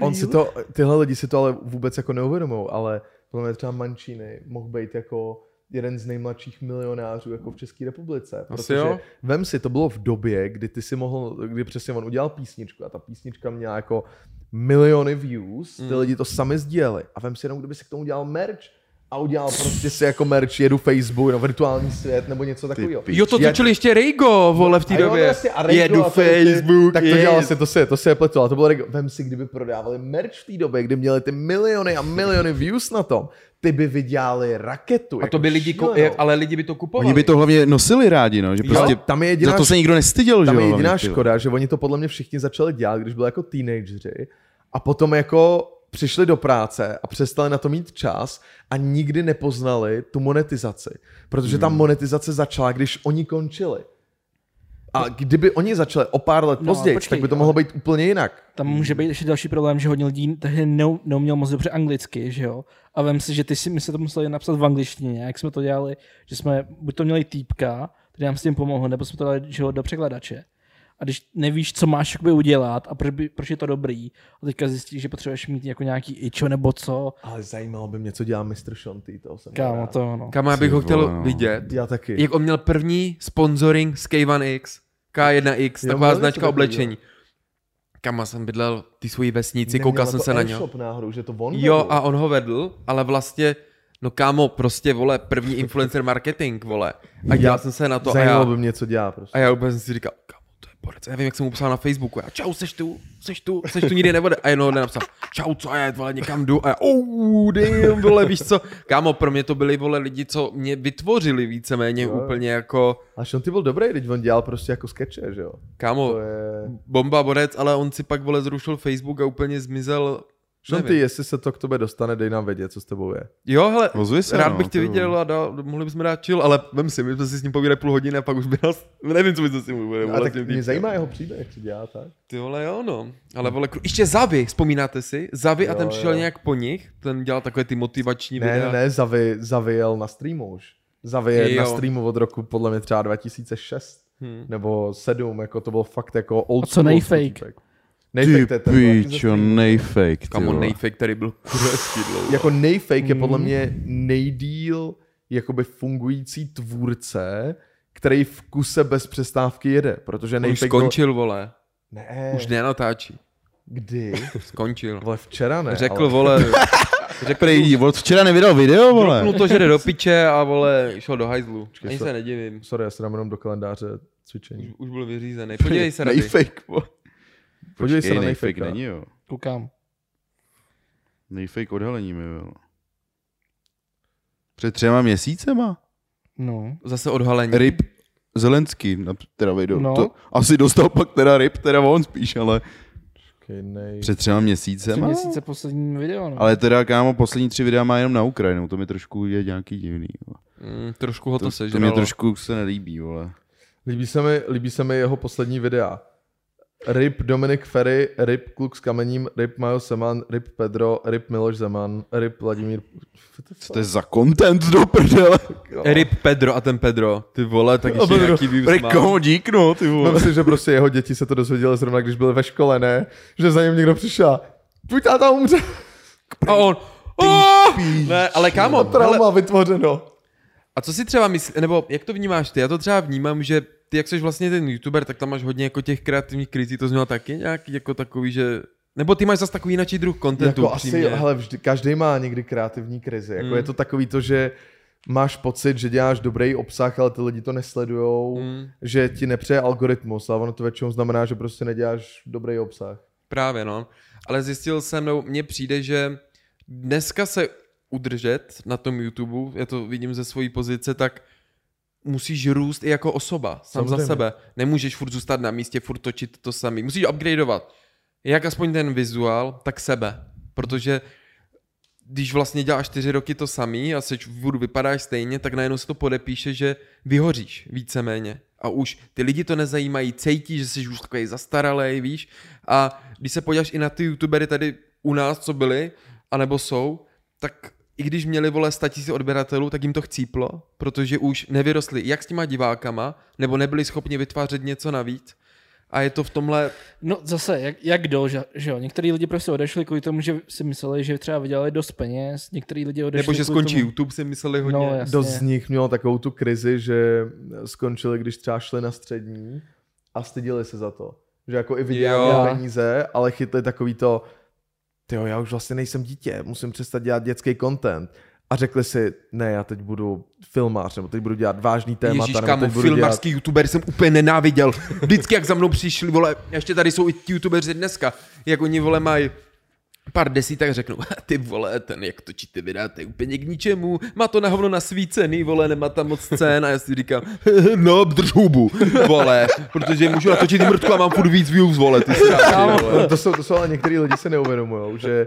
Speaker 1: On si to, tyhle lidi si to ale vůbec jako neuvědomují, ale podle mě třeba Mančíny mohl být jako jeden z nejmladších milionářů jako v České republice. Protože
Speaker 4: jo.
Speaker 1: vem si, to bylo v době, kdy ty si mohl, kdy přesně on udělal písničku a ta písnička měla jako miliony views, ty lidi to sami sdíleli. A vem si jenom, kdyby si k tomu udělal merch a udělal prostě si jako merch, jedu Facebook, no virtuální svět nebo něco takového.
Speaker 4: Jo, to
Speaker 1: Jak-
Speaker 4: točil ještě Rejgo, vole, v té
Speaker 1: jo,
Speaker 4: době.
Speaker 1: no jasně, a Rego
Speaker 4: Jedu
Speaker 1: a to
Speaker 4: Facebook,
Speaker 1: Tak to
Speaker 4: yes.
Speaker 1: dělal si, to si, to si je pletu, ale to bylo Rego. Vem si, kdyby prodávali merch v té době, kdy měli ty miliony a miliony views na tom, ty by vydělali raketu.
Speaker 4: A
Speaker 1: jako
Speaker 4: to by lidi, ku,
Speaker 1: šílenou.
Speaker 4: ale lidi by to kupovali.
Speaker 3: Oni by to hlavně nosili rádi, no, že
Speaker 1: Jo,
Speaker 3: prostě
Speaker 1: tam je jediná
Speaker 3: za to se nikdo nestyděl, že
Speaker 1: Tam
Speaker 3: jo.
Speaker 1: je jediná
Speaker 3: jo.
Speaker 1: škoda, že oni to podle mě všichni začali dělat, když byli jako teenageři a potom jako přišli do práce a přestali na to mít čas a nikdy nepoznali tu monetizaci. Protože ta monetizace začala, když oni končili. A kdyby oni začali o pár let
Speaker 2: No,
Speaker 1: později,
Speaker 2: počkej,
Speaker 1: tak by to mohlo být úplně jinak.
Speaker 2: Tam může být ještě další problém, že hodně lidí tehdy neu, neuměl moc dobře anglicky, že jo? A vem si, že ty si, my se to museli napsat v angličtině, jak jsme to dělali, že jsme buď to měli týpka, který nám s tím pomohl, nebo jsme to dali že jo, do překladače. A když nevíš, co máš jakoby udělat a proč, by, proč je to dobrý, a teďka zjistíš, že potřebuješ mít jako nějaký ičo nebo co,
Speaker 1: Ale zajímalo by mě, co dělá Mr. Shanty, toho jsem
Speaker 2: kámo, to no.
Speaker 4: Kam já bych
Speaker 3: Ty
Speaker 4: ho chtěl
Speaker 3: no.
Speaker 4: vidět.
Speaker 1: Já taky.
Speaker 4: Jak on měl první sponsoring z K1X, K1X,
Speaker 1: Jo,
Speaker 4: taková značka oblečení. Kam jsem bydlel v té svojí vesnici,
Speaker 1: Neměl
Speaker 4: koukal
Speaker 1: na
Speaker 4: jsem
Speaker 1: to
Speaker 4: se na něj.
Speaker 1: náhodou, že to on
Speaker 4: Jo,
Speaker 1: vedl.
Speaker 4: a on ho vedl, ale vlastně, no kámo, prostě, vole, první influencer marketing, vole. A dělal jsem se na to a
Speaker 1: Zajímalo
Speaker 4: já,
Speaker 1: by mě, co dělá prostě.
Speaker 4: a já úplně jsem si říkal, kámo, to borec. Já vím, jak jsem mu psal na Facebooku. Já, čau, seš tu, seš tu, seš tu nikdy nebude. A jednoho dne napsal, čau, co je, vole, někam jdu. A já, oh, damn, vole, víš co. Kámo, pro mě to byli, vole, lidi, co mě vytvořili víceméně
Speaker 1: Jo,
Speaker 4: úplně jako,
Speaker 1: A Shanty byl dobrý, teď on dělal prostě jako skeče, že jo.
Speaker 4: kámo,
Speaker 1: To je...
Speaker 4: bomba borec, ale on si pak, vole, zrušil Facebook a úplně zmizel
Speaker 1: Šon, ty,
Speaker 4: Nevím.
Speaker 1: jestli se to k tobě dostane, dej nám vědět, co s tebou je.
Speaker 4: Jo, hele,
Speaker 3: Ozvi se,
Speaker 4: rád
Speaker 3: no,
Speaker 4: bych tě viděl a dal, mohli bychom dát chill, ale vem si, my jsme si s ním povídali půl hodiny a pak už by nás, nevím, co bychom si mluvili.
Speaker 1: No, a tak mě zajímá jeho příběh, co dělá tak.
Speaker 4: Ty vole, jo, no. Ale vole, kru... ještě Zavy, vzpomínáte si? Zavy a
Speaker 1: Jo,
Speaker 4: ten přišel
Speaker 1: jo.
Speaker 4: nějak po nich, ten dělal takové ty motivační
Speaker 1: Ne,
Speaker 4: videa.
Speaker 1: ne, ne, Zavy, Zavy jel na streamu už. Zavy je na streamu od roku podle mě třeba 2006
Speaker 4: Hmm.
Speaker 1: nebo 7, jako to bylo fakt jako old
Speaker 2: A co
Speaker 1: school
Speaker 2: nejfake?
Speaker 1: týpek. Nejfake, to je
Speaker 3: Ty
Speaker 1: ten, vole,
Speaker 3: pičo, nejfake, ty
Speaker 4: Kamo,
Speaker 3: vole.
Speaker 4: nejfake, který byl kurevský dlouho.
Speaker 1: jako nejfake je podle mě nejdíl jakoby fungující tvůrce, který v kuse bez přestávky jede, protože
Speaker 4: už
Speaker 1: nejfake byl-
Speaker 4: skončil, vole.
Speaker 1: Ne,
Speaker 4: Už nenatáčí.
Speaker 1: kdy?
Speaker 4: Skončil.
Speaker 1: Vole, včera ne.
Speaker 4: Řekl,
Speaker 1: ale...
Speaker 4: vole, (laughs) řekl,
Speaker 3: Prý, od včera nevydal video, vole.
Speaker 4: Dropnul to, že jde do piče a vole, šel do hajzlu. Ani se nedivím.
Speaker 1: Sorry, já se dám jenom do kalendáře cvičení.
Speaker 4: Už, už byl vyřízený. Podívej se, Rady.
Speaker 3: Nejfake, vole.
Speaker 1: Podívej se na
Speaker 3: nejfake
Speaker 1: nejfake.
Speaker 3: není, jo.
Speaker 2: Koukám.
Speaker 3: Nejfake odhalení mi bylo. Před třema měsícema?
Speaker 2: No.
Speaker 4: Zase odhalení.
Speaker 3: Ryb Zelenský, na- teda video.
Speaker 2: No.
Speaker 3: To asi dostal pak teda ryb, teda on spíš, ale
Speaker 1: nej...
Speaker 3: před třema
Speaker 2: Tři
Speaker 3: měsícema?
Speaker 2: měsíce poslední video, no.
Speaker 3: Ale teda, kámo, poslední tři videa má jenom na Ukrajinu, to mi trošku je nějaký divný.
Speaker 4: Mm, trošku ho to,
Speaker 3: To,
Speaker 4: to
Speaker 3: to mě trošku se nelíbí, vole.
Speaker 1: Líbí se, mi, líbí se mi jeho poslední videa. Rip Dominik Ferry, Rip Kluk s kamením, Rip Majo Seman, Rip Pedro, Rip Miloš Zeman, Rip Vladimír...
Speaker 3: Co to je za content do prdele? (laughs)
Speaker 4: Rip Pedro a ten Pedro. Ty vole, tak ještě
Speaker 1: Pedro.
Speaker 4: nějaký views má.
Speaker 3: komu dík, no, ty vole.
Speaker 1: Myslím, že prostě jeho děti se to dozvěděli zrovna, když byli ve škole, ne? Že za ním někdo přišel. Tvůj táta umře.
Speaker 4: A on, oh! Ne, ale kámo, hele,
Speaker 1: Trauma vytvořeno.
Speaker 4: A co si třeba myslíš, nebo jak to vnímáš ty? Já to třeba vnímám, že ty jak jsi vlastně ten youtuber, tak tam máš hodně jako těch kreativních krizí, to znělo taky nějaký jako takový, že... Nebo ty máš zase takový jiný druh kontentu,
Speaker 1: Jako asi, hele, vždy, každý má někdy kreativní krizi. Jako
Speaker 4: Mm.
Speaker 1: je to takový to, že máš pocit, že děláš dobrý obsah, ale ty lidi to nesledujou,
Speaker 4: Mm,
Speaker 1: že ti nepřeje algoritmus, ale ono to většinou znamená, že prostě neděláš dobrý obsah.
Speaker 4: právě, no. Ale zjistil jsem, nebo mně přijde, že dneska se udržet na tom YouTube, já to vidím ze své pozice, tak musíš růst i jako osoba, sám
Speaker 1: Samozřejmě.
Speaker 4: za sebe. Nemůžeš furt zůstat na místě, furt točit to samý. Musíš upgradeovat. Jak aspoň ten vizuál, tak sebe. Protože když vlastně děláš čtyři roky to samý a seč furt vypadáš stejně, tak najednou se to podepíše, že vyhoříš víceméně. A už ty lidi to nezajímají, cítí, že jsi už takový zastaralej, víš. A když se podíváš i na ty youtubery tady u nás, co byli, anebo jsou, tak i když měli vole 100 000 odběratelů, tak jim to chcíplo, protože už nevyrostli jak s těma divákama, nebo nebyli schopni vytvářet něco navíc. A je to v tomhle,
Speaker 2: No zase, jak, jak kdo, že, že jo, některý lidi prostě odešli kvůli tomu, že si mysleli, že třeba vydělali dost peněz, některý lidi odešli
Speaker 4: nebo že skončí
Speaker 2: tomu,
Speaker 4: YouTube, si mysleli hodně.
Speaker 2: No, jasně.
Speaker 1: Dost z nich mělo takovou tu krizi, že skončili, když třeba šli na střední a stydili se za to. Že jako i vydělali peníze, ale chytli takový to, tyjo, já už vlastně nejsem dítě, musím přestat dělat dětský content. A řekli si, ne, já teď budu filmář, nebo teď budu dělat vážný témata,
Speaker 4: Ježíš, kámo,
Speaker 1: budu dělat...
Speaker 4: filmařský youtuber jsem úplně nenáviděl. Vždycky, jak za mnou přišli, vole, ještě tady jsou i ti youtubeři dneska, jak oni, vole, mají pár desítek řeknu, ty vole, ten jak točí ty videa, to je úplně k ničemu, má to na hovno nasvícený, vole, nemá tam moc scén a já si říkám, (laughs) no, drž hubu, vole, protože můžu natočit mrtku a mám furt víc views, vole, ty sráči, (laughs) vole.
Speaker 1: To jsou, to jsou ale některý lidi se neuvědomují, že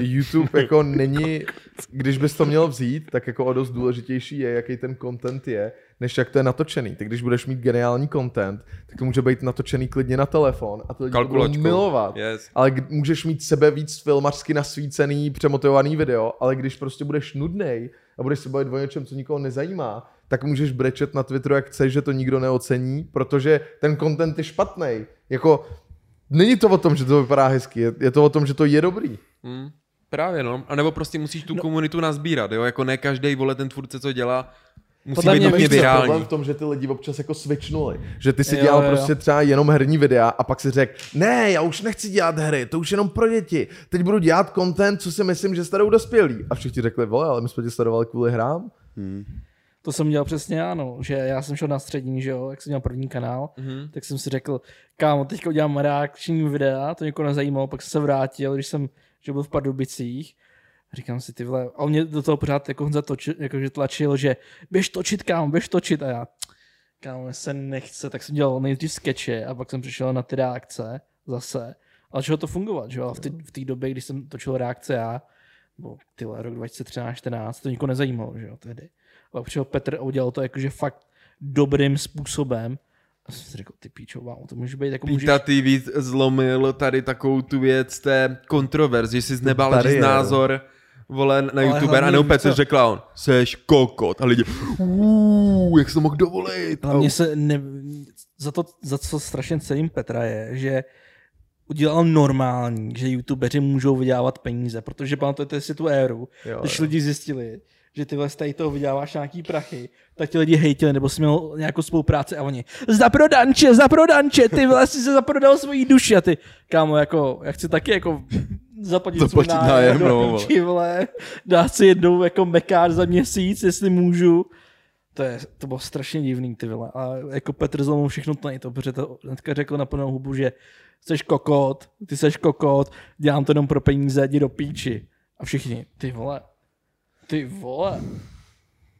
Speaker 1: YouTube jako není, když bys to měl vzít, tak jako o dost důležitější je, jaký ten content je, než jak to je natočený. Tak když budeš mít geniální content, tak to může být natočený klidně na telefon a ty lidi to budou milovat.
Speaker 4: Yes.
Speaker 1: Ale k- můžeš mít sebe víc filmařsky nasvícený, přemotivovaný video, ale když prostě budeš nudnej a budeš se bavit o něčem, co nikoho nezajímá, tak můžeš brečet na Twitteru, jak chceš, že to nikdo neocení, protože ten content je špatný. Jako, není to o tom, že to vypadá hezky, je, je to o tom, že to je dobrý.
Speaker 4: Hmm. Právě no, a nebo prostě musíš tu no. komunitu nazbírat, jo, jako ne každý vole ten tvůrce, co dělá, musí
Speaker 2: Podle
Speaker 4: být
Speaker 2: mě
Speaker 4: nutně
Speaker 2: co,
Speaker 1: Problém
Speaker 4: virální.
Speaker 1: v tom, že ty lidi občas jako switchnuli. Že ty si
Speaker 2: Jo,
Speaker 1: dělal
Speaker 2: jo, jo.
Speaker 1: prostě třeba jenom herní videa a pak si řekl, ne, já už nechci dělat hry, to už jenom pro děti. Teď budu dělat content, co si myslím, že starou dospělí. A všichni řekli, vole, ale my jsme tě sledovali kvůli hrám.
Speaker 2: To jsem dělal přesně já, no, že já jsem šel na střední, že jo, jak jsem měl první kanál,
Speaker 4: Mhm.
Speaker 2: tak jsem si řekl, kámo, teďka udělám reakční videa, to někoho nezajímalo, pak jsem se vrátil, když jsem, že byl v Pardubicích, říkám si ty vole, a on mě do toho pořád jako Honza točil, jakože tlačil, že běž točit, kámo, běž točit a já, kámo, se nechce, tak jsem dělal nejdřív skeče a pak jsem přišel na ty reakce zase Ale začalo to fungovat, že jo? A v té v té době, když jsem točil reakce já, nebo ty vole, rok 2013-14, to nikoho nezajímalo, že jo, tehdy. A pak přišel Petr a udělal to jakože fakt dobrým způsobem. A jsem si řekl, ty píčo, wow, to může být jako můžeš...
Speaker 4: Píta TV zlomil tady takovou tu věc té kontroverzi, že jsi nebál
Speaker 1: Tady
Speaker 4: říct názor vole na
Speaker 2: Ale
Speaker 4: youtuber a Petr
Speaker 2: co-
Speaker 4: řekla on, seš kokot a lidi, uuu, jak to mohl dovolit?
Speaker 2: Hlavně se ne, za to, za co strašně cením Petra je, že udělal normální, že youtubeři můžou vydělávat peníze, protože pamatujete si tu éru,
Speaker 1: Jo,
Speaker 2: když
Speaker 1: jo.
Speaker 2: lidi zjistili, že ty z tady toho vyděláváš nějaký prachy, tak ti lidi hejtili, nebo jsi měl nějakou spolupráci a oni, za prodanče, za prodanče, ty jsi se zaprodal svoji duši a ty, kámo, jako, já chci taky jako zaplatit,
Speaker 3: Zaplatit
Speaker 2: svůj
Speaker 3: nájem,
Speaker 2: do
Speaker 3: no,
Speaker 2: píči, vole, dát si jednou jako mekář za měsíc, jestli můžu. To, je, to bylo strašně divný, ty vole. A jako Petr zlomil všechno to nejto, protože to hnedka řekl na plnou hubu, že jsi kokot, ty jsi kokot, dělám to jenom pro peníze, jdi do píči. A všichni, ty vole, ty vole.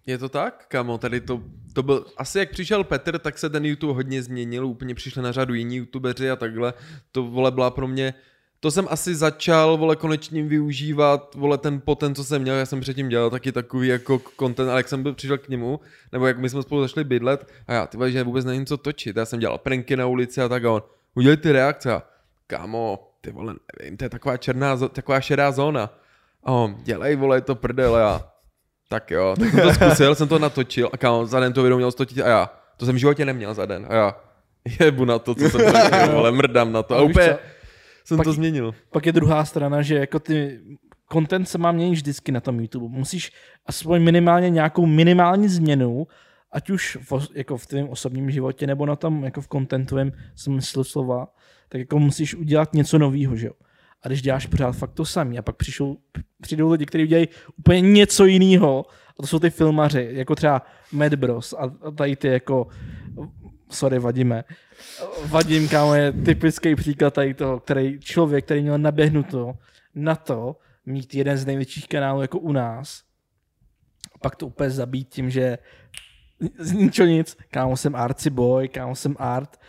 Speaker 4: Je to tak, kamo, tady to, to byl, asi jak přišel Petr, tak se ten YouTube hodně změnil, úplně přišli na řadu jiní youtubeři a takhle, to vole byla pro mě, to jsem asi začal, vole, konečně využívat, vole, ten poten, co jsem měl, já jsem předtím dělal taky takový jako content, ale jak jsem byl, přišel k němu, nebo jak my jsme spolu začali bydlet, a já, ty že vůbec nevím, co točit, já jsem dělal pranky na ulici a tak a on, udělej ty reakce. A, kámo, ty vole, nevím, to je taková černá, taková šedá zóna. A on, dělej, vole, to prdel, a tak jo, tak jsem to zkusil, jsem to natočil. A kámo, za den to video měl 100 000 a já, to jsem v životě neměl za den. A já, jebu na to, co jsem (laughs) ale mrdám na to. A
Speaker 2: víš
Speaker 4: úplně? Jsem
Speaker 2: Pak-
Speaker 4: to změnil.
Speaker 2: Pak je druhá strana, že jako ty content se má měnit vždycky na tom YouTube. Musíš aspoň minimálně nějakou minimální změnu, ať už v, jako v tvém osobním životě, nebo na tom jako v contentovém smyslu slova, tak jako musíš udělat něco nového, že jo. A když děláš pořád fakt to samý a pak přišou, přijdou lidi, kteří udělají úplně něco jiného, a to jsou ty filmaři, jako třeba Mad Bros a, a tady ty jako, sorry Vadime, Vadim, kámo, je typický příklad tady toho, který člověk, který měl naběhnuto na to, mít jeden z největších kanálů jako u nás. A pak to úplně zabít tím, že z ničeho nic, kámo, jsem artsy boy, kámo, jsem art,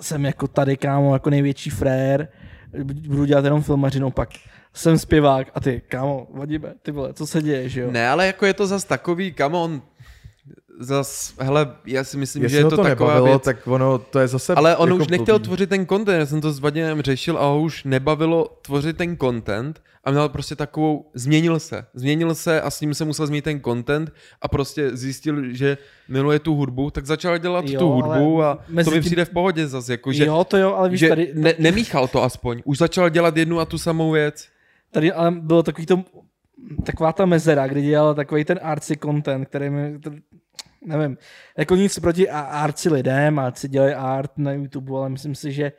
Speaker 2: jsem jako tady, kámo, jako největší frér, budu dělat jenom filmařinu, pak jsem zpěvák. A ty, kámo, Vadime, ty vole, co se děje, že jo?
Speaker 4: Ne, ale jako je to zas takový, come on, zas, hele, já si myslím,
Speaker 1: Jestli
Speaker 4: že je to,
Speaker 1: to
Speaker 4: taková
Speaker 1: nebavilo,
Speaker 4: věc.
Speaker 1: tak ono, to je zase
Speaker 4: Ale on
Speaker 1: jako
Speaker 4: už nechtěl
Speaker 1: blbý.
Speaker 4: tvořit ten content, já jsem to s Vadimem řešil a ho už nebavilo tvořit ten content a měl prostě takovou, změnil se, změnil se a s ním se musel změnit ten content a prostě zjistil, že miluje tu hudbu, tak začal dělat
Speaker 2: Jo,
Speaker 4: tu hudbu a to mi
Speaker 2: tím-
Speaker 4: přijde v pohodě zase, jako že,
Speaker 2: jo, to jo, ale víš,
Speaker 4: že
Speaker 2: tady,
Speaker 4: ne, nemíchal to aspoň, už začal dělat jednu a tu samou věc.
Speaker 2: Tady ale bylo takový to, taková ta mezera, kdy dělal takový ten artsy content, který mi, nevím, jako nic proti a- artsy lidem, artsy dělají art na YouTube, ale myslím si, že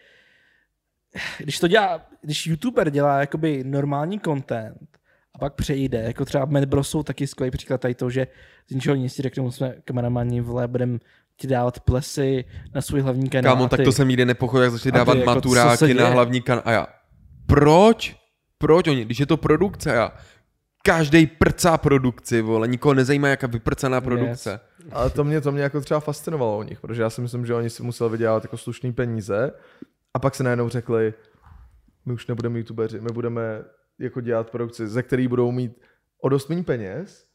Speaker 2: když to dělá, když youtuber dělá jakoby normální content a pak přejde, jako třeba Mad Bros jsou taky skvělý příklad tady to, že z ničeho nic si řeknou, jsme kameramani, vole, budeme ti dávat plesy na svůj hlavní kanál.
Speaker 4: Kámo,
Speaker 2: a
Speaker 4: tak to jsem nikdy nepochopil, jak začali
Speaker 2: A
Speaker 4: dávat
Speaker 2: jako,
Speaker 4: maturáky na hlavní kan a já, proč? Proč oni, když je to produkce, já, každý prcá produkci, vole, nikoho nezajímá, jaká vyprcaná produkce.
Speaker 1: Ale to mě, to mě jako třeba fascinovalo o nich, protože já si myslím, že oni si museli vydělat jako slušný peníze a pak se najednou řekli, my už nebudeme youtubeři, my budeme jako dělat produkci, ze který budou mít o dost méně peněz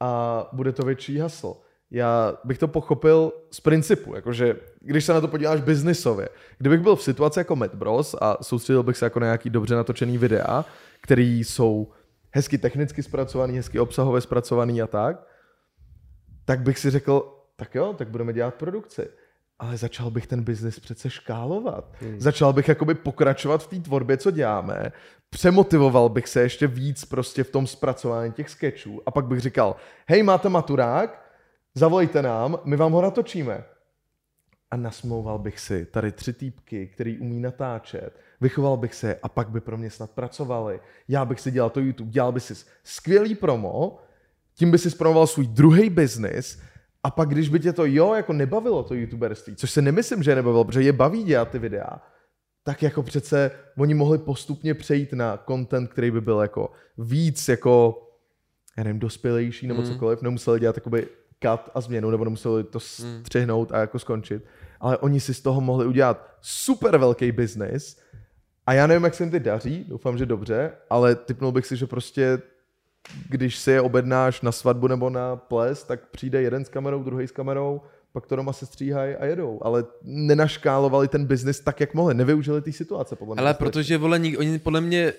Speaker 1: a bude to větší hasl. Já bych to pochopil z principu, jakože když se na to podíváš biznisově, kdybych byl v situaci jako Mad Bros a soustředil bych se jako na nějaký dobře natočený videa, který jsou hezky technicky zpracovaný, hezky obsahově zpracovaný a tak, tak bych si řekl, tak jo, tak budeme dělat produkci. Ale začal bych ten biznis přece škálovat. Hmm. Začal bych jakoby pokračovat v té tvorbě, co děláme. Přemotivoval bych se ještě víc prostě v tom zpracování těch sketchů. A pak bych říkal, hej, máte maturák, zavolejte nám, my vám ho natočíme. A nasmlouval bych si tady tři týpky, který umí natáčet, vychoval bych se a pak by pro mě snad pracovali. Já bych si dělal to YouTube, dělal by si skvělý promo, tím by si zpromoval svůj druhý biznis a pak, když by tě to jo, jako nebavilo to youtuberství, což se nemyslím, že je nebavilo, protože je baví dělat ty videa, tak jako přece oni mohli postupně přejít na content, který by byl jako víc jako, já nevím, dospělejší nebo
Speaker 4: Mm.
Speaker 1: cokoliv, nemuseli dělat jakoby cut a změnu, nebo nemuseli to střihnout a jako skončit, ale oni si z toho mohli udělat super velký biznis A já nevím, jak se jim teď daří, doufám, že dobře, ale typnul bych si, že prostě když si je objednáš na svatbu nebo na ples, tak přijde jeden s kamerou, druhý s kamerou, pak to doma se stříhají a jedou. Ale nenaškálovali ten biznis tak, jak mohli. Nevyužili ty situace, podle mě.
Speaker 4: Ale protože, vole, oni podle mě,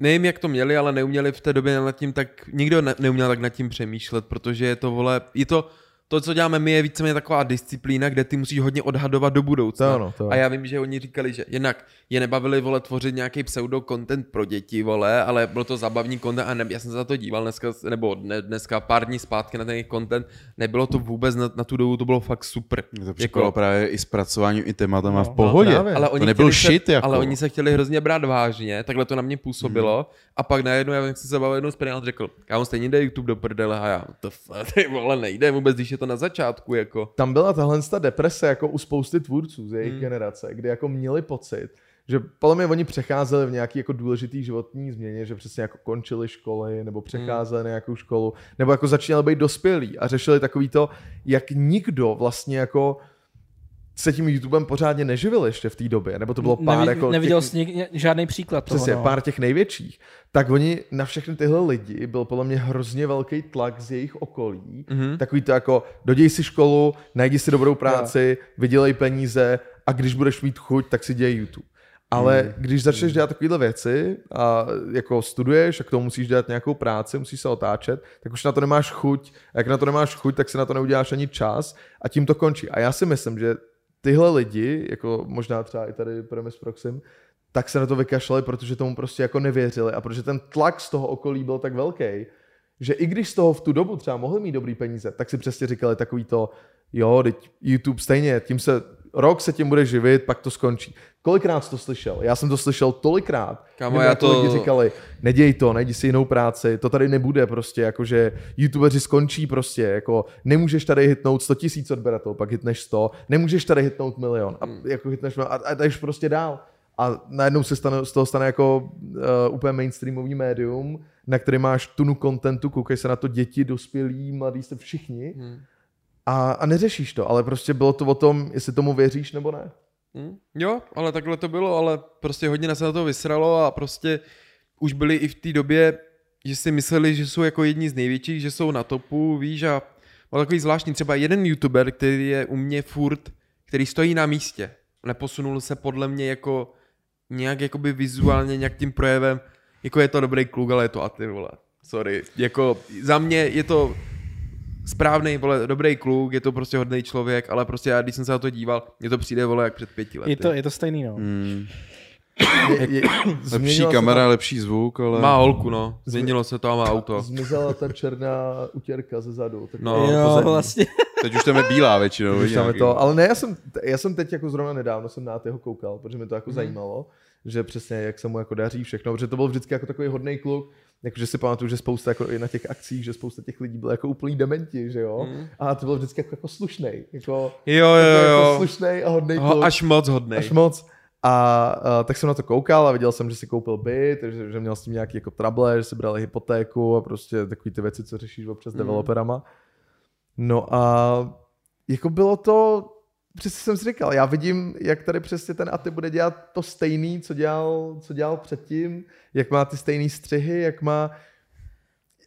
Speaker 4: nevím, jak to měli, ale neuměli v té době nad tím tak, nikdo ne, neuměl tak nad tím přemýšlet, protože je to, vole, je to, to, co děláme my, je víceméně taková disciplína, kde ty musíš hodně odhadovat do budoucna.
Speaker 1: To ano, to ano.
Speaker 4: A já vím, že oni říkali, že jednak je nebavili, vole, tvořit nějaký pseudo-content pro děti, vole, ale byl to zabavní content a ne, já jsem se za to díval dneska, nebo ne, dneska pár dní zpátky na ten jejich content, nebylo to vůbec na, na tu dobu, to bylo fakt super.
Speaker 3: To připadalo právě i s pracováním i tématama v
Speaker 1: no
Speaker 3: pohodě.
Speaker 1: právě.
Speaker 4: Ale oni
Speaker 3: to nebyl
Speaker 4: chtěli
Speaker 3: shit
Speaker 4: se,
Speaker 3: jako.
Speaker 4: Ale oni se chtěli hrozně brát vážně, takhle to na mě působilo. Hmm. A pak najednou, já jsem se bavil jednou s řekl, kámo, stejně jde YouTube do prdele a já, to f- (laughs) ty vole, nejde vůbec, když je to na začátku, jako.
Speaker 1: tam byla tahle ta deprese jako u spousty tvůrců z jejich
Speaker 4: Hmm.
Speaker 1: hmm. generace, kdy jako měli pocit, že podle mě oni přecházeli v nějaký jako důležitý životní změně, že přesně jako končili školy, nebo přecházeli na nějakou školu, nebo jako začínali být dospělí a řešili takový to, jak nikdo vlastně jako se tím YouTubem pořádně neživil ještě v té době, nebo to bylo pár
Speaker 2: Nevi,
Speaker 1: jako
Speaker 2: neviděl
Speaker 1: těch,
Speaker 2: jsi nik, žádný příklad toho,
Speaker 1: přesně,
Speaker 2: no.
Speaker 1: pár těch největších, tak oni na všechny tyhle lidi byl podle mě hrozně velký tlak z jejich okolí,
Speaker 4: Mhm.
Speaker 1: Takový to jako, doděj si školu, najdi si dobrou práci, vydělej peníze a když budeš mít chuť, tak si dělej YouTube. Ale
Speaker 4: Hmm.
Speaker 1: když začneš dělat takovéhle věci a jako studuješ a k tomu musíš dělat nějakou práci, musíš se otáčet, tak už na to nemáš chuť. A jak na to nemáš chuť, tak si na to neuděláš ani čas a tím to končí. A já si myslím, že tyhle lidi, jako možná třeba i tady Premis Proxim, tak se na to vykašlali, protože tomu prostě jako nevěřili a protože ten tlak z toho okolí byl tak velký, že i když z toho v tu dobu třeba mohli mít dobrý peníze, tak si přesně říkali takový to, jo, teď YouTube stejně, tím se, rok se tím bude živit, pak to skončí. Kolikrát jsi to slyšel? Já jsem to slyšel tolikrát.
Speaker 4: Kámo, já to-
Speaker 1: lidi říkali, neděj to, najdi si jinou práci, to tady nebude prostě, jakože YouTubeři skončí prostě, jako nemůžeš tady hitnout 100 tisíc odběratelů, pak hitneš 100, nemůžeš tady hitnout milion a jako hitneš milion a, a jdeš prostě dál. A najednou se stane, z toho stane jako uh, úplně mainstreamový médium, na který máš tunu kontentu, koukej se na to děti, dospělí, mladí jste všichni
Speaker 4: Hmm.
Speaker 1: A, a neřešíš to, ale prostě bylo to o tom, jestli tomu věříš nebo ne.
Speaker 4: Hmm. Jo, ale takhle to bylo, ale prostě hodně se na to vysralo a prostě už byli i v té době, že si mysleli, že jsou jako jedni z největších, že jsou na topu, víš, a byl takový zvláštní, třeba jeden youtuber, který je u mě furt, který stojí na místě, neposunul se podle mě jako nějak jakoby vizuálně, nějak tím projevem, jako je to dobrý kluk, ale je to a ty vole, sorry, jako za mě je to správný, vole, dobrý kluk, je to prostě hodný člověk, ale prostě já, když jsem se na to díval, mně to přijde, vole, jak před pěti lety.
Speaker 2: Je to, je to stejný, no.
Speaker 3: Hmm.
Speaker 1: Je, je, (coughs)
Speaker 3: Lepší kamera, lepší zvuk, ale...
Speaker 4: Má holku, no. Změnilo se to a má auto.
Speaker 1: zmizela ta černá utěrka ze zadu. Tak
Speaker 4: No,
Speaker 2: jo, vlastně. (laughs)
Speaker 3: Teď už tam je bílá většinou.
Speaker 1: Když tam je to, ale ne, já jsem, já jsem teď jako zrovna nedávno jsem na jeho koukal, protože mě to jako zajímalo, že přesně jak se mu jako daří všechno, protože to byl vždycky jako takový hodný kluk, jakože si pamatuju, že spousta jako i na těch akcích, že spousta těch lidí bylo jako úplný dementi, že jo,
Speaker 2: Mhm.
Speaker 1: a to byl vždycky jako, jako slušnej, jako,
Speaker 4: Jo, jo,
Speaker 1: jako, jako
Speaker 4: jo.
Speaker 1: slušnej a hodný kluk.
Speaker 4: Ho, až moc hodnej.
Speaker 1: Až moc. A, a tak jsem na to koukal a viděl jsem, že si koupil byt, že, že měl s tím nějaký jako trable, že si brali hypotéku a prostě takový ty věci, co řešíš občas s
Speaker 4: Mm.
Speaker 1: developerama. No a jako bylo to, přesně jsem si říkal, já vidím, jak tady přesně ten Aty bude dělat to stejný, co dělal, co dělal předtím, jak má ty stejné střihy, jak má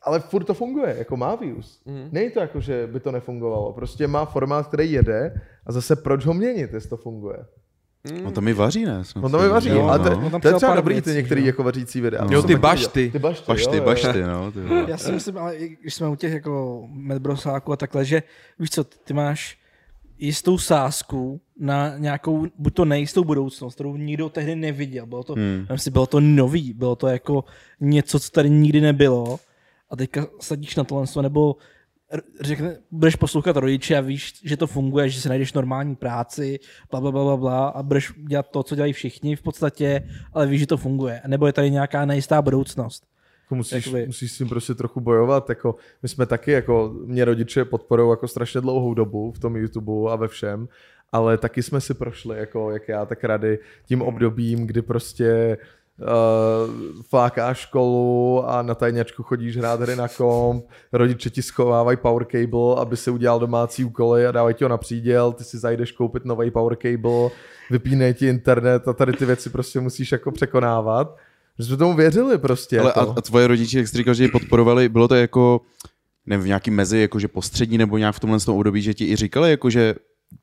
Speaker 1: ale furt to funguje, jako má views.
Speaker 4: Mhm.
Speaker 1: Není to jako, že by to nefungovalo. Prostě má formát, který jede a zase proč ho měnit, jestli to funguje.
Speaker 3: On to mi vaří, ne? Snad
Speaker 1: On to mi vaří,
Speaker 3: Jo,
Speaker 1: ale to,
Speaker 3: no.
Speaker 2: On tam
Speaker 1: to je třeba dobrý
Speaker 2: věcí,
Speaker 1: ty některý
Speaker 2: jo.
Speaker 1: jako vařící videa.
Speaker 3: Jo,
Speaker 4: ty bašty.
Speaker 1: Ty bašty,
Speaker 3: Bašty,
Speaker 1: jo, jo.
Speaker 3: bašty, no. Ty.
Speaker 2: Já si myslím, ale když jsme u těch jako medbrosáků a takhle, že víš co, ty máš jistou sázku na nějakou, buď to nejistou budoucnost, kterou nikdo tehdy neviděl. Bylo to,
Speaker 3: Hmm.
Speaker 2: si, bylo to nový, bylo to jako něco, co tady nikdy nebylo a teďka sadíš na tohle, nebo řekne, budeš poslouchat rodiče a víš, že to funguje, že si najdeš normální práci, bla, bla, bla, bla, bla a budeš dělat to, co dělají všichni v podstatě, ale víš, že to funguje. Nebo je tady nějaká nejistá budoucnost.
Speaker 1: Jako musíš,
Speaker 2: Jakoby-
Speaker 1: musíš s tím prostě trochu bojovat. Jako, my jsme taky, jako mě rodiče podporují jako strašně dlouhou dobu v tom YouTube a ve všem, ale taky jsme si prošli, jako jak já, tak rady, tím obdobím, kdy prostě uh, flákáš školu a na tajňačku chodíš hrát hry na komp, rodiče ti schovávají power cable, aby si udělal domácí úkoly a dávají ti ho na příděl, ty si zajdeš koupit nový power cable, vypínej ti internet a tady ty věci prostě musíš jako překonávat. Že jsme tomu věřili prostě.
Speaker 3: Ale
Speaker 1: jako.
Speaker 3: a, a tvoje rodiče, jak jsi říkal, že ji podporovali, bylo to jako, nevím, v nějaký mezi, jakože postřední nebo nějak v tomhle tom období, že ti i říkali, jakože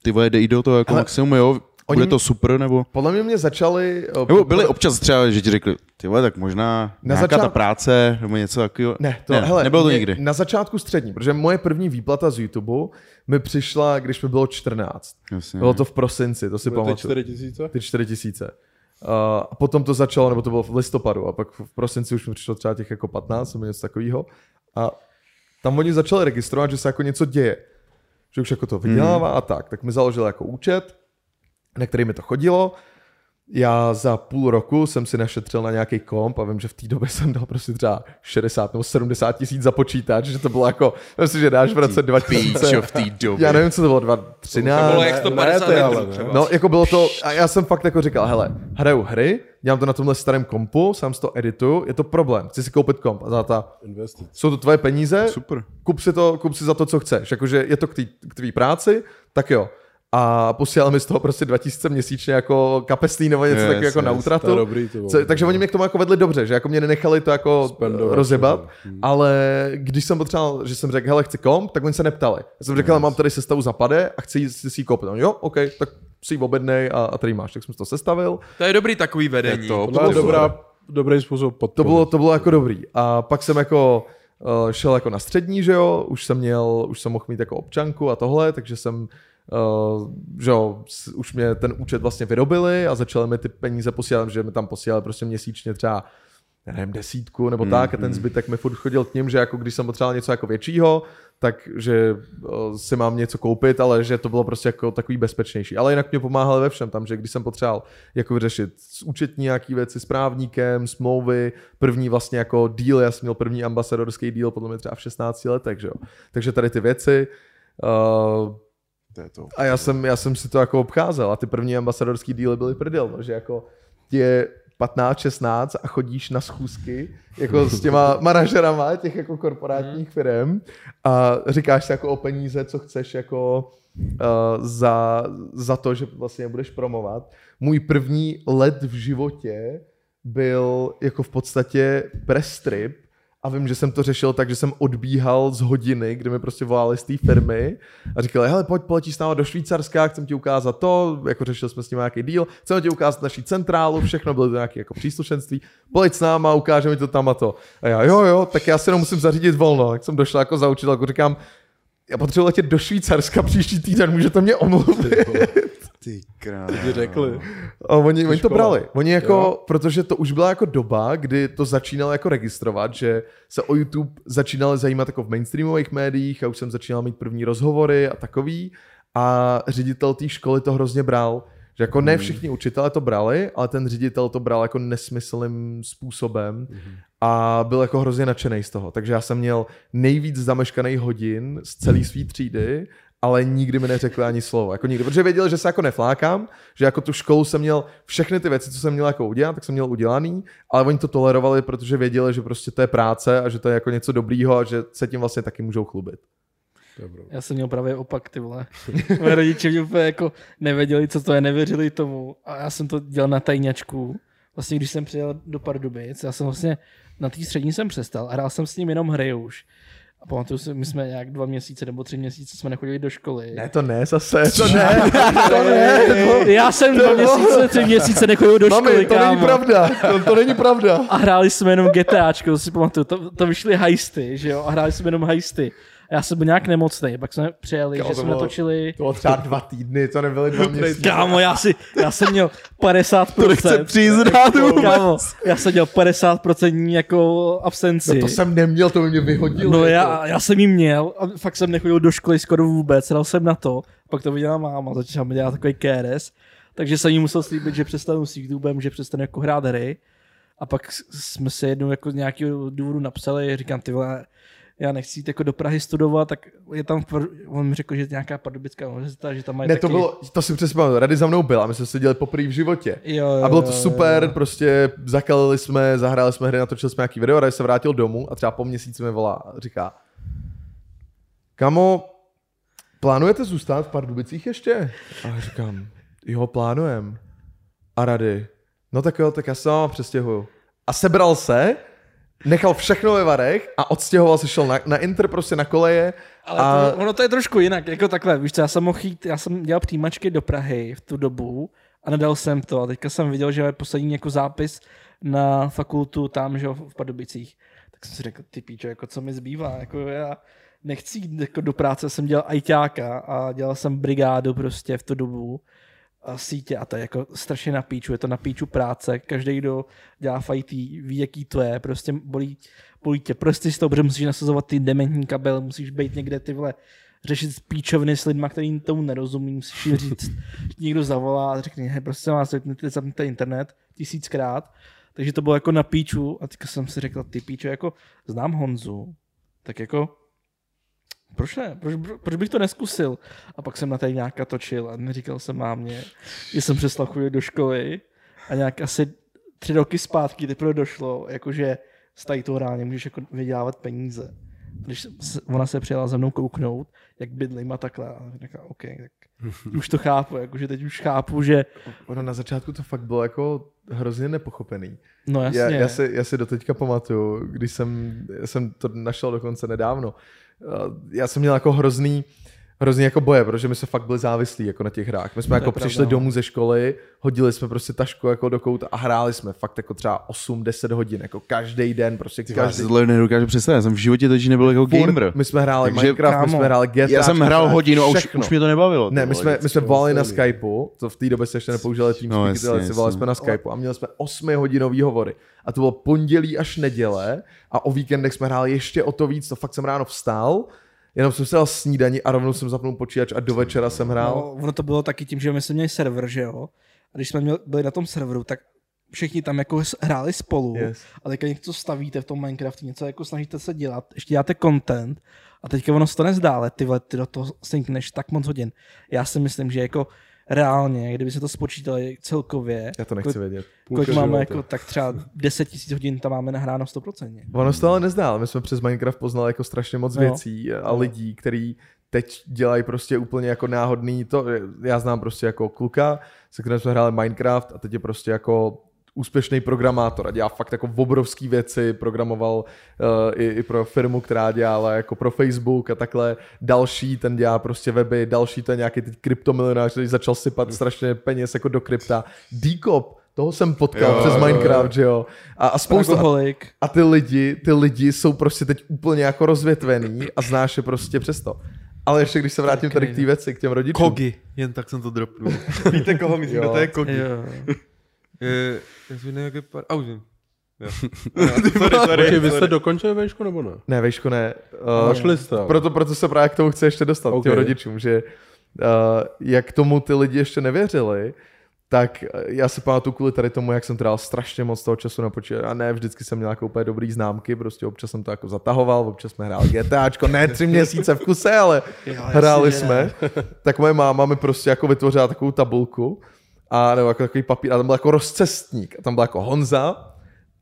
Speaker 3: ty vole, dej do toho jako
Speaker 1: Hele,
Speaker 3: maximum, jo,
Speaker 1: oni-
Speaker 3: bude to super, nebo...
Speaker 1: Podle mě mě začali... eh,
Speaker 3: Nebo byli občas třeba, že ti řekli, ty vole, tak možná
Speaker 1: Na
Speaker 3: nějaká
Speaker 1: začát-
Speaker 3: ta práce, nebo něco takového.
Speaker 1: Ne, to,
Speaker 3: ne,
Speaker 1: hele,
Speaker 3: nebylo to
Speaker 1: mě-
Speaker 3: nikdy.
Speaker 1: Na začátku střední, protože moje první výplata z YouTube mi přišla, když mi bylo 14.
Speaker 3: Jasně.
Speaker 1: Bylo to v prosinci, to si
Speaker 5: Byly ty
Speaker 1: pamatuju.
Speaker 5: 4 tisíce?
Speaker 1: Ty 4 tisíce. A potom to začalo, nebo to bylo v listopadu, a pak v prosinci už mi přišlo třeba těch jako 15 nebo něco takového. A tam oni začali registrovat, že se jako něco děje. Že už jako to vydělává a tak. Tak mi založil jako účet, na který mi to chodilo. Já za půl roku jsem si našetřil na nějaký komp a vím, že v té době jsem dal prostě třeba 60 nebo 70 tisíc za počítač, že to bylo jako, myslím, že dáš v roce 2000.
Speaker 3: Píčo v té době.
Speaker 1: Já nevím, co to bylo, 2013.
Speaker 4: To bylo jak 150
Speaker 5: ne, ty,
Speaker 4: metrů
Speaker 5: ale ne.
Speaker 4: třeba.
Speaker 1: No, jako bylo to, a já jsem fakt jako říkal, hele, hraju hry, dělám to na tomhle starém kompu, sám si to edituju, je to problém, chci si koupit komp a za ta,
Speaker 5: Investic.
Speaker 1: jsou to tvoje peníze,
Speaker 3: Super.
Speaker 1: kup si to, kup si za to, co chceš, jakože je to k tvý práci, tak jo. A posílal mi z toho prostě 2000 měsíčně jako kapesný nebo něco
Speaker 3: Yes,
Speaker 1: takového jako na
Speaker 3: yes,
Speaker 1: útratu.
Speaker 5: to dobrý, to bylo.
Speaker 1: Co, takže oni mě k tomu jako vedli dobře, že jako mě nenechali to jako
Speaker 5: Spendovat,
Speaker 1: rozjebat,
Speaker 5: jo. Hmm.
Speaker 1: ale když jsem potřeboval, že jsem řekl, hele, chci komp, tak oni se neptali. Já jsem řekl, hele, mám tady sestavu zapade a chci si si ji koupit. On, jo, OK, tak si ji objednej a, a tady máš. Tak jsem to sestavil.
Speaker 4: To je dobrý takový vedení.
Speaker 3: Je to-
Speaker 5: To je dobrá, dobrý způsob
Speaker 1: To
Speaker 5: podpory.
Speaker 1: bylo, to bylo jako dobrý. A pak jsem jako uh, šel jako na střední, že jo, už jsem měl, už jsem mohl mít jako občanku a tohle, takže jsem Uh, že jo, už mě ten účet vlastně vyrobili a začali mi ty peníze posílat, že mi tam posílali prostě měsíčně třeba já nevím, desítku nebo tak a ten zbytek mi furt chodil k ním, že jako když jsem potřeboval něco jako většího, tak že uh, si mám něco koupit, ale že to bylo prostě jako takový bezpečnější. Ale jinak mě pomáhali ve všem tam, že když jsem potřeboval jako vyřešit s účetní nějaký věci s právníkem, smlouvy, první vlastně jako deal, já jsem měl první ambasadorský deal podle mě třeba v 16 letech, že jo. Takže tady ty věci, uh,
Speaker 3: To je to.
Speaker 1: a já jsem, já jsem si to jako obcházel a ty první ambasadorský díly byly prdel, no, že jako je 15, 16 a chodíš na schůzky jako s těma (laughs) manažerama těch jako korporátních firm a říkáš si jako o peníze, co chceš jako uh, za, za to, že vlastně budeš promovat. Můj první let v životě byl jako v podstatě press trip a vím, že jsem to řešil tak, že jsem odbíhal z hodiny, kdy mi prostě volali z té firmy a říkali, hele, pojď, poletíš s náma do Švýcarska, chcem ti ukázat to, jako řešili jsme s ním nějaký deal, chceme ti ukázat naší centrálu, všechno bylo to nějaké jako příslušenství, pojď s náma, ukáže mi to tam a to. A já, jo, jo, tak já si jenom musím zařídit volno. Tak jsem došel jako za učitelku, říkám, já potřebuji letět do Švýcarska příští týden, můžete mě omluvit.
Speaker 3: Ty král.
Speaker 5: Řekli.
Speaker 1: A oni, oni to brali. Oni jako,
Speaker 5: Jo.
Speaker 1: protože to už byla jako doba, kdy to začínalo jako registrovat, že se o YouTube začínali zajímat jako v mainstreamových médiích a už jsem začínal mít první rozhovory a takový. A ředitel té školy to hrozně bral. Že jako ne všichni učitelé to brali, ale ten ředitel to bral jako nesmyslným způsobem a byl jako hrozně nadšený z toho. Takže já jsem měl nejvíc zameškaných hodin z celé své třídy, ale nikdy mi neřekli ani slovo. Jako nikdy, protože věděli, že se jako neflákám, že jako tu školu jsem měl všechny ty věci, co jsem měl jako udělat, tak jsem měl udělaný, ale oni to tolerovali, protože věděli, že prostě to je práce a že to je jako něco dobrýho a že se tím vlastně taky můžou chlubit.
Speaker 5: Dobro.
Speaker 2: Já jsem měl právě opak, ty vole. Moje (laughs) rodiče mě úplně jako nevěděli, co to je, nevěřili tomu. A já jsem to dělal na tajňačku. Vlastně, když jsem přijel do Pardubic, já jsem vlastně na té střední jsem přestal a hrál jsem s ním jenom hry už. A pamatuju si, my jsme nějak dva měsíce nebo tři měsíce jsme nechodili do školy.
Speaker 1: Ne, to ne, zase, to ne, to ne. To,
Speaker 2: Já jsem dva měsíce, tři měsíce nechodil do školy,
Speaker 1: mami, to není
Speaker 2: kámo.
Speaker 1: pravda, to, to není pravda.
Speaker 2: A hráli jsme jenom GTAčko, to si pamatuju, to, to vyšly hajsty, že jo, a hráli jsme jenom hajsty. Já jsem byl nějak nemocný, pak jsme přijeli,
Speaker 1: Kámo,
Speaker 2: že
Speaker 1: to
Speaker 2: jsme
Speaker 1: bylo-
Speaker 2: natočili...
Speaker 1: To bylo třeba dva týdny, to nebyly dva (laughs) měsíce.
Speaker 2: Kámo, já, si, já jsem měl (laughs) 50%.
Speaker 3: přízrádů.
Speaker 2: Kámo, já jsem měl 50% jako absenci.
Speaker 1: No to jsem neměl, to by mě vyhodilo.
Speaker 2: No
Speaker 1: jako.
Speaker 2: já, já jsem jí měl a fakt jsem nechodil do školy skoro vůbec, dal jsem na to, pak to viděla máma, začala mi dělat takový KRS, takže jsem jí musel slíbit, že přestanu s YouTubem, že přestanu jako hrát hry a pak jsme se jednou jako z nějakého důvodu napsali, říkám ty vole, já nechci jít jako do Prahy studovat, tak je tam, on mi řekl, že je nějaká pardubická univerzita, že tam mají
Speaker 1: Ne,
Speaker 2: taky...
Speaker 1: to bylo, to si přesně pamatuju, Rady za mnou byl a my jsme se dělali poprvé v životě.
Speaker 2: Jo, jo,
Speaker 1: A bylo to
Speaker 2: jo,
Speaker 1: super,
Speaker 2: jo.
Speaker 1: prostě zakalili jsme, zahráli jsme hry, natočili jsme nějaký video, Rady se vrátil domů a třeba po měsíci mi volá a říká Kamo, plánujete zůstat v Pardubicích ještě? A já říkám, jo, plánujem. A Rady, no tak jo, tak já se vám přestěhuju. A sebral se, nechal všechno ve varech a odstěhoval se, šel na, na Inter prostě na koleje
Speaker 2: Ale
Speaker 1: a
Speaker 2: to, ono to je trošku jinak, jako takhle, víš co, já jsem mohl jít, já jsem dělal přijímačky do Prahy v tu dobu a nedal jsem to a teďka jsem viděl, že je poslední jako zápis na fakultu tam, že jo, v Pardubicích. Tak jsem si řekl, ty píčo, jako co mi zbývá, jako já nechci jít jako do práce, jsem dělal ajťáka a dělal jsem brigádu prostě v tu dobu sítě a to je jako strašně na píču, je to na píču práce, každý, kdo dělá v ví, jaký to je, prostě bolí, bolí tě. Prsty z toho, protože musíš nasazovat ty dementní kabel, musíš být někde ty vole, řešit píčoviny s lidma, který tomu nerozumí, musíš jim říct, (laughs) někdo zavolá a řekne, hej, prostě vás zapněte, zapněte internet tisíckrát, takže to bylo jako na píču a teďka jsem si řekl, ty píčo, jako znám Honzu, tak jako proč ne? Proč, proč bych to neskusil? A pak jsem na tady nějaká točil a neříkal jsem mámě, že jsem přestal chodit do školy a nějak asi tři roky zpátky teprve došlo, jakože z tady toho reálně můžeš jako vydělávat peníze. Když ona se přijela za mnou kouknout, jak bydlím a takhle, a říkala, OK, tak (laughs) už to chápu, jakože teď už chápu, že
Speaker 1: ono na začátku to fakt bylo jako hrozně nepochopený.
Speaker 2: no jasně,
Speaker 1: Já, já, si, já si doteďka pamatuju, když jsem, jsem to našel dokonce nedávno. Já jsem měl jako hrozný, hrozný jako boje, protože my jsme fakt byli závislí jako na těch hrách. My jsme
Speaker 2: To je
Speaker 1: jako
Speaker 2: pravda,
Speaker 1: přišli
Speaker 2: no.
Speaker 1: domů ze školy, hodili jsme prostě tašku jako do kouta a hráli jsme fakt jako třeba 8-10 hodin, jako každý den, prostě
Speaker 3: Já si
Speaker 1: každý
Speaker 3: tohle nedokážu představit, já jsem v životě totiž nebyl jako
Speaker 1: Furt
Speaker 3: gamer.
Speaker 1: My jsme hráli
Speaker 3: Takže,
Speaker 1: Minecraft, my
Speaker 2: kámo,
Speaker 1: jsme hráli GTA.
Speaker 3: Já jsem hrál hodinu a už, už mě to nebavilo.
Speaker 1: Ne,
Speaker 3: ty
Speaker 1: my jsme, my jsme volali na. Skypeu, to v té době se ještě nepoužívali
Speaker 3: No,
Speaker 1: no,
Speaker 3: jasně,
Speaker 1: jasně, volali jsme na Skypeu a měli jsme 8 hodinový hovory. A to bylo pondělí až neděle a o víkendech jsme hráli ještě o to víc, to fakt jsem ráno vstal, jenom jsem si dal snídani a rovnou jsem zapnul počítač a do večera jsem hrál.
Speaker 2: No, ono to bylo taky tím, že my jsme měli server, že jo? A když jsme měli, byli na tom serveru, tak všichni tam jako hráli spolu
Speaker 1: Yes.
Speaker 2: a teďka něco stavíte v tom Minecraftu, něco jako snažíte se dělat, ještě děláte content a teďka ono se to nezdá, ale ty vole, ty do toho sinkneš tak moc hodin. Já si myslím, že jako reálně, kdyby se to spočítali celkově,
Speaker 1: Já to nechci vědět.
Speaker 2: kolik
Speaker 5: Půlka
Speaker 2: máme
Speaker 5: života.
Speaker 2: jako, tak třeba 10 000 hodin tam máme nahráno 100%.
Speaker 1: Ono se to ale nezdá, ale my jsme přes Minecraft poznali jako strašně moc
Speaker 2: No.
Speaker 1: věcí a
Speaker 2: No.
Speaker 1: lidí, který teď dělají prostě úplně jako náhodný to, já znám prostě jako kluka, se kterým jsme hráli Minecraft a teď je prostě jako úspěšný programátor a dělá fakt jako obrovský věci, programoval uh, i, i pro firmu, která dělala jako pro Facebook a takhle, další ten dělá prostě weby, další ten nějaký teď kryptomilionář, který začal sypat strašně peněz jako do krypta. Decop, toho jsem potkal
Speaker 3: Jo,
Speaker 1: přes
Speaker 3: jo, jo.
Speaker 1: Minecraft, že jo. A, a spousta,
Speaker 2: Pragoholik.
Speaker 1: a ty lidi, ty lidi jsou prostě teď úplně jako rozvětvený a znáš je prostě přesto. Ale ještě když se vrátím tady k té věci, k těm rodičům.
Speaker 4: Kogi, jen tak jsem to dropnul. (laughs) Víte, koho myslím,
Speaker 1: Jo.
Speaker 4: to je Kogi?
Speaker 2: Jo.
Speaker 4: Je, jak se jmenuje, jak je par... A už vím. Jo. (laughs) sorry, sorry,
Speaker 5: vy jste dokončili vejšku nebo ne?
Speaker 1: Ne, Vejško ne.
Speaker 5: Uh, šli jste. ale.
Speaker 1: proto, proto se právě k tomu chci ještě dostat, okay.
Speaker 5: Ok.
Speaker 1: těm rodičům, že uh, jak tomu ty lidi ještě nevěřili, tak eh, já si pamatuju kvůli tady tomu, jak jsem trávil strašně moc toho času na počítači a ne vždycky jsem měl jako úplně dobrý známky, prostě občas jsem to jako zatahoval, občas jsme hráli GTAčko, ne tři měsíce v kuse, ale hráli
Speaker 2: že
Speaker 1: jsme, tak moje máma mi prostě jako vytvořila takovou tabulku, a nebo jako takový papír, a tam byl jako rozcestník, a tam byl jako Honza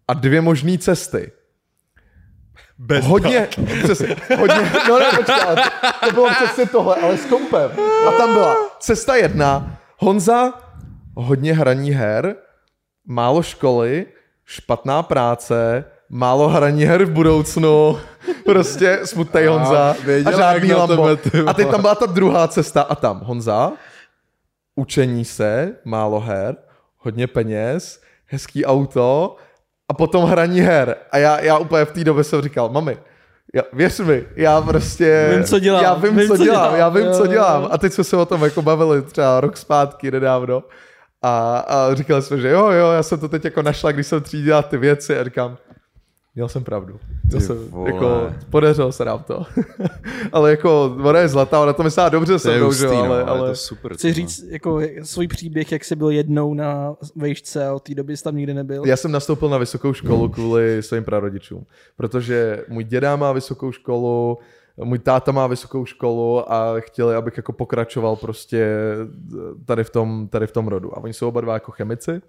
Speaker 1: a dvě možné cesty.
Speaker 4: Bez
Speaker 1: hodně, (laughs) přesně, hodně, no ne, počkej, to, to bylo přesně tohle, ale s kompem. A tam byla cesta jedna, Honza, hodně hraní her, málo školy, špatná práce, málo hraní her v budoucnu, (laughs) prostě smutný Honza a
Speaker 5: věděla,
Speaker 1: žádný
Speaker 5: jak na
Speaker 1: Lambo.
Speaker 5: tebe, ty
Speaker 1: A teď tam byla ta druhá cesta a tam Honza, učení se, málo her, hodně peněz, hezký auto a potom hraní her. A já, já úplně v té době jsem říkal, mami, já, věř mi, já prostě...
Speaker 2: Vím, co dělám,
Speaker 1: Já vím,
Speaker 2: vím,
Speaker 1: co,
Speaker 2: co
Speaker 1: dělám,
Speaker 2: dělám,
Speaker 1: já vím,
Speaker 2: jo,
Speaker 1: co dělám. A teď jsme se o tom jako bavili třeba rok zpátky nedávno. A, a říkali jsme, že jo, jo, já jsem to teď jako našla, když jsem třídila ty věci a říkám, Měl jsem pravdu. To jsem, jako, podařilo se nám to. (laughs) ale jako, ona je zlatá, ona to myslela dobře se mnou, že
Speaker 3: no,
Speaker 1: ale,
Speaker 3: ale,
Speaker 1: ale,
Speaker 3: to je super.
Speaker 2: Chci říct jako svůj příběh, jak jsi byl jednou na vejšce a od té doby jsi tam nikdy nebyl.
Speaker 1: Já jsem nastoupil na vysokou školu kvůli svým prarodičům, protože můj děda má vysokou školu, můj táta má vysokou školu a chtěli, abych jako pokračoval prostě tady v tom, tady v tom rodu. A oni jsou oba dva jako chemici,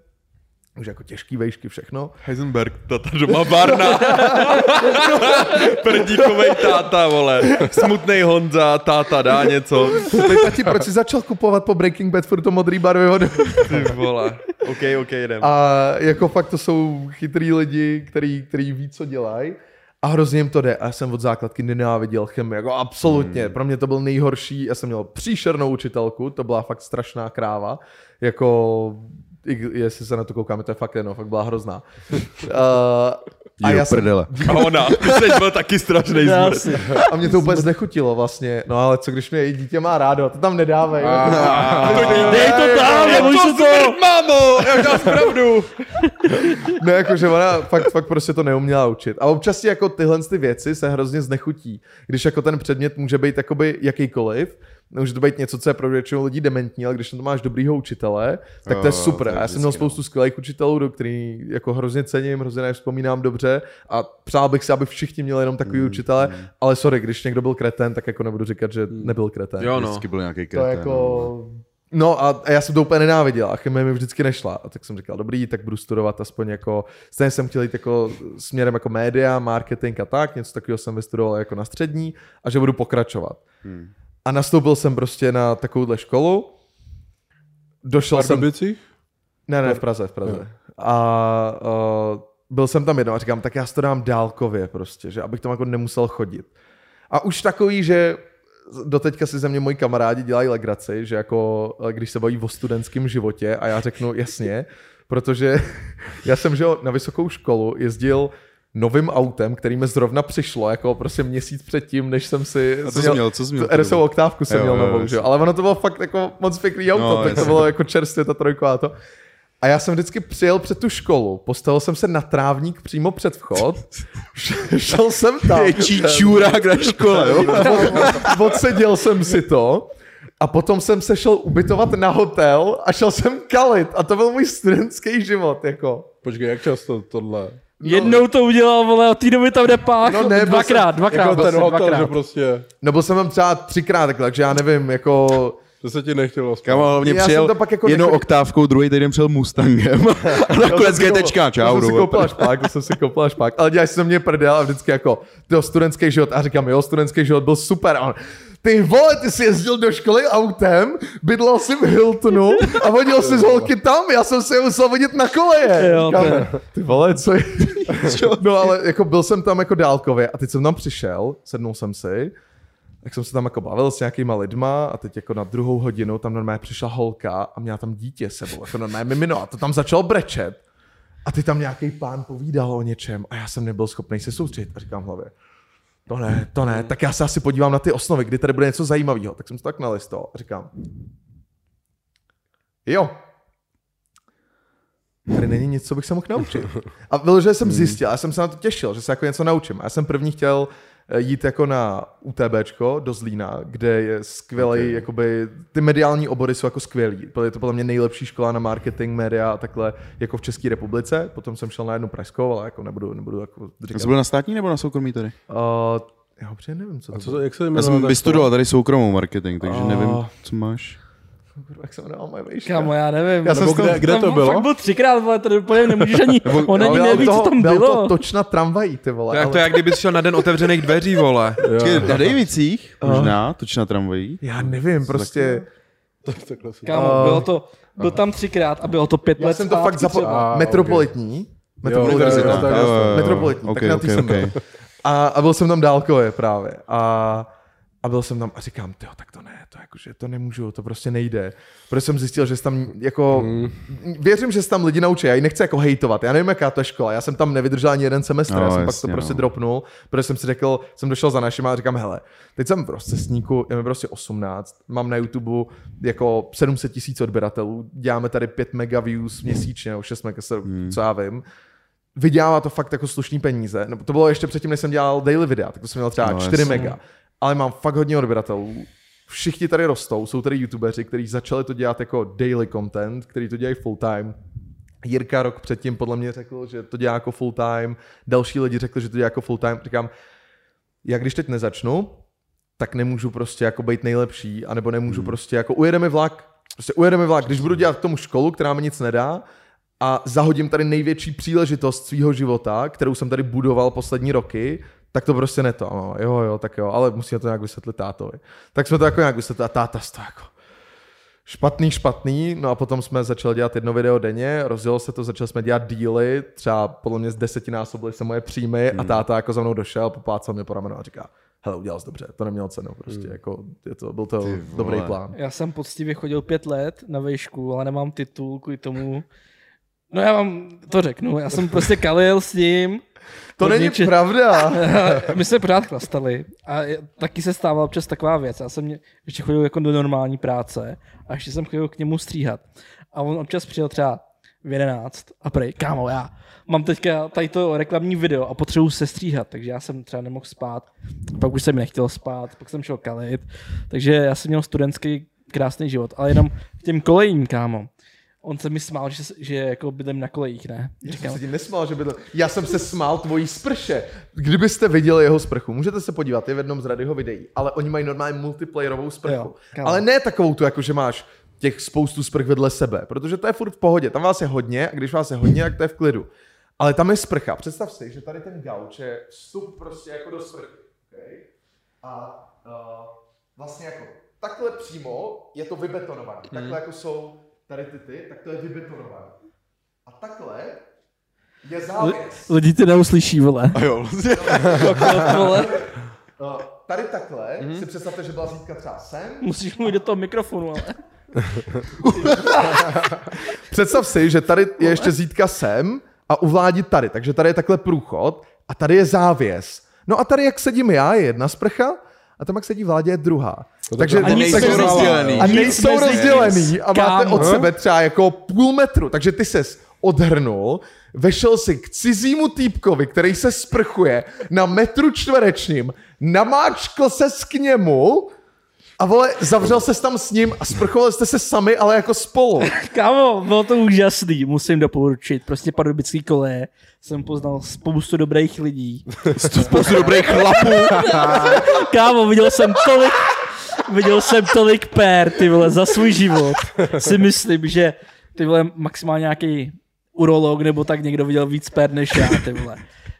Speaker 1: už jako těžký vejšky, všechno.
Speaker 4: Heisenberg, tata doma Barna. (laughs) Prdíkovej táta, vole. Smutnej Honza, táta dá něco.
Speaker 1: Teď tati, proč jsi začal kupovat po Breaking Bad furt to modrý barvy od...
Speaker 4: Ty vole. OK, OK, jdem.
Speaker 1: A jako fakt to jsou chytrý lidi, který, který ví, co dělají. A hrozně jim to jde. A já jsem od základky nenáviděl chemii, jako absolutně. Hmm. Pro mě to byl nejhorší. Já jsem měl příšernou učitelku, to byla fakt strašná kráva. Jako, jestli se na to koukáme, to je fakt jenom, fakt byla hrozná. Uh, (laughs) a
Speaker 3: Jo,
Speaker 1: já jsem,
Speaker 3: prdele.
Speaker 4: A ona, ty jsi byl taky strašný
Speaker 2: Já
Speaker 1: a mě to vůbec nechutilo vlastně. No ale co když mě její dítě má rádo, to tam nedávej. (laughs)
Speaker 2: Dej to tam,
Speaker 4: Je
Speaker 2: neboj
Speaker 4: to
Speaker 2: se to!
Speaker 4: smrt, mámo, jak dáš pravdu. (laughs)
Speaker 1: Ne, jakože ona fakt, fakt prostě to neuměla učit. A občas jako tyhle ty věci se hrozně znechutí. Když jako ten předmět může být jakoby jakýkoliv, může to být něco, co je pro většinu lidí dementní, ale když na to máš dobrýho učitele, tak to je super.
Speaker 3: to je
Speaker 1: já jsem měl
Speaker 3: vždycky, no.
Speaker 1: spoustu skvělých učitelů, do který jako hrozně cením, hrozně na vzpomínám dobře a přál bych si, aby všichni měli jenom takový
Speaker 3: Mm,
Speaker 1: učitele, ale sorry, když někdo byl kreten, tak jako nebudu říkat, že nebyl kreten.
Speaker 4: Jo, no.
Speaker 3: Vždycky byl nějaký
Speaker 1: To
Speaker 3: kretén.
Speaker 1: jako... No a a já jsem to úplně nenáviděl a chemie mi vždycky nešla. A tak jsem říkal, dobrý, tak budu studovat aspoň jako... Stejně jsem chtěl jít jako směrem jako média, marketing a tak, něco takového jsem vystudoval jako na střední a že budu pokračovat.
Speaker 3: Hmm.
Speaker 1: A nastoupil jsem prostě na takovouhle školu. Došel jsem...
Speaker 5: Pardubicích?
Speaker 1: Ne, ne, v Praze, v Praze. A uh, byl jsem tam jednou a říkám, tak já si to dám dálkově prostě, že abych tam jako nemusel chodit. A už takový, že doteďka si ze mě moji kamarádi dělají legraci, že jako eh, když se baví o studentském životě a já řeknu jasně, protože (laughs) já jsem že na vysokou školu jezdil novým autem, který mi zrovna přišlo, jako prostě měsíc předtím, než jsem si...
Speaker 3: A co jsi měl, co jsi měl?
Speaker 1: RSO oktávku jsem
Speaker 3: Jo,
Speaker 1: měl
Speaker 3: jo,
Speaker 1: novou,
Speaker 3: jasně.
Speaker 1: že jo, ale ono to bylo fakt jako moc pěkný auto,
Speaker 3: No,
Speaker 1: tak to
Speaker 3: jasně.
Speaker 1: bylo jako čerstvě ta trojka a to. A já jsem vždycky přijel před tu školu, postavil jsem se na trávník přímo před vchod, (laughs) šel jsem tam,
Speaker 3: Větší čůrák na škole, jo? (laughs)
Speaker 1: odseděl jsem si to a potom jsem se šel ubytovat na hotel a šel jsem kalit a to byl můj studentský život, jako.
Speaker 5: Počkej, jak často tohle?
Speaker 2: Jednou to udělal, vole, od té doby tam jde pách.
Speaker 1: No ne,
Speaker 2: dvakrát,
Speaker 1: jsem-
Speaker 2: dvakrát.
Speaker 5: Jako ten
Speaker 2: jsem
Speaker 5: hotel,
Speaker 2: dvakrát.
Speaker 5: že prostě,
Speaker 1: No byl jsem tam třeba třikrát takhle, takže já nevím, jako...
Speaker 5: že se ti nechtělo.
Speaker 3: Kámo, hlavně
Speaker 1: Já jsem
Speaker 3: přijel
Speaker 1: to pak jako
Speaker 3: jednou
Speaker 1: nechodil-
Speaker 3: oktávkou, druhý týden přijel Mustangem. (laughs) A (laughs) nakonec GTčka, čau,
Speaker 1: To jsem si až pak, to jsem si koupil až pak. Ale děláš se mě prdel a vždycky jako, to studentský život. A říkám, jo, studentský život byl super. A on, ty vole, ty jsi jezdil do školy autem, bydlel jsi v Hiltonu a vodil jsi z holky tam, já jsem si je musel vodit na koleje.
Speaker 2: Jo,
Speaker 1: Říkám, ty vole, co je? no ale jako byl jsem tam jako dálkově a teď jsem tam přišel, sednul jsem si, tak jsem se tam jako bavil s nějakýma lidma a teď jako na druhou hodinu tam normálně přišla holka a měla tam dítě sebou, jako normálně mimino a to tam začal brečet. A ty tam nějaký pán povídal o něčem a já jsem nebyl schopný se soustředit a říkám v hlavě, to ne, to ne, tak já se asi podívám na ty osnovy, kdy tady bude něco zajímavého. Tak jsem to tak nalistoval a říkám, jo, tady není nic, co bych se mohl naučit. A vyloženě jsem zjistil, já jsem se na to těšil, že se jako něco naučím. A já jsem první chtěl jít jako na UTBčko do Zlína, kde je skvělý, okay. jakoby, ty mediální obory jsou jako skvělý. Je to podle mě nejlepší škola na marketing, média a takhle jako v České republice. Potom jsem šel na jednu pražskou, ale jako nebudu, nebudu jako říkat.
Speaker 3: Jsi byl na státní nebo na soukromý tady?
Speaker 1: Uh, já ho přijde nevím, co to
Speaker 5: A co,
Speaker 1: bylo.
Speaker 5: jak se
Speaker 3: Já jsem vystudoval tady soukromou marketing, takže
Speaker 1: A-
Speaker 3: nevím, co máš.
Speaker 1: Kurva, Jak se jmenovala moje vejška?
Speaker 2: Kámo, já nevím.
Speaker 1: Já jsem
Speaker 5: kde, kde to
Speaker 2: Tam
Speaker 5: bylo?
Speaker 2: Fakt byl třikrát, vole, to úplně nemůžeš ani, on ani neví,
Speaker 1: toho-
Speaker 2: co tam
Speaker 1: byl to
Speaker 2: bylo.
Speaker 1: točna tramvají, ty vole.
Speaker 4: To jak to,
Speaker 1: ale-
Speaker 4: jak kdybys šel na den otevřených dveří, vole.
Speaker 5: Jo.
Speaker 3: Na Davicích? Možná, toč na tramvají.
Speaker 1: Já nevím, prostě...
Speaker 5: Tak- takhle si-
Speaker 2: Kámo,
Speaker 1: A-
Speaker 2: bylo to, byl tam třikrát a bylo to pět
Speaker 1: Já
Speaker 2: let
Speaker 1: jsem to fakt zapomněl.
Speaker 5: A,
Speaker 1: Metropolitní. Metropolitní. tak na tý jsem byl. A, a byl jsem tam dálkově právě. A, a byl jsem tam a říkám, tyjo, tak to ne, to jakože to nemůžu, to prostě nejde. Protože jsem zjistil, že tam jako,
Speaker 5: Hmm.
Speaker 1: věřím, že se tam lidi naučí, já ji nechci jako hejtovat, já nevím, jaká to je škola, já jsem tam nevydržel ani jeden semestr,
Speaker 3: No,
Speaker 1: já jsem pak
Speaker 3: jasně,
Speaker 1: to prostě
Speaker 3: no.
Speaker 1: dropnul, protože jsem si řekl, jsem došel za našima a říkám, hele, teď jsem v rozcestníku, je mi prostě 18, mám na YouTube jako 700 tisíc odběratelů, děláme tady 5 mega views měsíčně, nebo 6 mega, se-
Speaker 3: Hmm.
Speaker 1: co já vím, vydělává to fakt jako slušný peníze. No, to bylo ještě předtím, než jsem dělal daily videa, tak to jsem měl třeba
Speaker 3: No,
Speaker 1: 4
Speaker 3: jasně.
Speaker 1: mega. Ale mám fakt hodně odběratelů. Všichni tady rostou, jsou tady youtubeři, kteří začali to dělat jako daily content, který to dělají full time. Jirka rok předtím podle mě řekl, že to dělá jako full time, další lidi řekli, že to dělá jako full time. Říkám, já když teď nezačnu, tak nemůžu prostě jako být nejlepší, anebo nemůžu hmm. prostě jako ujedeme vlak, prostě ujedeme vlak, když budu dělat k tomu školu, která mi nic nedá a zahodím tady největší příležitost svého života, kterou jsem tady budoval poslední roky, tak to prostě ne to. No, jo, jo, tak jo, ale musíme to nějak vysvětlit tátovi. Tak jsme to jako nějak vysvětlili a táta z toho jako špatný, špatný, no a potom jsme začali dělat jedno video denně, rozjelo se to, začali jsme dělat díly, třeba podle mě z desetinásobily se moje příjmy
Speaker 3: Hmm.
Speaker 1: a táta jako za mnou došel, poplácal mě po ramenu a říká, hele, udělal jsi dobře, to nemělo cenu, prostě jako, je to, byl to
Speaker 3: Hmm.
Speaker 1: Dobrý plán.
Speaker 2: Já jsem poctivě chodil pět let na vejšku, ale nemám titul kvůli tomu. No já vám to řeknu, já jsem prostě kalil s ním.
Speaker 1: To není
Speaker 2: niče-
Speaker 1: pravda. (laughs)
Speaker 2: My jsme pořád chlastali a taky se stává občas taková věc. Já jsem mě- ještě chodil jako do normální práce a ještě jsem chodil k němu stříhat. A on občas přijel třeba v 11 a prej, kámo, já mám teďka tady to reklamní video a potřebuji se stříhat, takže já jsem třeba nemohl spát, pak už jsem nechtěl spát, pak jsem šel kalit, takže já jsem měl studentský krásný život, ale jenom k těm kolejím, kámo. On se mi smál, že, že jako bydlím na kolejích, ne?
Speaker 1: Já jsem
Speaker 2: Říkám,
Speaker 1: se ti nesmál, že by to... Já jsem se smál tvojí sprše. Kdybyste viděli jeho sprchu, můžete se podívat, je v jednom z Radyho videí, ale oni mají normálně multiplayerovou sprchu.
Speaker 2: Jo, kámo.
Speaker 1: ale ne takovou tu, jako že máš těch spoustu sprch vedle sebe, protože to je furt v pohodě. Tam vás je hodně a když vás je hodně, tak to je v klidu. Ale tam je sprcha. Představ si, že tady ten gauč je vstup prostě jako do sprchy. Okay? A uh, vlastně jako takhle přímo je to vybetonované. Takhle jako jsou tady ty ty, tak to je vybetonované. A takhle je závěs.
Speaker 2: lidi ty neuslyší, vole.
Speaker 3: A jo, vlastně.
Speaker 2: vole.
Speaker 1: Uh, tady takhle si představte, že byla zítka třeba sem.
Speaker 2: Musíš mluvit do toho mikrofonu, ale. (laughs)
Speaker 1: Představ si, že tady je ještě zítka sem a u vládi tady. Takže tady je takhle průchod a tady je závěs. No a tady, jak sedím já, je jedna sprcha a tam, jak sedí vládě, je druhá. Takže
Speaker 2: A nejsou rozdělený.
Speaker 1: A nejsou
Speaker 2: mezi-
Speaker 1: rozdělený a máte
Speaker 2: Kámo.
Speaker 1: od sebe třeba jako půl metru. Takže ty ses odhrnul, vešel si k cizímu týpkovi, který se sprchuje na metru čtverečním, namáčkl ses k němu a vole, zavřel ses tam s ním a sprchovali jste se sami, ale jako spolu. (laughs)
Speaker 2: Kámo, bylo to úžasný, musím doporučit. Prostě pardubický koleje jsem poznal spoustu dobrých lidí.
Speaker 3: Spoustu dobrých chlapů.
Speaker 2: Kámo, viděl jsem tolik, viděl jsem tolik pér, ty vole, za svůj život. Si myslím, že ty vole maximálně nějaký urolog nebo tak někdo viděl víc pér než já, ty vole.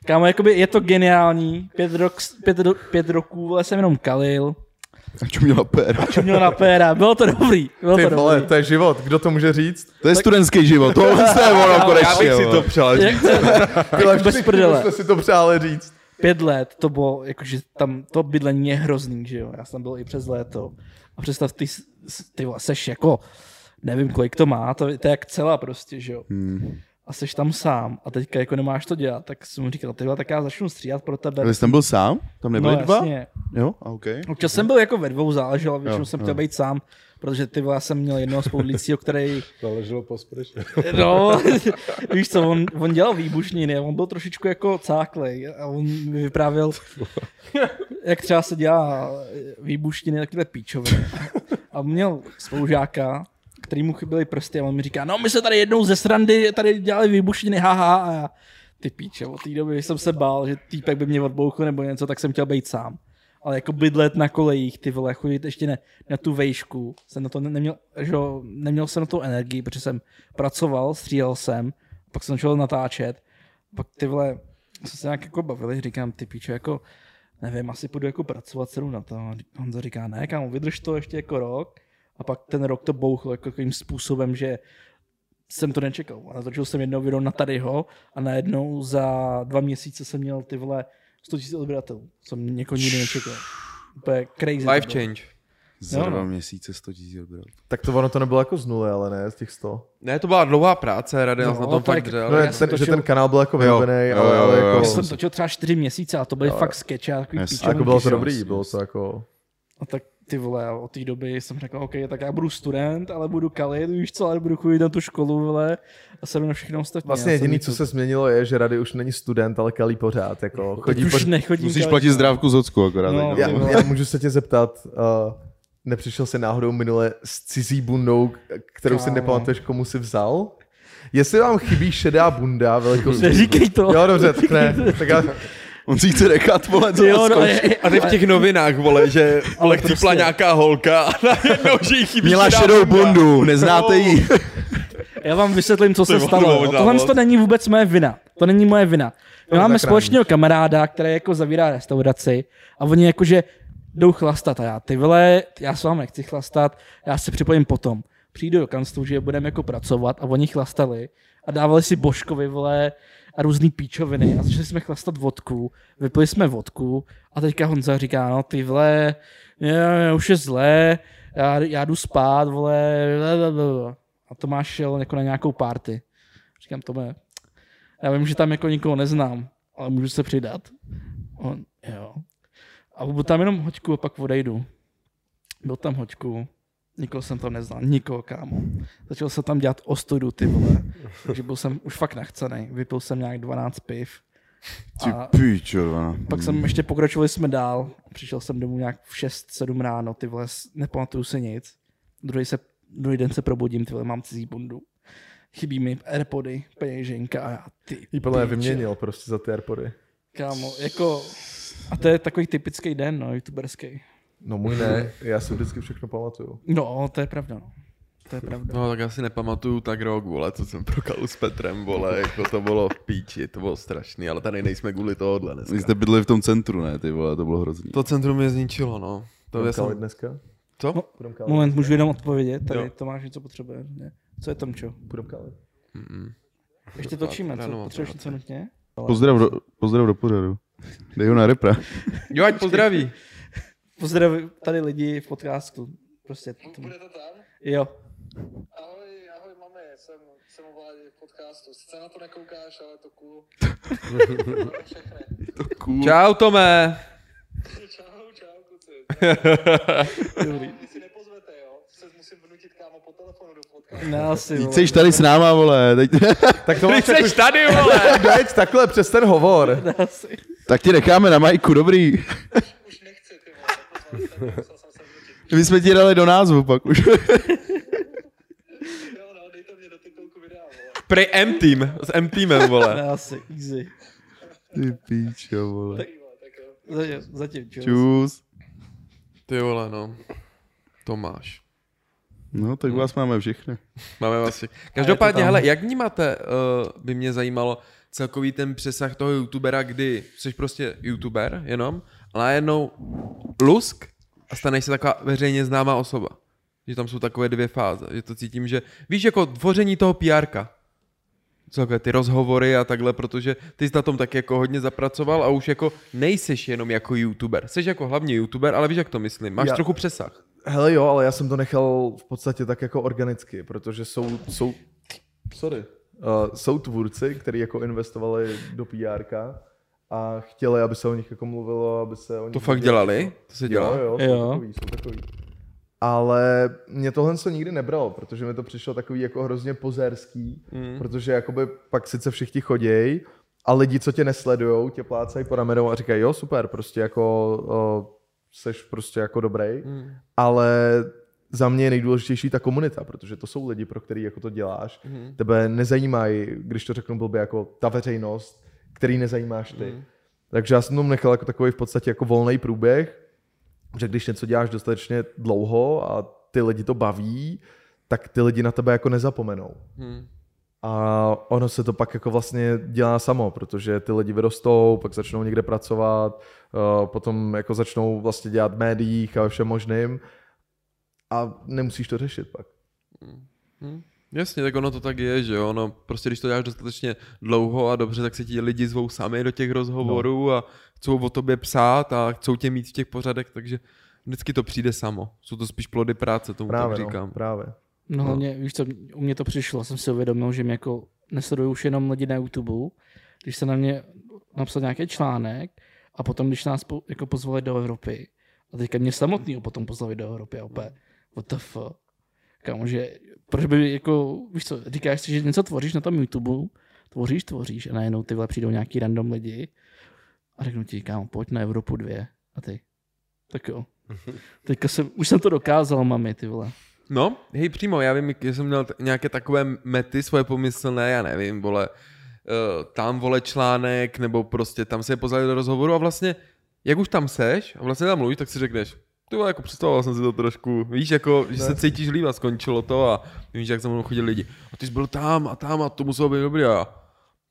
Speaker 2: Kámo, jakoby je to geniální. Pět, rok, pět, ro- pět roků vole, jsem jenom kalil.
Speaker 3: A čo měla péra?
Speaker 2: Čuměl na péra. Bylo to dobrý. Bylo
Speaker 1: Ty
Speaker 2: to
Speaker 1: vole,
Speaker 2: dobrý.
Speaker 1: to je život, kdo to může říct?
Speaker 3: To je studentský život, to už je ono konečně.
Speaker 4: Já bych si to přál.
Speaker 2: To-
Speaker 1: Tyhle
Speaker 2: bez
Speaker 1: všichni si to přáli říct.
Speaker 2: Pět let, to bylo, jakože tam to bydlení je hrozný, že jo. Já jsem tam byl i přes léto. A představ, ty, ty seš jako, nevím, kolik to má, to, to je jak celá prostě, že jo.
Speaker 3: Hmm.
Speaker 2: A seš tam sám a teďka jako nemáš to dělat, tak jsem mu říkal, ty tak já začnu stříhat pro tebe.
Speaker 3: Ale jsi tam byl sám? Tam nebyli
Speaker 2: no
Speaker 3: dva?
Speaker 2: jasně.
Speaker 3: Jo, a OK.
Speaker 2: Občas jsem byl jako ve dvou záležel, ale většinou
Speaker 3: Jo,
Speaker 2: jsem
Speaker 3: jo.
Speaker 2: chtěl být sám, protože ty já jsem měl jednoho spoudlícího, který (laughs)
Speaker 5: Záleželo po. (laughs)
Speaker 2: No, (laughs) víš co, on, on dělal výbušniny, on byl trošičku jako cáklej a on mi vyprávěl, jak třeba se dělá výbušniny, takové píčoviny. A on měl spolužáka, který mu chyběly prsty a on mi říká, no my se tady jednou ze srandy tady dělali výbušniny, haha, a já, ty píče, od té doby jsem se bál, že týpek by mě odbouchl nebo něco, tak jsem chtěl být sám. Ale jako bydlet na kolejích, ty vole, chodit ještě ne, na tu vejšku, jsem na to ne, neměl, že, neměl jsem na to energii, protože jsem pracoval, stříhal jsem, pak jsem šel natáčet, pak ty vole, jsme se nějak jako bavili, říkám, ty píče, jako, nevím, asi půjdu jako pracovat celou na to. Honza říká, ne, kámo, vydrž to ještě jako rok. A pak ten rok to bouchl jako takovým způsobem, že jsem to nečekal. A natočil jsem jednou video na tadyho a najednou za dva měsíce jsem měl ty vole 100 000 odběratelů. Jsem někoho nikdy nečekal. Úplně crazy.
Speaker 4: Life change.
Speaker 3: Za dva
Speaker 2: no.
Speaker 3: měsíce 100 tisíc odběrů.
Speaker 1: Tak to ono to nebylo jako z nuly, ale ne, z těch 100.
Speaker 4: Ne, to byla dlouhá práce, Radil
Speaker 2: No,
Speaker 4: na tom
Speaker 2: tak-
Speaker 4: fakt dřel.
Speaker 1: No, ten, že
Speaker 2: točil-
Speaker 1: ten kanál byl jako vyrobený,
Speaker 3: jo,
Speaker 1: ale,
Speaker 3: jo,
Speaker 1: ale
Speaker 3: jo,
Speaker 1: jako...
Speaker 2: Já jsem točil třeba čtyři měsíce a to byly
Speaker 3: Jo.
Speaker 2: fakt skeče a takový.
Speaker 1: A jako bylo to dobrý, bylo to jako...
Speaker 2: A tak ty vole, a od té doby jsem řekl, OK, tak já budu student, ale budu kalit, víš co, ale budu chodit na tu školu, vole, a jsem na všechno ostatní.
Speaker 1: Vlastně
Speaker 2: to-
Speaker 1: co se změnilo, je, že Rady už není student, ale kalí pořád. Jako, (laughs) chodí
Speaker 2: už
Speaker 1: pořád.
Speaker 2: nechodím
Speaker 3: Musíš
Speaker 2: kalit,
Speaker 3: platit
Speaker 2: no.
Speaker 3: zdrávku z ocku akorát.
Speaker 2: No,
Speaker 3: jako.
Speaker 1: Já,
Speaker 2: vole.
Speaker 1: já můžu se tě zeptat, uh, nepřišel jsi náhodou minule s cizí bundou, kterou si
Speaker 2: Kámo.
Speaker 1: nepamatuješ, komu si vzal? Jestli vám chybí šedá bunda velikosti...
Speaker 2: Neříkej to.
Speaker 1: Jo, dobře, tak ne. (laughs) Tak já,
Speaker 3: On si chce nechat, vole, co
Speaker 2: Jo, no,
Speaker 4: A ty v těch novinách, vole, že vole,
Speaker 2: prostě-
Speaker 4: chcípla nějaká holka a najednou, že jí chybí
Speaker 3: Měla šedou
Speaker 4: bunda.
Speaker 3: bundu, neznáte ji.
Speaker 2: Já vám vysvětlím, co se stalo. Tohle to není vůbec moje vina. To není moje vina. My
Speaker 1: No,
Speaker 2: máme společného kamaráda, který jako zavírá restauraci a oni jakože jdou chlastat a já, ty vole, já s vámi nechci chlastat, já se připojím potom. Přijdu do kanclu, že budeme jako pracovat a oni chlastali a dávali si božkovi, vole, a různý píčoviny a začali jsme chlastat vodku, vypili jsme vodku a teďka Honza říká, no ty vole, je, už je zlé, já, já jdu spát, vole, a Tomáš šel jako na nějakou party. Říkám, Tome, já vím, že tam jako nikoho neznám, ale můžu se přidat. On, jo. A budu tam jenom hoďku a pak odejdu. Byl tam hoďku, nikoho jsem tam neznal, nikoho, kámo. Začal jsem tam dělat ostudu, ty vole. Takže byl jsem už fakt nachcený. Vypil jsem nějak 12 piv.
Speaker 3: Ty píčo, no.
Speaker 2: pak jsem ještě pokračovali jsme dál. Přišel jsem domů nějak v 6-7 ráno, ty vole, nepamatuju si nic. Druhý, se, druhý den se probudím, ty vole, mám cizí bundu. Chybí mi Airpody, peněženka a já, ty
Speaker 1: jí podle mě
Speaker 2: píče.
Speaker 1: vyměnil prostě za ty Airpody.
Speaker 2: Kámo, jako... A to je takový typický den, no, youtuberský.
Speaker 1: No můj ne, já si vždycky všechno pamatuju.
Speaker 2: No, to je pravda, no. To je pravda.
Speaker 4: No tak já si nepamatuju tak rok, vole, co jsem prokal s Petrem, vole, jako to bylo v píči, to bylo strašný, ale tady nejsme kvůli tohohle
Speaker 3: Vy
Speaker 4: dneska.
Speaker 3: jste bydleli v tom centru, ne, ty vole, to bylo hrozný.
Speaker 4: To centrum mě zničilo, no. To
Speaker 1: Budem kalit
Speaker 4: jsem...
Speaker 1: dneska?
Speaker 4: Co?
Speaker 2: No. Moment, můžu jenom odpovědět? Tady
Speaker 4: Jo.
Speaker 2: Tomáš něco potřebuje. Ne? Co je tam, čo?
Speaker 1: Budem kalit.
Speaker 4: Mm-mm.
Speaker 2: Ještě točíme, co? Potřebuješ něco nutně?
Speaker 3: Pozdrav do, pozdrav do pořadu. Dej ho na repra.
Speaker 4: Jo, ať pozdraví.
Speaker 2: Pozdravuji tady lidi v podcastu. Prostě. To...
Speaker 6: Bude to tam?
Speaker 2: Jo.
Speaker 6: Ahoj, ahoj mami, jsem, jsem u v podcastu. Sice na to nekoukáš, ale to cool.
Speaker 3: To cool.
Speaker 4: Čau, Tome.
Speaker 6: Čau, čau, kluci. (laughs)
Speaker 2: Dobrý.
Speaker 6: Vy si nepozvete, jo? Se musím vnutit kámo po telefonu do podcastu.
Speaker 2: Ne, asi.
Speaker 3: Teď jsi tady s náma, vole. Teď, (laughs)
Speaker 1: Tak to
Speaker 4: Ty jsi tady, vole. (laughs)
Speaker 1: Dojeď takhle přes ten hovor.
Speaker 2: Ne, asi.
Speaker 3: tak ti necháme na majku, dobrý. (laughs) My jsme ti dali do názvu pak už. (laughs)
Speaker 6: No.
Speaker 4: Prej M-team, s M-teamem, vole. (laughs)
Speaker 2: Asi. Easy.
Speaker 3: Ty píčo, vole.
Speaker 6: Tak.
Speaker 2: Zatím, zatím čus.
Speaker 3: Čus.
Speaker 4: Ty vole, no. Tomáš.
Speaker 3: No, tak vás máme všechny.
Speaker 4: Máme asi. Každopádně,
Speaker 2: tam.
Speaker 4: hele, jak vnímáte, uh, by mě zajímalo, celkový ten přesah toho youtubera, kdy jsi prostě youtuber jenom, a najednou lusk a staneš se taková veřejně známá osoba. Že tam jsou takové dvě fáze. Že to cítím, že víš, jako tvoření toho PRka. Celkové ty rozhovory a takhle, protože ty jsi na tom tak jako hodně zapracoval a už jako nejseš jenom jako youtuber. Jsi jako hlavně youtuber, ale víš, jak to myslím. Máš
Speaker 1: Já-
Speaker 4: trochu přesah.
Speaker 1: Hele jo, ale já jsem to nechal v podstatě tak jako organicky, protože jsou, jsou sorry, uh, jsou tvůrci, kteří jako investovali do PR a chtěli, aby se o nich jako mluvilo, aby se o nich
Speaker 4: To fakt dělali? To se dělá?
Speaker 1: Jo, jo,
Speaker 2: Jo.
Speaker 1: jsou takový, jsou takový. Ale mě tohle se nikdy nebralo, protože mi to přišlo takový jako hrozně pozérský, mm. protože jakoby pak sice všichni chodějí a lidi, co tě nesledujou, tě plácají po ramenou a říkají, jo, super, prostě jako o, seš prostě jako dobrý, mm. ale za mě je nejdůležitější ta komunita, protože to jsou lidi, pro který jako to děláš. Mm. Tebe nezajímají, když to řeknu blbě, jako ta veřejnost, který nezajímáš ty. Mm. Takže já jsem tomu nechal jako takový v podstatě jako volný průběh, že když něco děláš dostatečně dlouho a ty lidi to baví, tak ty lidi na tebe jako nezapomenou.
Speaker 4: Hmm.
Speaker 1: A ono se to pak jako vlastně dělá samo, protože ty lidi vyrostou, pak začnou někde pracovat, eh, potom jako začnou vlastně dělat v médiích a všem možným a nemusíš to řešit pak.
Speaker 4: Jasně, tak ono to tak je, že jo, no, prostě když to děláš dostatečně dlouho a dobře, tak se ti lidi zvou sami do těch rozhovorů no. a chcou o tobě psát a chcou tě mít v těch pořadech, takže vždycky to přijde samo. Jsou to spíš plody práce, tomu
Speaker 1: Právě,
Speaker 4: tak říkám.
Speaker 1: no, právě.
Speaker 2: No hlavně, víš co, u mě to přišlo, jsem si uvědomil, že mě jako nesledují už jenom lidi na YouTube, když se na mě napsal nějaký článek a potom, když nás po, jako pozvali do Evropy A teďka mě samotný potom poslali do Evropy a opět, what the fuck. Kámo, že, proč by jako, víš co, říkáš si, že něco tvoříš na tom YouTube, tvoříš, tvoříš a najednou ty vole přijdou nějaký random lidi a řeknu ti, kámo, pojď na Evropu dvě. A ty, tak jo. (laughs) Teďka jsem, už jsem to dokázal, mami, ty vole.
Speaker 4: No, hej, přímo, já vím, že jsem měl t- nějaké takové mety svoje pomyslné, já nevím, vole, uh, tam vole článek, nebo prostě tam se je pozvali do rozhovoru a vlastně, jak už tam seš a vlastně tam mluvíš, tak si řekneš, ty jako představoval jsem si to trošku, víš, jako, že se cítíš líp a skončilo to a víš, jak za mnou chodili lidi. A ty jsi byl tam a tam a to muselo být dobrý a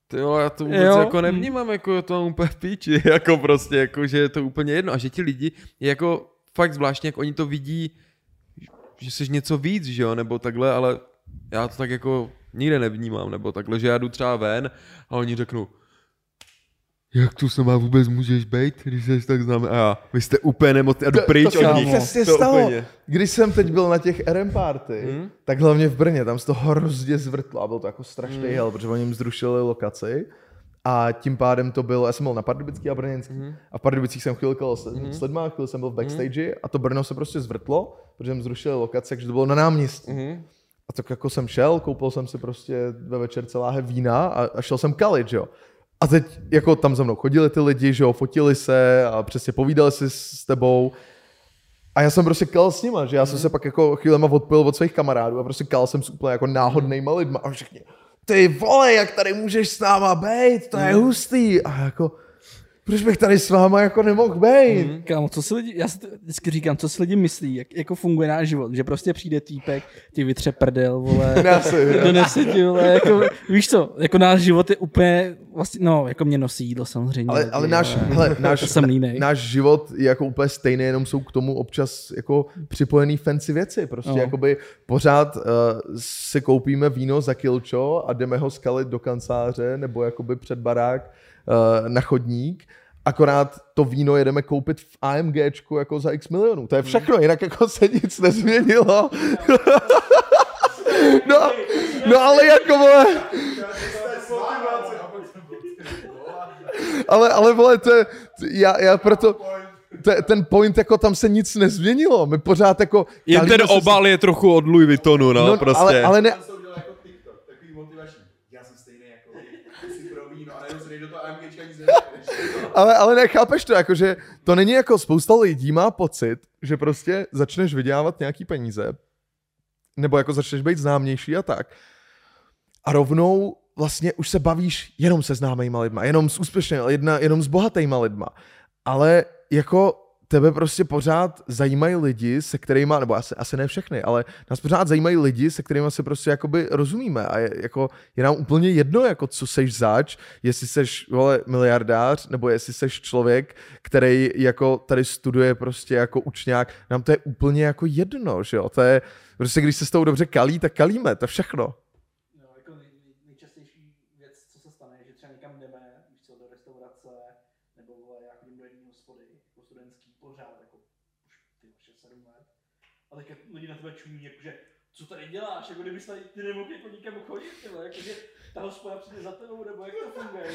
Speaker 4: ty vole, já to vůbec
Speaker 2: Jo.
Speaker 4: jako nevnímám, jako to mám úplně v píči, (laughs) jako prostě, jako, že je to úplně jedno. A že ti lidi, je jako fakt zvláštně, jak oni to vidí, že jsi něco víc, že jo, nebo takhle, ale já to tak jako nikde nevnímám, nebo takhle, že já jdu třeba ven a oni řeknou, jak tu se má vůbec můžeš být, když jsi tak známý? A já, vy jste úplně nemocný, a jdu
Speaker 1: To-
Speaker 4: pryč
Speaker 1: to se
Speaker 4: od nich.
Speaker 1: přesně
Speaker 4: To
Speaker 1: stalo.
Speaker 4: úplně.
Speaker 1: Když jsem teď byl na těch RM party,
Speaker 4: Hmm?
Speaker 1: tak hlavně v Brně, tam se to hrozně zvrtlo a byl to jako strašný
Speaker 4: Hmm.
Speaker 1: hell, protože oni jim zrušili lokaci a tím pádem to bylo, já jsem byl na Pardubický a Brněnský
Speaker 4: Hmm.
Speaker 1: a v Pardubicích jsem chvíli kol s, s lidma, chvíli jsem byl v backstage a to Brno se prostě zvrtlo, protože jim zrušili lokaci, takže to bylo na náměstí.
Speaker 4: Mhm.
Speaker 1: A tak jako jsem šel, koupil jsem si prostě ve večerce láhev vína a, a šel jsem kalit, jo. A teď jako tam za mnou chodili ty lidi, že jo, fotili se a přesně povídali si s tebou. A já jsem prostě kal s nima, že já jsem se pak jako chvílema odpojil od svých kamarádů a prostě kal jsem s úplně jako náhodnýma lidma a všichni, ty vole, jak tady můžeš s náma být, to je hustý. A jako, proč bych tady s váma jako nemohl být?
Speaker 2: Kámo, co si lidi, já si to vždycky říkám, co si lidi myslí, jak, jako funguje náš život, že prostě přijde týpek, ti vytře prdel, vole, (laughs) donese ti, vole, jako, víš co, jako náš život je úplně, vlastně, no, jako mě nosí jídlo samozřejmě.
Speaker 1: Ale,
Speaker 2: lidi,
Speaker 1: ale náš, hele, (laughs) náš,
Speaker 2: to jsem línej.
Speaker 1: náš život je jako úplně stejný, jenom jsou k tomu občas jako připojený fancy věci. Prostě
Speaker 2: No.
Speaker 1: jakoby pořád uh, si koupíme víno za kilčo a jdeme ho skalit do kanceláře nebo jakoby před barák na chodník. Akorát to víno jedeme koupit v AMGčku jako za x milionů. To je všechno, jinak jako se nic nezměnilo. (laughs) no, no ale jako vole, ale, ale vole, to je, já, já proto, te, ten point, jako tam se nic nezměnilo. My pořád jako...
Speaker 4: Jen ten
Speaker 1: se-
Speaker 4: obal je trochu od Louis Vuittonu, no,
Speaker 1: no,
Speaker 4: prostě.
Speaker 1: Ale, ale ne,
Speaker 3: to udělal jako TikTok, takový motivační. Já jsem stejný jako vy, ty si pro víno a najednou se dej do toho AMGčka nic neřekneš.
Speaker 1: Ale, ale nechápeš to, jako, že to není jako spousta lidí má pocit, že prostě začneš vydělávat nějaký peníze, nebo jako začneš být známější a tak. A rovnou vlastně už se bavíš jenom se známejma lidma, jenom s úspěšnými lidma, jenom s bohatýma lidma. Ale jako tebe prostě pořád zajímají lidi, se kterými, nebo asi, asi ne všechny, ale nás pořád zajímají lidi, se kterými se prostě jakoby rozumíme. A je, jako, je nám úplně jedno, jako co seš zač, jestli seš vole, miliardář, nebo jestli seš člověk, který jako tady studuje prostě jako učňák, nám to je úplně jako jedno, že jo, to je, prostě když se s tou dobře kalí, tak kalíme, to všechno.
Speaker 2: No, jako nej, nej, nejčastější věc, co se stane, je, že třeba někam jdeme, víš co, do restaurace, nebo vole, já chodím do jedné hospody, jako studentský, pořád, jako už ty 6-7 let. A teďka lidi na tebe čumí, jakože, co tady děláš, jako kdybys tady ty nemohl jako nikam chodit, tyhle, jakože ta hospoda přijde za tebou, nebo jak to funguje,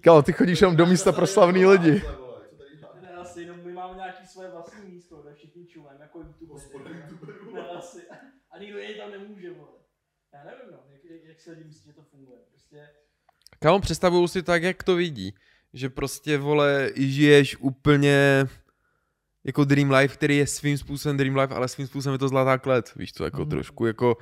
Speaker 1: Kámo, ty chodíš jenom do místa pro slavný lidi.
Speaker 2: Ne, asi, jenom my máme nějaký své vlastní místo, kde všichni čumem, jako YouTube. Ne, asi. A nikdo jiný tam nemůže, vole. Já nevím, no, jak, jak, jak si lidi myslí, že to funguje. Prostě,
Speaker 4: Kámo, představuju si tak, jak to vidí. Že prostě, vole, žiješ úplně jako Dream Life, který je svým způsobem Dream Life, ale svým způsobem je to zlatá klet, víš co, jako trošku, jako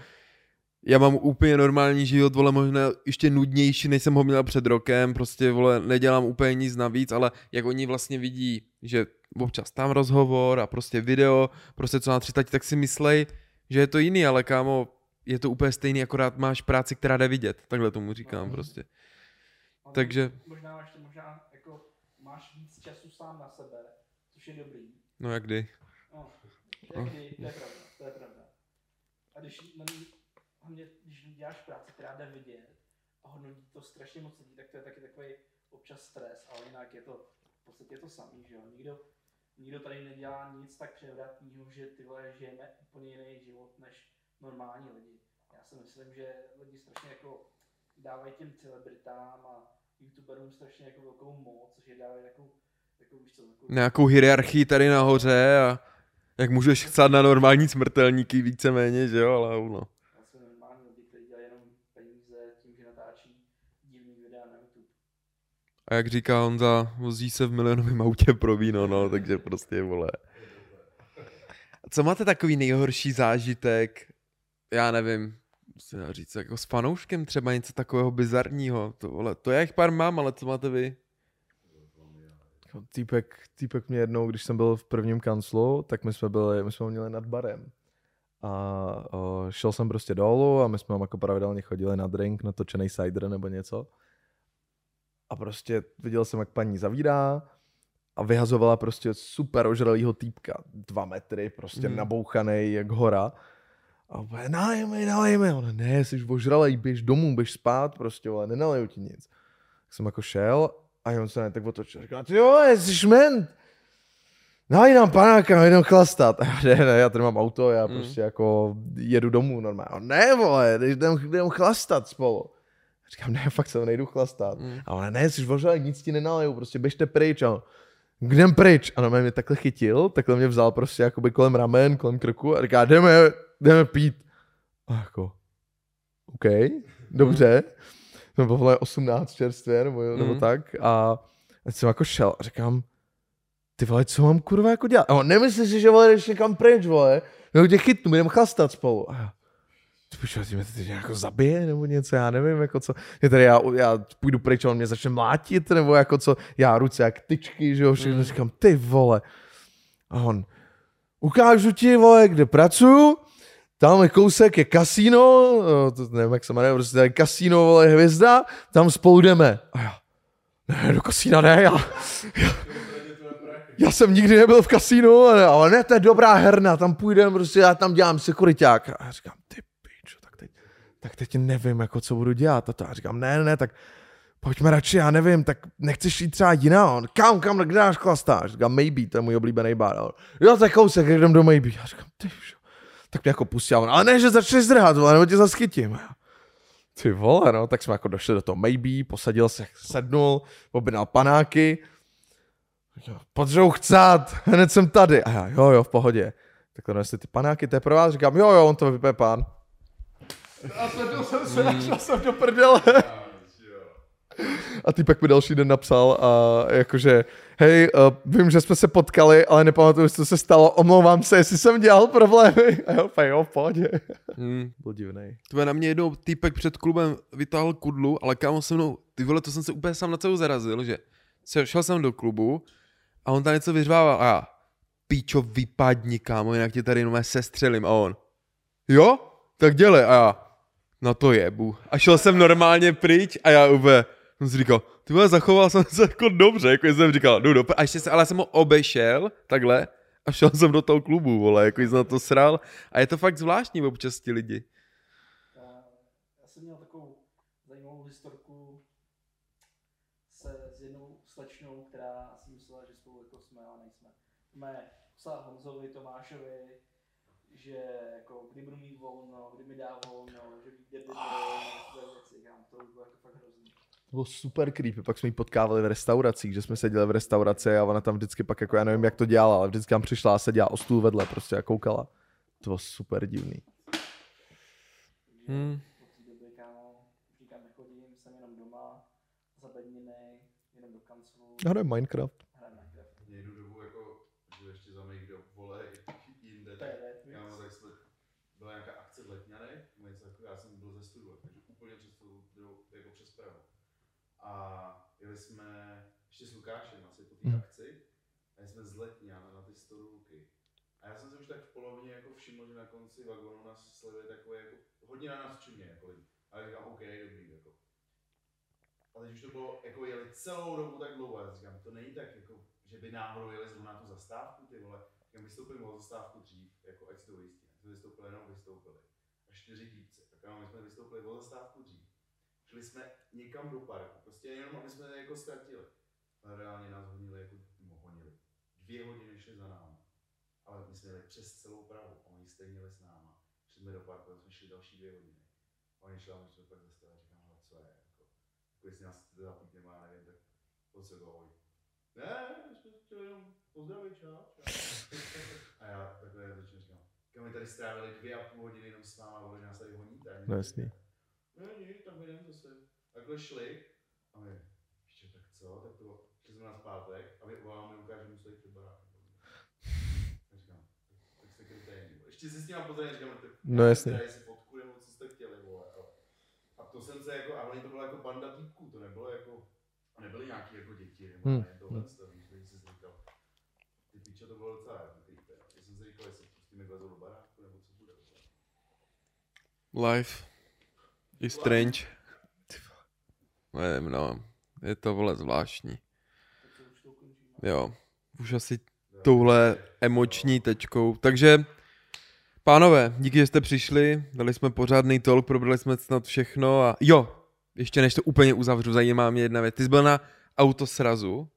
Speaker 4: já mám úplně normální život, vole, možná ještě nudnější, než jsem ho měl před rokem, prostě, vole, nedělám úplně nic navíc, ale jak oni vlastně vidí, že občas tam rozhovor a prostě video, prostě co na 30, tak si myslej, že je to jiný, ale kámo, je to úplně stejný, akorát máš práci, která jde vidět, takhle tomu říkám prostě.
Speaker 2: ale
Speaker 4: Takže-
Speaker 2: Možná máš to, možná jako máš víc času sám na sebe, což je dobrý.
Speaker 4: No jak kdy?
Speaker 2: No, jakdy, to je pravda, to je pravda. A když, na hlavně, když děláš práci, která jde vidět a hodnotí to strašně moc lidí, tak to je taky takový občas stres, ale jinak je to v podstatě to samý, že jo. Nikdo, nikdo tady nedělá nic tak převratného, že ty vole žijeme úplně jiný život než normální lidi. Já si myslím, že lidi strašně jako dávají těm celebritám a youtuberům strašně jako velkou moc, že dávají takovou
Speaker 4: nějakou hierarchii tady nahoře a jak můžeš chcát na normální smrtelníky víceméně, že jo, ale no. A jak říká Honza, vozí se v milionovém autě pro víno, no, takže prostě vole. A co máte takový nejhorší zážitek? Já nevím, se dá říct, jako s fanouškem třeba něco takového bizarního. To, vole, to já jich pár mám, ale co máte vy?
Speaker 1: Týpek, týpek mě jednou, když jsem byl v prvním kanclu, tak my jsme byli, my jsme ho měli nad barem. A o, šel jsem prostě dolů a my jsme tam jako pravidelně chodili na drink, natočený cider nebo něco. A prostě viděl jsem, jak paní zavírá a vyhazovala prostě super ožralýho týpka. Dva metry, prostě mm. nabouchaný jak hora. A úplně, nalej mi, nalej mi. Ona, ne, jsi ožralej, běž domů, běž spát, prostě, ale nenaleju ti nic. Tak jsem jako šel a on se ne tak otočil. Říkal, ty jo, jsi šment. Nalej nám panáka, jdem chlastat. A já, ne, ne, já tady mám auto, já
Speaker 4: Mm.
Speaker 1: mm. prostě jako jedu domů normálně. A ne, vole, jdem, jdem chlastat spolu. Říkám, ne, fakt se nejdu chlastat.
Speaker 4: Mm.
Speaker 1: Mm. A ona, ne, jsi ožralej, nic ti nenaleju, prostě běžte pryč. A on, jdem pryč. A on mě takhle chytil, takhle mě vzal prostě jakoby kolem ramen, kolem krku a říká, jdeme, jdeme pít. A jako, OK, dobře. To bylo vole 18 čerstvě, nebo, mm. nebo tak. A jsem jako šel a říkám, ty vole, co mám kurva jako dělat? A on, nemyslíš si, že vole, jdeš někam pryč, vole? Nebo tě chytnu, budeme chlastat spolu. A já, ty pičo, ty mě teď nějak zabije, nebo něco, já nevím, jako co. Je tady já, já půjdu pryč on mě začne mlátit, nebo jako co, já ruce jak tyčky, že jo, všechno,
Speaker 4: mm.
Speaker 1: říkám, ty vole. A on, ukážu ti, vole, kde pracuju, tam kousek je kasíno, no, to nevím, jak se jmenuje, prostě tady kasíno, vole, hvězda, tam spolu jdeme. A já, ne, do kasína ne, já, já, já jsem nikdy nebyl v kasínu, ale, ne, to je dobrá herna, tam půjdeme, prostě já tam dělám sekuriťák. A já říkám, ty pičo, tak teď, tak teď nevím, jako co budu dělat. A to já říkám, ne, ne, tak pojďme radši, já nevím, tak nechceš jít třeba jiná. On, kam, kam, kde dáš chlastáš? Říkám, maybe, to je můj oblíbený bar. Jo, tak kousek, jdem do maybe. Já říkám, ty pičo. Tak mě jako pustil, on, ale ne, že začneš zdrhat, vole, nebo tě zaschytím. A Ty vole, no, tak jsme jako došli do toho maybe, posadil se, sednul, objednal panáky, potřebuji chcát, hned jsem tady. A já, jo, jo, v pohodě. Tak to donesli ty panáky, to je pro vás, říkám, jo, jo, on to vypije pán. A sedl jsem se, našel jsem do prdele. A týpek mi další den napsal a jakože, hej, uh, vím, že jsme se potkali, ale nepamatuju, co se stalo, omlouvám se, jestli jsem dělal problémy. (laughs) A jo, jo, pohodě.
Speaker 4: Hmm. (laughs)
Speaker 1: Byl divnej.
Speaker 4: To je na mě jednou týpek před klubem vytáhl kudlu, ale kámo se mnou, ty vole, to jsem se úplně sám na celou zarazil, že šel jsem do klubu a on tam něco vyřvával a já, píčo, vypadni, kámo, jinak tě tady jenom sestřelím a on, jo, tak dělej a já, na to jebu. A šel jsem normálně pryč a já úplně, jsem si říkal, ty vole, zachoval jsem se jako dobře, jako jsem říkal, jdu do a ještě se, ale jsem ho obešel, takhle, a šel jsem do toho klubu, vole, jako jsem na to sral. A je to fakt zvláštní občas ti lidi.
Speaker 2: Já jsem měl takovou zajímavou historku se s jednou slečnou, která si myslela, že spolu jako jsme, ale nejsme. Jsme psala Honzovi, Tomášovi, že jako kdy budu mít volno, kdy mi dá volno, že ví, kde by bylo, věci, kam, to bylo jako fakt hrozný.
Speaker 1: To bylo super creepy, pak jsme ji potkávali v restauracích, že jsme seděli v restauraci a ona tam vždycky pak, jako já nevím, jak to dělala, ale vždycky tam přišla a seděla o stůl vedle prostě a koukala. To bylo super divný.
Speaker 4: Hmm.
Speaker 2: Té doby, kámo, už nikam nechodím, jsem jenom doma, zabedněnej, jenom do kanclu,
Speaker 1: Já nevím, Minecraft.
Speaker 2: hraju Minecraft.
Speaker 7: Někdo dobu jako, že ještě za mých dob, vole, jinde,
Speaker 2: To je
Speaker 7: tak,
Speaker 2: Netflix.
Speaker 7: kámo, tak jsme, byla nějaká akce v Letňany, nebo něco takového, já jsem byl ze studu, takže úplně přes tu, druhou- jako přes Prahu. A jeli jsme ještě s Lukášem asi po
Speaker 1: Mhm.
Speaker 7: akci, a jsme z Letňan na ty stolůky. A já jsem si už tak v polovině jako všiml, že na konci vagonu nás sleduje takové jako, hodně na nás čumě, jako lidi. A já říkám, OK, dobrý, jako. A teď už to bylo, jako jeli celou dobu tak dlouho, já říkám, to není tak, jako, že by náhodou jeli zrovna na tu zastávku, ty vole. Říkám, vystoupili o zastávku dřív, jako ať si to ujistí. Jsme vystoupili jenom vystoupili. A čtyři týpci. Tak ano, my jsme vystoupili o zastávku dřív. Šli jsme někam do parku, prostě jenom aby jsme jako ztratili. Reálně nás honili, jako no, honili. Dvě hodiny šli za náma. Ale my jsme jeli přes celou Prahu a oni stejně jeli s náma. Šli jsme do parku jsme šli další dvě hodiny. A oni šli a my jsme pak zastavili a říkám, hele, co je, jako, jako jestli nás teda zapít nebo já nevím, tak se to hoj.
Speaker 3: Ne, my jsme chtěli jenom pozdravit, čau, čau. (laughs) A já takhle začnu říkám, kam my tady strávili dvě a půl hodiny jenom s váma, vole, že nás tady honíte.
Speaker 1: No jasný.
Speaker 3: Ne, ne, tam jdem zase. Takhle šli a my, ještě tak co, tak to, jsme na zpátek a my voláme, ukážeme, stojí před barákem. Říkám, tak jste kryténi. Ještě si s ním pozdravím, říkám, tak
Speaker 1: No jasně.
Speaker 3: Tady si fotku nebo co jste chtěli, vole. A- A to jsem se jako, a hlavně to bylo jako banda týpků, to nebylo jako, a nebyly nějaký jako děti, nebo
Speaker 1: Hmm.
Speaker 3: ne, tohle to víš, když jsi si říkal, ty pičo, to bylo docela jako creepy. A Já jsem si říkal, jestli mi vlezou do baráku, nebo co bude.
Speaker 4: Life is strange. Nevím, no. Je to, vole, zvláštní. Jo. Už asi touhle emoční tečkou. Takže, pánové, díky, že jste přišli. Dali jsme pořádný talk, probrali jsme snad všechno a jo, ještě než to úplně uzavřu, zajímá mě jedna věc. Ty jsi byl na autosrazu,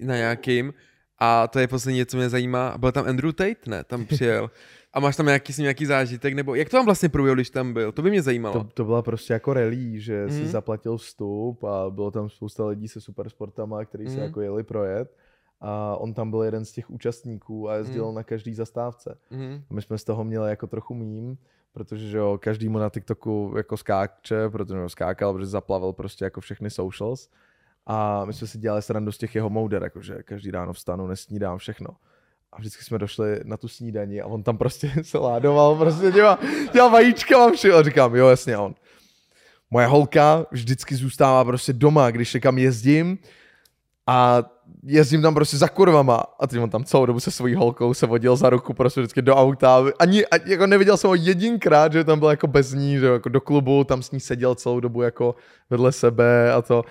Speaker 4: na nějakým, a to je poslední, co mě zajímá. Byl tam Andrew Tate, ne? Tam přijel. (laughs) A máš tam nějaký, nějaký zážitek, nebo jak to tam vlastně proběhlo, když tam byl? To by mě zajímalo.
Speaker 1: To, to byla prostě jako rally, že mm. si
Speaker 4: Mhm.
Speaker 1: zaplatil vstup a bylo tam spousta lidí se supersportama, kteří se
Speaker 4: Mhm.
Speaker 1: jako jeli projet. A on tam byl jeden z těch účastníků a jezdil
Speaker 4: Mhm.
Speaker 1: na každý zastávce.
Speaker 4: Mhm.
Speaker 1: A my jsme z toho měli jako trochu mím, protože že jo, každý mu na TikToku jako skáče, protože no, skákal, protože zaplavil prostě jako všechny socials. A my jsme si dělali srandu z těch jeho mouder, jakože každý ráno vstanu, nesnídám všechno. A vždycky jsme došli na tu snídani a on tam prostě (laughs) se ládoval, prostě dělal, dělal vajíčka a všeho. A říkám, jo, jasně, on. Moje holka vždycky zůstává prostě doma, když někam jezdím a jezdím tam prostě za kurvama a teď on tam celou dobu se svojí holkou se vodil za ruku prostě vždycky do auta. Ani, ani jako neviděl jsem ho jedinkrát, že tam byl jako bez ní, že jako do klubu, tam s ní seděl celou dobu jako vedle sebe a to.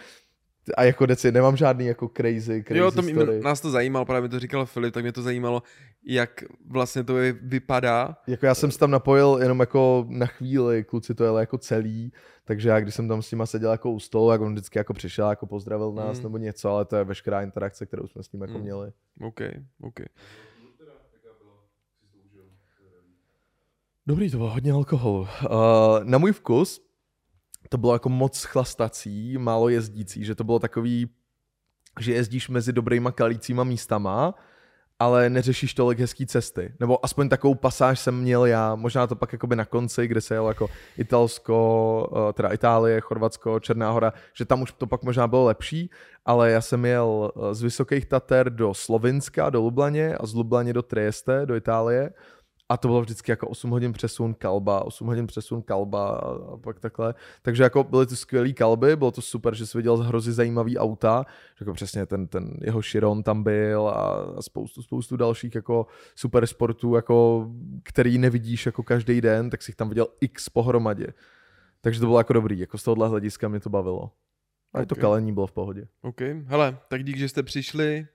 Speaker 1: A jako deci, nemám žádný jako crazy, crazy
Speaker 4: Jo, to mě,
Speaker 1: story.
Speaker 4: nás to zajímalo, právě mi to říkal Filip, tak mě to zajímalo, jak vlastně to vy- vypadá.
Speaker 1: Jako já jsem se tam napojil jenom jako na chvíli, kluci to jeli jako celý, takže já když jsem tam s nima seděl jako u stolu, jak on vždycky jako přišel, jako pozdravil nás
Speaker 4: Mm.
Speaker 1: nebo něco, ale to je veškerá interakce, kterou jsme s ním jako
Speaker 4: Mm.
Speaker 1: měli.
Speaker 4: OK, OK.
Speaker 1: Dobrý, to bylo hodně alkoholu. Uh, na můj vkus to bylo jako moc chlastací, málo jezdící, že to bylo takový, že jezdíš mezi dobrýma kalícíma místama, ale neřešíš tolik hezký cesty. Nebo aspoň takovou pasáž jsem měl já, možná to pak jakoby na konci, kde se jelo jako Italsko, eh, teda Itálie, Chorvatsko, Černá hora, že tam už to pak možná bylo lepší, ale já jsem jel eh, z Vysokých Tater do Slovinska, do Lublaně a z Lublaně do Trieste, do Itálie a to bylo vždycky jako 8 hodin přesun kalba, 8 hodin přesun kalba a, pak takhle. Takže jako byly to skvělé kalby, bylo to super, že jsi viděl hrozně zajímavý auta, jako přesně ten, ten jeho Chiron tam byl a, spoustu, spoustu dalších jako super sportů, jako, který nevidíš jako každý den, tak si jich tam viděl x pohromadě. Takže to bylo jako dobrý, jako z tohohle hlediska mě to bavilo. A i to kalení bylo v pohodě.
Speaker 4: OK. Hele, tak dík, že jste přišli.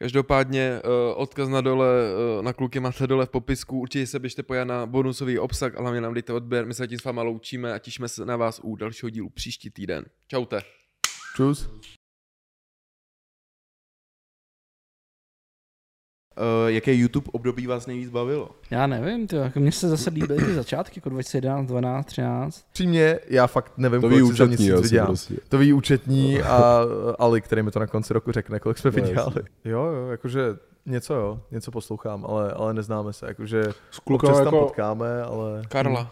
Speaker 4: Každopádně uh, odkaz na dole, uh, na kluky máte dole v popisku. Určitě se běžte pojat na bonusový obsah a hlavně nám dejte odběr. My se tím s váma loučíme a těšíme se na vás u dalšího dílu příští týden. Čaute.
Speaker 1: Čus.
Speaker 3: Uh, jaké YouTube období vás nejvíc bavilo?
Speaker 2: Já nevím, to jako mně se zase líbily ty začátky, jako 2011, 12, 13.
Speaker 1: Přímě, já fakt nevím,
Speaker 5: To ví
Speaker 1: kolik
Speaker 5: účetní
Speaker 1: měsíc
Speaker 5: asi
Speaker 1: vydělám.
Speaker 5: prostě.
Speaker 1: To ví účetní a Ali, který mi to na konci roku řekne, kolik jsme
Speaker 5: No,
Speaker 1: vydělali. Jo, jo, jakože něco jo, něco poslouchám, ale, ale neznáme se, jakože
Speaker 5: S klukama
Speaker 1: občas tam
Speaker 5: jako,
Speaker 1: potkáme, ale...
Speaker 4: Karla.